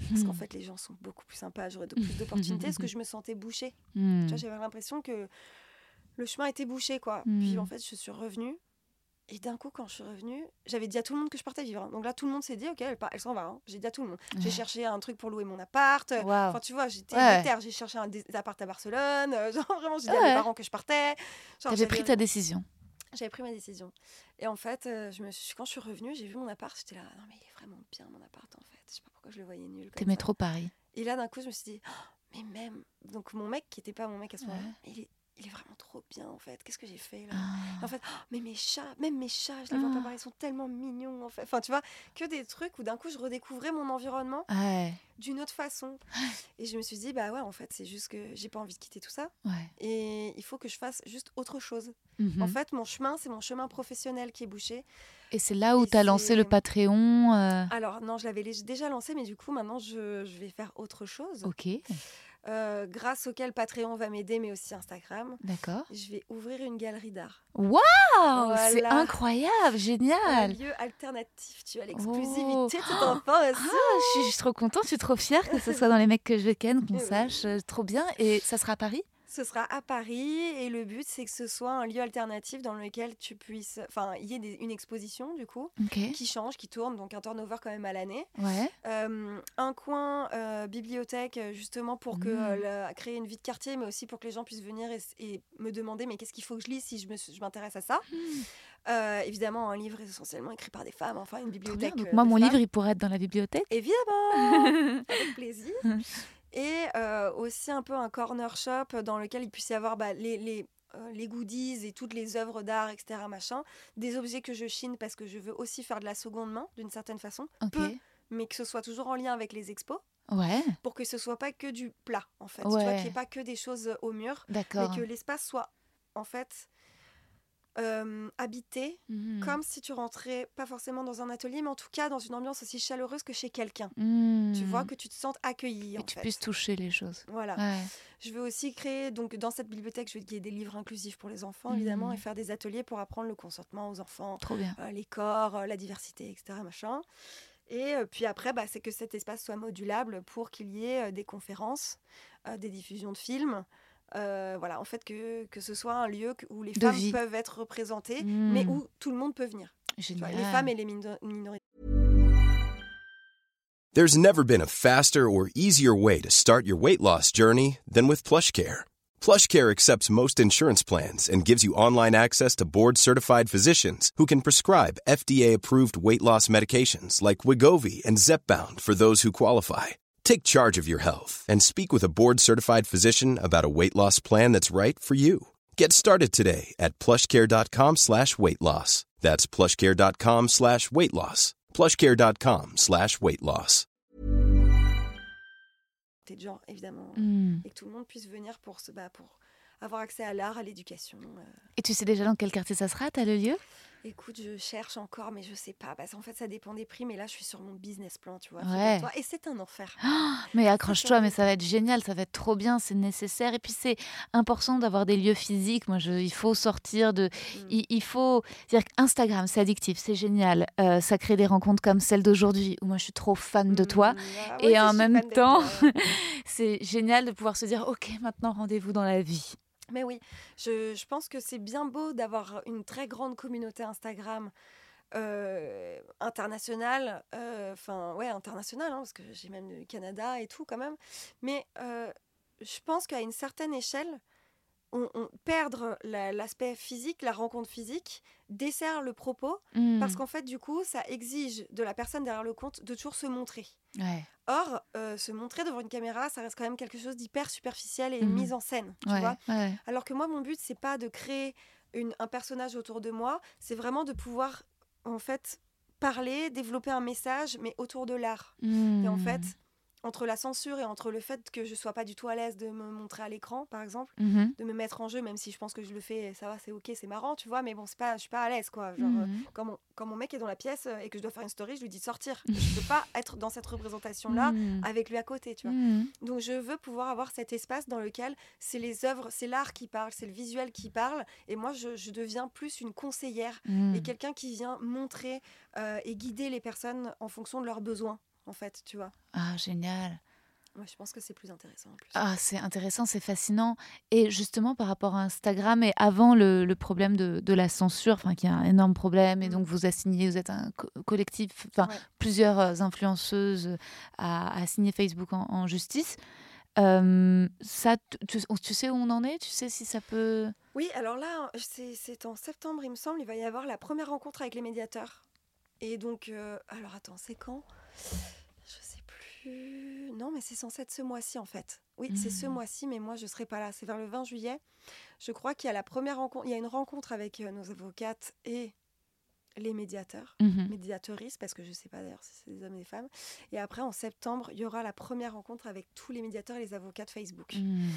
Parce qu'en Mhm. fait, les gens sont beaucoup plus sympas, j'aurais plus d'opportunités. parce que je me sentais bouchée. Tu vois, j'avais l'impression que le chemin était bouché, quoi. Puis en fait, je suis revenue. Et d'un coup, quand je suis revenue, j'avais dit à tout le monde que je partais vivre. hein. Donc là, tout le monde s'est dit, ok, elle, part- elle s'en va. hein. J'ai dit à tout le monde. J'ai cherché un truc pour louer mon appart. Waouh. Enfin, tu vois, j'étais Ouais. déter. J'ai cherché un dé- appart à Barcelone. euh, genre, vraiment, j'ai dit à Ouais. mes parents que je partais. Genre, T'avais j'avais- pris ta décision. J'avais pris ma décision. Et en fait, euh, je me suis... quand je suis revenue, j'ai vu mon appart. J'étais là, non, mais il est vraiment bien, mon appart, en fait. Je sais pas pourquoi je le voyais nul. comme T'aimais ça. trop Paris. Et là, d'un coup, je me suis dit, Oh, mais même. Donc, mon mec, qui n'était pas mon mec à ce moment-là, Ouais. il, est... il est vraiment trop bien, en fait. Qu'est-ce que j'ai fait là? Ah. En fait, oh, mais mes chats, même mes chats, je les vois Ah. pas pareil, ils sont tellement mignons, en fait. Enfin, tu vois, que des trucs où d'un coup, je redécouvrais mon environnement Ouais, d'une autre façon. Et je me suis dit, bah ouais, en fait, c'est juste que j'ai pas envie de quitter tout ça. ouais. Et il faut que je fasse juste autre chose. Mhm. En fait, mon chemin, c'est mon chemin professionnel qui est bouché. Et c'est là où et t'as lancé le Patreon. euh, Alors, non, je l'avais déjà lancé, mais du coup, maintenant, je, je vais faire autre chose. Ok, euh, grâce auquel Patreon va m'aider, mais aussi Instagram. d'accord. Je vais ouvrir une galerie d'art. Waouh, c'est incroyable, Un génial. lieu alternatif, tu as Oh. l'exclusivité tout en pense. Ah, je suis, trop contente, je suis trop fière que ce soit dans les mecs que je ken, qu'on sache. euh, Trop bien. Et ça sera à Paris? Ce sera à Paris et le but c'est que ce soit un lieu alternatif dans lequel tu puisses, enfin, il y ait des- une exposition du coup qui change, qui tourne, donc un turnover quand même à l'année. Ouais. Euh, un coin euh, bibliothèque euh, justement pour que Mm. euh, la- créer une vie de quartier, mais aussi pour que les gens puissent venir et, et me demander mais qu'est-ce qu'il faut que je lise si je m'intéresse à ça? Mm. Euh, évidemment un livre essentiellement écrit par des femmes, enfin une Trop bien. bibliothèque. Donc moi, mon femmes. livre, il pourrait être dans la bibliothèque? Évidemment, avec plaisir. Et euh, aussi un peu un corner shop dans lequel il puisse y avoir bah, les, les, euh, les goodies et toutes les œuvres d'art, etc. Machin. Des objets que je chine parce que je veux aussi faire de la seconde main d'une certaine façon, Ok. peu. mais que ce soit toujours en lien avec les expos Ouais, pour que ce soit pas que du plat en fait. Tu vois, Ouais. qu'il n'y ait pas que des choses au mur, mais que l'espace soit en fait euh, habité Mhm. comme si tu rentrais pas forcément dans un atelier, mais en tout cas dans une ambiance aussi chaleureuse que chez quelqu'un. Tu Mhm. vois, que tu te sentes accueilli. Et en tu fait. puisses toucher les choses. Voilà. Ouais. Je veux aussi créer, donc dans cette bibliothèque, je veux qu'il y ait des livres inclusifs pour les enfants, évidemment, Mhm. et faire des ateliers pour apprendre le consentement aux enfants, Trop bien. euh, les corps, euh, la diversité, etc. Machin. Et euh, puis après, bah, c'est que cet espace soit modulable pour qu'il y ait des conférences, des diffusions de films. Euh, voilà, en fait, que, que ce soit un lieu où les De femmes vie. peuvent être représentées, mais Mhm. où tout le monde peut venir. Vois, les femmes et les mino- minorités. There's never been a faster or easier way to start your weight loss journey than with PlushCare. PlushCare accepts most insurance plans and gives you online access to board-certified physicians who can prescribe FDA-approved weight loss medications like Wigovi and Zepbound for those who qualify. Take charge of your health and speak with a board-certified physician about a weight loss plan that's right for you. Get started today at plushcare.com slash weight loss. That's plushcare.com slash weight loss. plushcare.com slash weight loss. de genre, évidemment. Mhm. Et que tout le monde puisse venir pour, se, bah, pour avoir accès à l'art, à l'éducation. euh. Et tu sais déjà dans quel quartier ça sera T'as le lieu Écoute, je cherche encore, mais je sais pas. Parce qu'en fait, ça dépend des prix. Mais là, je suis sur mon business plan, tu vois. Ouais. Et c'est un enfer. Mais accroche-toi, mais ça va être génial, ça va être trop bien, c'est nécessaire. Et puis c'est important d'avoir des lieux physiques. Moi, je, il faut sortir de. Mm. Il, il faut. dire qu'Instagram, c'est addictif, c'est génial. Euh, ça crée des rencontres comme celle d'aujourd'hui, où moi je suis trop fan de toi. Mm, ah, Et en même temps-. C'est génial de pouvoir se dire Ok, maintenant rendez-vous dans la vie. Mais oui, je, pense que c'est bien beau d'avoir une très grande communauté Instagram euh, internationale, euh, enfin ouais internationale, hein, parce que j'ai même le Canada et tout quand même. Mais euh, je pense qu'à une certaine échelle, on, on- perdre la- l'aspect physique, la rencontre physique, dessert le propos, parce Mm. qu'en fait du coup ça exige de la personne derrière le compte de toujours se montrer. Ouais, Or, euh, se montrer devant une caméra, ça reste quand même quelque chose d'hyper superficiel et Mhm. mise en scène, tu ouais, vois. ouais. Alors que moi, mon but, c'est pas de créer une- un personnage autour de moi, c'est vraiment de pouvoir, en fait, parler, développer un message, mais autour de l'art. Et en fait, entre la censure et entre le fait que je sois pas du tout à l'aise de me montrer à l'écran, par exemple, Mhm. de me mettre en jeu, même si je pense que je le fais, ça va, c'est ok, c'est marrant, tu vois, mais bon, c'est pas, je suis pas à l'aise, quoi. Genre, euh, Mhm. quand, mon, quand mon mec est dans la pièce euh, et que je dois faire une story, je lui dis de sortir. je peux pas être dans cette représentation-là Mhm. avec lui à côté, tu vois. Donc je veux pouvoir avoir cet espace dans lequel c'est les œuvres, c'est l'art qui parle, c'est le visuel qui parle, et moi je, je deviens plus une conseillère et quelqu'un qui vient montrer euh, et guider les personnes en fonction de leurs besoins, en fait, tu vois. Ah, génial. Moi je pense que c'est plus intéressant en plus. Ah, c'est intéressant, c'est fascinant. Et justement, par rapport à Instagram, et avant le, le problème de, de la censure, enfin, qui est un énorme problème, et Mm. donc vous assignez, vous êtes un co- collectif, enfin, Ouais. plusieurs euh, influenceuses à, à signer Facebook en, en justice. Euh, ça, tu, tu- sais où on en est? Tu sais si ça peut. Oui, alors là, c'est en septembre, il me semble, il va y avoir la première rencontre avec les médiateurs. Et donc, euh, alors attends, c'est quand? Plus. Non, mais c'est censé être ce mois-ci en fait. Oui, c'est ce Mhm. mois-ci, mais moi je serai pas là. C'est vers le 20 juillet. Je crois qu'il y a la première rencontre. Il y a une rencontre avec euh, nos avocates et les médiateurs. Médiatrices, parce que je sais pas d'ailleurs si c'est des hommes et des femmes. Et après, en septembre, il y aura la première rencontre avec tous les médiateurs et les avocats de Facebook. Mhm.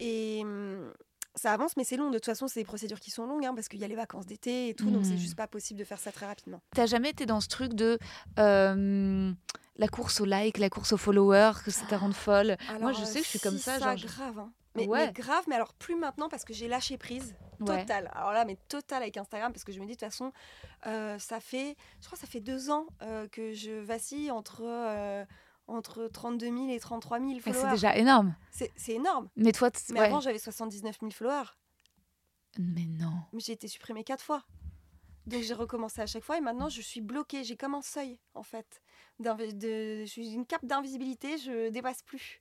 Et hum, ça avance, mais c'est long. De toute façon, c'est des procédures qui sont longues, hein, parce qu'il y a les vacances d'été et tout, donc c'est juste pas possible de faire ça très rapidement. T'as jamais été dans ce truc de euh, la course au like, la course aux followers, que ça te rende folle? Moi, je sais que je suis comme si, ça, ça genre, grave. hein. Mais, Ouais. mais grave, mais alors plus maintenant parce que j'ai lâché prise Ouais. totale. Alors là, mais totale avec Instagram parce que je me dis de toute façon, euh, ça fait, je crois, que ça fait deux ans euh, que je vacille entre entre 32 000 et 33 000 Mais followers. C'est déjà énorme. C'est énorme. Mais toi, Mais ouais. avant, j'avais 79 000 followers. Mais non. Mais j'ai été supprimée quatre fois. Donc j'ai recommencé à chaque fois et maintenant je suis bloquée. J'ai comme un seuil en fait. De, je suis une cape d'invisibilité, je dépasse plus.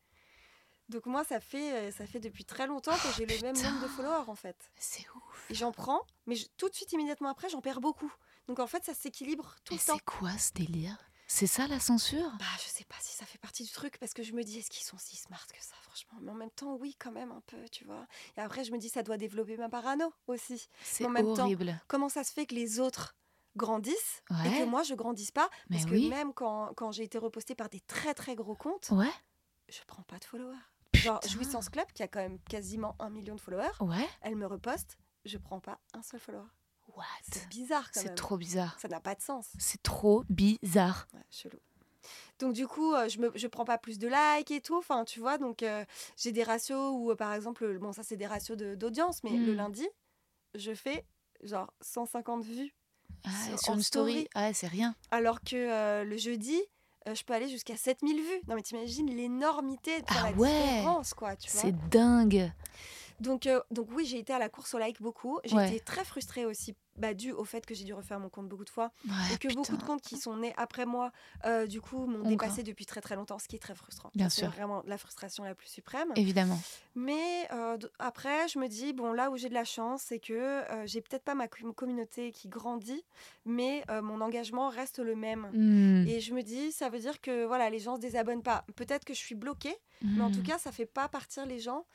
Donc moi ça fait euh, ça fait depuis très longtemps que j'ai le même nombre de followers en fait. C'est ouf. Et j'en prends, mais je- tout de suite immédiatement après j'en perds beaucoup. Donc en fait ça s'équilibre tout Mais le temps. c'est quoi ce délire? C'est ça la censure? Bah je sais pas si ça fait partie du truc parce que je me dis est-ce qu'ils sont si smart que ça franchement? Mais en même temps oui quand même un peu tu vois. Et après je me dis ça doit développer ma parano aussi. C'est en même temps, horrible. comment ça se fait que les autres grandissent et que moi je grandisse pas? Mais Parce que oui. même quand, quand j'ai été repostée par des très très gros comptes, Ouais. je prends pas de followers. Genre Putain. Jouissance Club, qui a quand même quasiment un million de followers, Ouais. elle me reposte, je prends pas un seul follower. What? C'est bizarre quand C'est trop bizarre. Ça n'a pas de sens. C'est trop bizarre. Ouais, chelou. Donc du coup, euh, je me je prends pas plus de likes et tout. Enfin, tu vois, donc euh, j'ai des ratios où, euh, par exemple, bon, ça c'est des ratios de- d'audience, mais le Mm. lundi, je fais genre 150 vues Ah, Sur- une story, story. ouais, c'est rien. Alors que le jeudi, je peux aller jusqu'à 7000 vues. Non mais t'imagines l'énormité, enfin, Ah la ouais. différence quoi. C'est dingue. Donc, donc oui, j'ai été à la course au like beaucoup. J'ai Ouais. été très frustrée aussi, bah, dû au fait que j'ai dû refaire mon compte beaucoup de fois. Ouais, et que beaucoup de comptes qui sont nés après moi, euh, du coup, m'ont dépassé depuis très très longtemps, ce qui est très frustrant. Bien sûr. C'est vraiment la frustration la plus suprême. Évidemment. Mais euh, après, je me dis, bon, là où j'ai de la chance, c'est que euh, j'ai peut-être pas ma com- communauté qui grandit, mais mon engagement reste le même. Hmm. Et je me dis, ça veut dire que voilà, les gens se désabonnent pas. Peut-être que je suis bloquée, mais en tout Hmm. cas, ça fait pas partir les gens.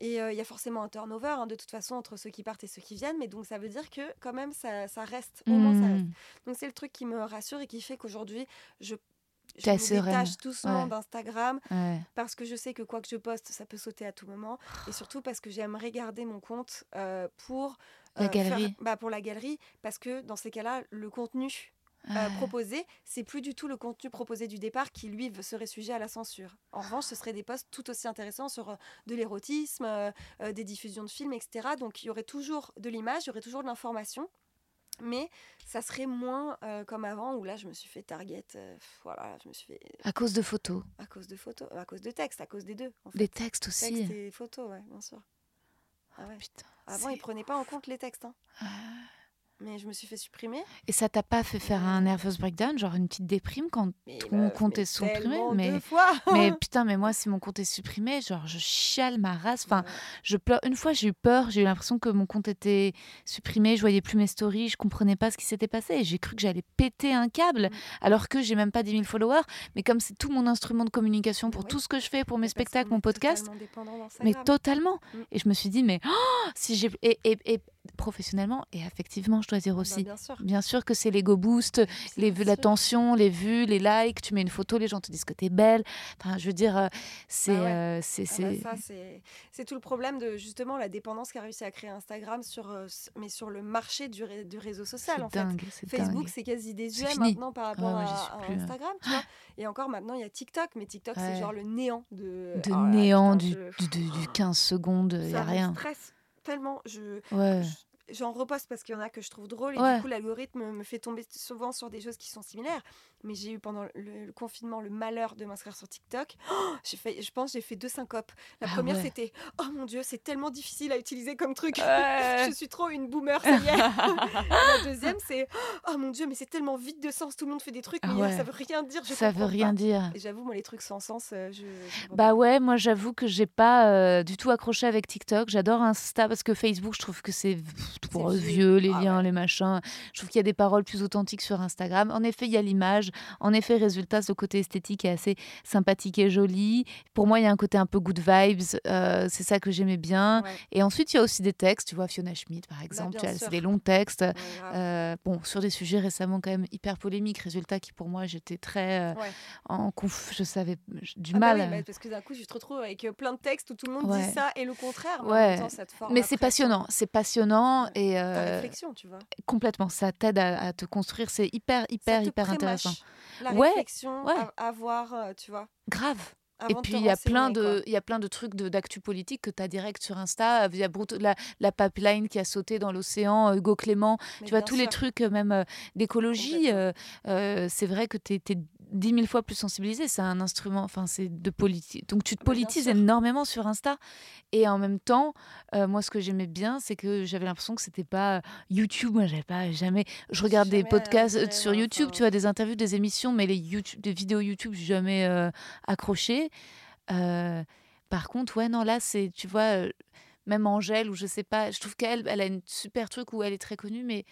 Et il y a forcément un turnover, hein, de toute façon, entre ceux qui partent et ceux qui viennent. Mais donc, ça veut dire que quand même, ça, ça reste. Au moins, ça reste. Hmm. Donc, c'est le truc qui me rassure et qui fait qu'aujourd'hui, je, je me détache doucement Ouais. d'Instagram Ouais. parce que je sais que quoi que je poste, ça peut sauter à tout moment. Et surtout parce que j'aimerais garder mon compte euh, pour... La faire- galerie. bah, Pour la galerie, parce que dans ces cas-là, le contenu euh, proposé, c'est plus du tout le contenu proposé du départ qui, lui, serait sujet à la censure. En revanche, ce seraient des posts tout aussi intéressants sur euh, de l'érotisme, euh, euh, des diffusions de films, etc. Donc, il y aurait toujours de l'image, il y aurait toujours de l'information. Mais ça serait moins euh, comme avant, où là, je me suis fait target. euh, voilà, je me suis fait À cause de photos. à cause de photos, à cause de textes, à cause des deux. En fait. Textes aussi. Textes et photos, ouais, bien sûr. Ah ouais. Putain. Avant, ils prenaient pas en compte les textes. hein. Ouais. Mais je me suis fait supprimer. Et ça t'a pas fait faire un nervous breakdown, genre une petite déprime quand Mais meuf, compte mais est supprimé mais mais putain mais moi si mon compte est supprimé genre je chiale ma race enfin Ouais. je pleure une fois j'ai eu peur j'ai eu l'impression que mon compte était supprimé je voyais plus mes stories je comprenais pas ce qui s'était passé et j'ai cru que j'allais péter un câble Mm. alors que j'ai même pas 10 000 followers mais comme c'est tout mon instrument de communication pour tout ce que je fais pour mes spectacles mon podcast totalement mais totalement Mm. et je me suis dit mais oh, si j'ai et, et, et professionnellement et affectivement, je dois dire Bah, aussi. bien sûr. Bien sûr que c'est l'ego boost, les vues, l'attention, les vues, les likes. Tu mets une photo, les gens te disent que t'es belle. Enfin, je veux dire, c'est, ouais. euh, c'est, Ah tout le problème de justement la dépendance qu'a réussi à créer Instagram sur, euh, mais sur le marché du, ré- du réseau social c'est en fait. dingue, c'est Facebook, c'est quasi désuet maintenant par rapport Ouais, ouais, j'y à, euh. Instagram, tu vois. Et encore maintenant, il y a TikTok, mais TikTok, c'est genre le néant de... De Oh là néant, putain, du, je- du, du- du 15 secondes, il n'y a rien. stresse tellement. Je, Ouais. je- J'en reposte parce qu'il y en a que je trouve drôles et Ouais. du coup l'algorithme me fait tomber souvent sur des choses qui sont similaires. Mais j'ai eu pendant le, le confinement le malheur de m'inscrire sur TikTok. Oh, j'ai fait, je pense j'ai fait deux syncopes. La Ah première ouais. c'était oh mon dieu c'est tellement difficile à utiliser comme truc. Je suis trop une boomer ça y est. La deuxième c'est oh mon dieu mais c'est tellement vide de sens. Tout le monde fait des trucs Ah mais ouais. ça veut rien dire. Je Ça veut rien pas. dire. Et j'avoue moi les trucs sans sens euh, je. Bah ouais, moi j'avoue que j'ai pas euh, du tout accroché avec TikTok. J'adore Insta parce que Facebook, je trouve que c'est pour vieux. vieux, les Ah liens, ouais. les machins. Je trouve qu'il y a des paroles plus authentiques sur Instagram. En effet, il y a l'image. En effet, résultat, ce côté esthétique est assez sympathique et joli. Pour moi, il y a un côté un peu good vibes. euh, c'est ça que j'aimais bien. Ouais. Et ensuite, il y a aussi des textes. Tu vois, Fiona Schmidt, par exemple, bien tu as- c'est des longs textes. Ouais. Euh, bon, sur des sujets récemment quand même hyper polémiques, résultat qui pour moi j'étais très euh, Ouais. en conf, je savais du Ah bah mal. oui, bah, parce que d'un coup, je te retrouve avec plein de textes où tout le monde dit ça et le contraire. Mais, Mais c'est passionnant, c'est passionnant et réflexion, tu vois. complètement, ça t'aide à, à te construire, c'est hyper, hyper, hyper intéressant. La Ouais, réflexion ouais. à, à voir, euh, tu vois. Grave. Avant Et puis il y a plein de, il y a plein de trucs de- d'actu politique que tu as direct sur Insta. Il y a Bruto- la, la pipeline qui a sauté dans l'océan, euh, Hugo Clément. Mais tu vois tous les trucs euh, même euh, d'écologie. Euh, euh, c'est vrai que tu es, dix mille fois plus sensibilisé. C'est un instrument, enfin c'est de politique. Donc tu te politises énormément sur Insta. Et en même temps, euh, moi ce que j'aimais bien, c'est que j'avais l'impression que c'était pas euh, YouTube. Moi j'avais pas jamais. Je regarde des Jamais podcasts euh, fait, sur YouTube, enfin. tu vois des interviews, des émissions, mais les YouTube, des vidéos YouTube, j'ai jamais euh, accroché. Euh, par contre, ouais, non, là, c'est, tu vois, même Angèle, ou je sais pas, je trouve qu'elle, elle a une super truc où elle est très connue, mais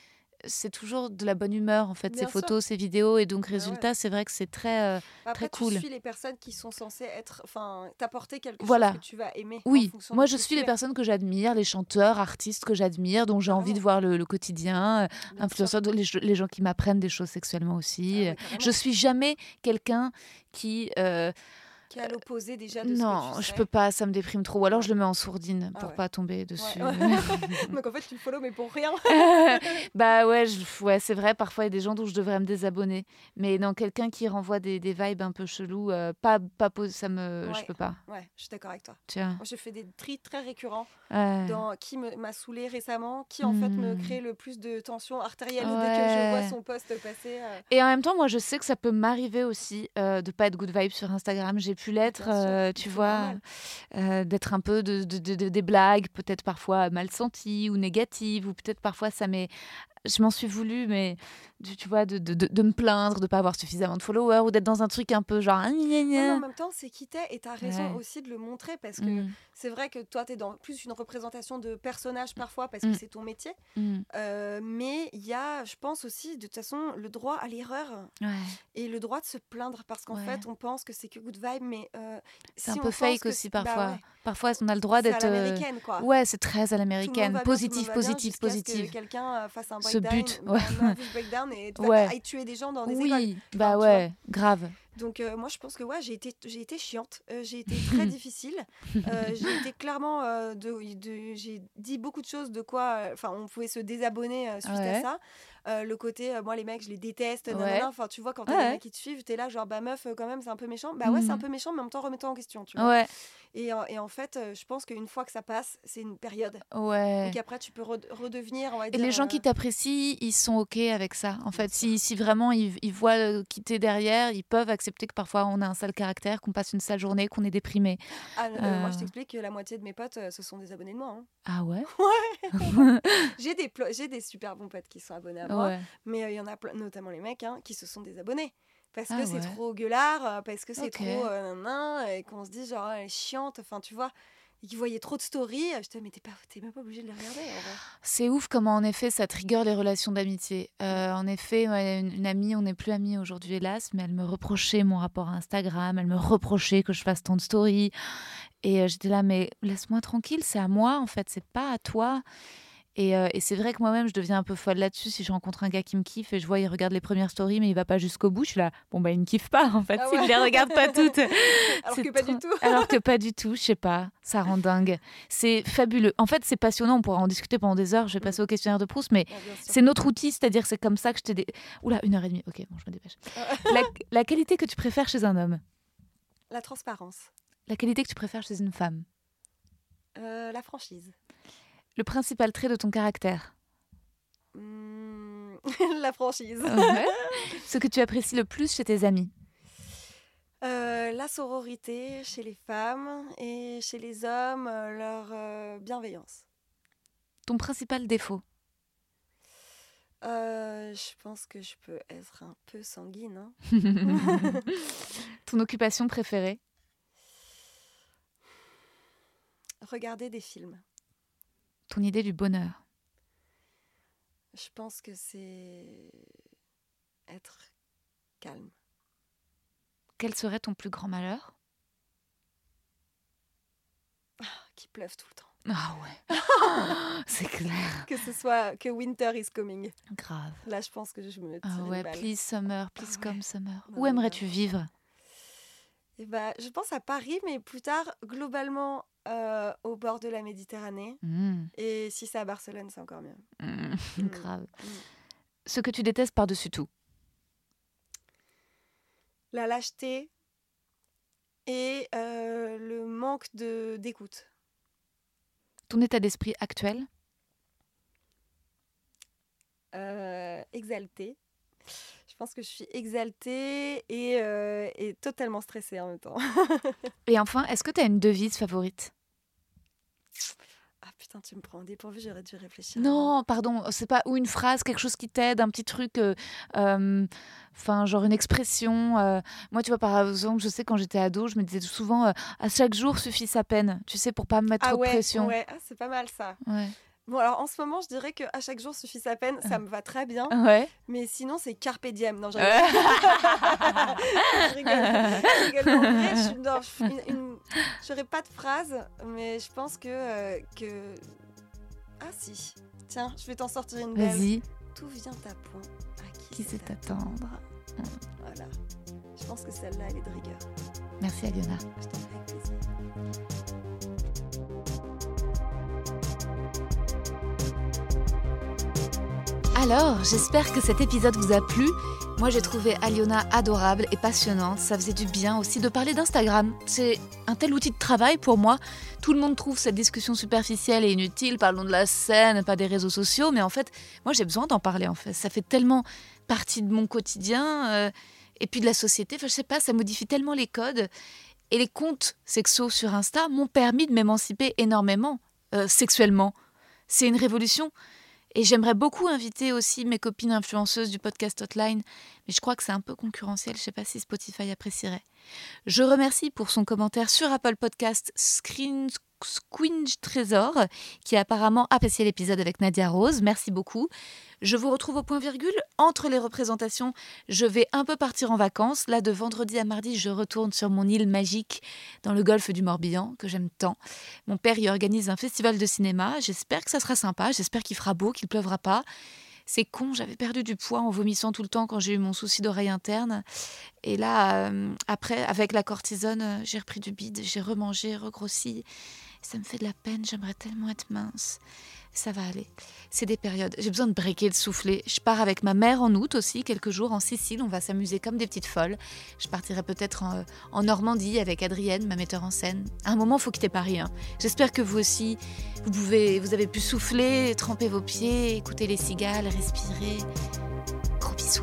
c'est toujours de la bonne humeur, en fait, Bien sûr. photos, ses vidéos, et donc, ouais. résultat, c'est vrai que c'est très. euh, Après, très cool. tu suis les personnes qui sont censées être, enfin, t'apporter quelque Voilà. chose que tu vas aimer. Oui, moi, je suis les es. personnes que j'admire, les chanteurs, artistes que j'admire, dont j'ai envie de voir le, le quotidien, euh, Bien influenceurs, les, les gens qui m'apprennent des choses sexuellement aussi. Ah ouais, euh, carrément. je suis jamais quelqu'un qui. euh, Qui est à l'opposé déjà de ce non, que tu je peux pas, ça me déprime trop. Ou alors je le mets en sourdine Ah pour ouais. pas tomber dessus. Ouais, Donc en fait, tu follow, mais pour rien. bah ouais, je- ouais c'est vrai, parfois il y a des gens dont je devrais me désabonner. Mais non, quelqu'un qui renvoie des, des vibes un peu chelous, euh, pas, pas ça me. Je peux pas. Ouais, je suis d'accord avec toi. Tiens. Moi, je fais des tris très récurrents dans qui m'a saoulé récemment, qui en fait me Hmm. crée le plus de tension artérielle dès que je vois son post passer. euh. Et en même temps, moi, je sais que ça peut m'arriver aussi euh, de pas être good vibe sur Instagram. J'ai pu l'être, euh, tu vois, euh, d'être un peu de, de- de- de- des blagues, peut-être parfois mal senties ou négatives, ou peut-être parfois ça m'est. Je m'en suis voulu, mais tu, tu vois, de, de, de- de me plaindre, de pas avoir suffisamment de followers, ou d'être dans un truc un peu genre. gna, gna, Ouais, en même temps, c'est qui t'es et t'as raison Ouais. aussi de le montrer parce que Mm, c'est vrai que toi, t'es dans plus une représentation de personnage parfois parce que Mm. c'est ton métier. Euh, mais il y a, je pense aussi, de toute façon, le droit à l'erreur ouais. et le droit de se plaindre parce qu'en fait, on pense que c'est que good vibe, mais euh, C'est si un peu fake aussi bah parfois. Parfois, on a le droit d'être. euh, quoi. Ouais, c'est très à l'américaine. bien, Positif, positif, ce que positif. quelqu'un euh, fasse un breakdown, bute, un ouais. nervous breakdown et Ouais. tuer des gens dans des écoles. Oui, bah Enfin, ouais, grave. Donc euh, moi je pense que ouais j'ai été j'ai été chiante, Euh, j'ai été très difficile, Euh, j'ai été clairement de, de- j'ai dit beaucoup de choses de quoi enfin on pouvait se désabonner suite Ouais. à ça. Euh, le côté euh, moi les mecs je les déteste, Ouais. enfin tu vois quand t'as Ouais. des mecs qui te suivent t'es là genre bah meuf quand même c'est un peu méchant, bah ouais c'est un Mhm. peu méchant mais en même temps remets-toi en question tu vois. Ouais, Et, en- et en fait euh, je pense qu'une fois que ça passe c'est une période ouais. et qu'après tu peux re- redevenir on va Et dire. les gens euh, qui t'apprécient, ils sont OK avec ça. En fait, si, si vraiment ils, ils voient euh, qui t'es derrière, ils peuvent accepter que parfois on a un sale caractère, qu'on passe une sale journée, qu'on est déprimé. ah, euh, moi je t'explique que la moitié de mes potes ce sont des abonnés de moi. hein. Ah ouais? J'ai des des super bons potes qui sont abonnés à moi. Ouais. Mais il y en a notamment les mecs, hein, qui se sont désabonnés. Parce que Ah c'est trop gueulard, euh, parce que c'est trop euh, nan, et qu'on se dit genre elle est chiante, enfin tu vois. Et qu'ils voyaient trop de stories, je te dis mais t'es pas- t'es même pas obligé de les regarder. C'est ouf comment en effet ça trigger les relations d'amitié. Euh, en effet, une, une amie, on n'est plus amies aujourd'hui hélas, mais elle me reprochait mon rapport à Instagram, elle me reprochait que je fasse tant de stories. Et euh, j'étais là, mais laisse-moi tranquille, c'est à moi en fait, c'est pas à toi. Et, euh, et c'est vrai que moi-même, je deviens un peu folle là-dessus. Si je rencontre un gars qui me kiffe et je vois, il regarde les premières stories, mais il va pas jusqu'au bout, je suis là, bon, bah, il me kiffe pas, en fait, Ah ouais. les regarde pas toutes. Alors que pas du tout. Alors que pas du tout, je sais pas, ça rend dingue. C'est fabuleux. En fait, c'est passionnant, on pourra en discuter pendant des heures. Je vais passer au questionnaire de Proust, mais Ah, sûr. c'est notre outil, c'est-à-dire c'est comme ça que je t'ai... Dé... Oula, une heure et demie. Ok, bon, je me dépêche. La, la qualité que tu préfères chez un homme, La transparence. la qualité que tu préfères chez une femme, Euh, la franchise. Le principal trait de ton caractère, Hmm, la franchise. Ouais. ce que tu apprécies le plus chez tes amis, Euh, la sororité chez les femmes et chez les hommes, euh, leur euh, bienveillance. ton principal défaut, Euh, je pense que je peux être un peu sanguine. hein. ton occupation préférée, Regarder des films. Ton idée du bonheur, Je pense que c'est être calme. quel serait ton plus grand malheur? Qu'il pleuve tout le temps. Ah ouais, c'est clair, Que ce soit que winter is coming. grave. Là, je pense que je me Ah ouais, please summer, please Ah ouais. come summer. Non, Où aimerais-tu vivre? Eh ben, je pense à Paris, mais plus tard, globalement, euh, au bord de la Méditerranée. Mm, Et si c'est à Barcelone, c'est encore mieux. mm, Mm. Grave. Ce que tu détestes par-dessus tout? La lâcheté et euh, le manque de d'écoute. Ton état d'esprit actuel? Euh, exaltée. Je pense que je suis exaltée et, euh, et totalement stressée en même temps. Et enfin, est-ce que tu as une devise favorite? Ah putain, tu me prends au dépourvu, j'aurais dû réfléchir. Non, pardon, c'est pas ou une phrase, quelque chose qui t'aide, un petit truc, euh, euh, enfin genre une expression. euh. Moi, tu vois, par exemple, je sais quand j'étais ado, je me disais souvent à chaque jour suffit sa peine, tu sais, pour pas me mettre Ah trop ouais, de pression. ouais. Ah, c'est pas mal ça. Ouais. Bon alors en ce moment, je dirais que à chaque jour suffit sa peine, Ah. ça me va très bien. Ouais. Mais sinon, c'est carpe diem. Non, je rigole. je rigole. Je rigole. En vrai, je non, une- une- j'aurais pas de phrase, mais je pense que euh, que ah si. Tiens, je vais t'en sortir une belle. Vas-y, Tout vient à point. À qui, qui sait sait attendre Voilà. Je pense que celle-là, elle est de rigueur. Merci Aliona. Je t'en prie avec plaisir. Alors, j'espère que cet épisode vous a plu. Moi, j'ai trouvé Aliona adorable et passionnante. Ça faisait du bien aussi de parler d'Instagram. C'est un tel outil de travail pour moi. Tout le monde trouve cette discussion superficielle et inutile. Parlons de la scène, pas des réseaux sociaux. Mais en fait, moi, j'ai besoin d'en parler. En fait, ça fait tellement partie de mon quotidien euh, et puis de la société. Enfin, je sais pas, ça modifie tellement les codes. Et les comptes sexos sur Insta m'ont permis de m'émanciper énormément euh, sexuellement. C'est une révolution. Et j'aimerais beaucoup inviter aussi mes copines influenceuses du podcast Hotline, mais je crois que c'est un peu concurrentiel, je ne sais pas si Spotify apprécierait. Je remercie pour son commentaire sur Apple Podcast Screen Squinge Trésor, qui a apparemment apprécié l'épisode avec Nadia Rose. Merci beaucoup. Je vous retrouve au point virgule. Entre les représentations, je vais un peu partir en vacances. Là, de vendredi à mardi, je retourne sur mon île magique dans le golfe du Morbihan, que j'aime tant. Mon père y organise un festival de cinéma. J'espère que ça sera sympa. J'espère qu'il fera beau, qu'il pleuvra pas. C'est con, j'avais perdu du poids en vomissant tout le temps quand j'ai eu mon souci d'oreille interne. Et là, euh, après, avec la cortisone, euh, j'ai repris du bide, j'ai remangé, regrossi. Ça me fait de la peine, j'aimerais tellement être mince. Ça va aller. C'est des périodes. J'ai besoin de breaker, de souffler. Je pars avec ma mère en août aussi, quelques jours en Sicile. On va s'amuser comme des petites folles. Je partirai peut-être en, Normandie avec Adrienne, ma metteur en scène. À un moment, faut quitter Paris. hein. J'espère que vous aussi, vous pouvez, vous avez pu souffler, tremper vos pieds, écouter les cigales, respirer. Gros bisous.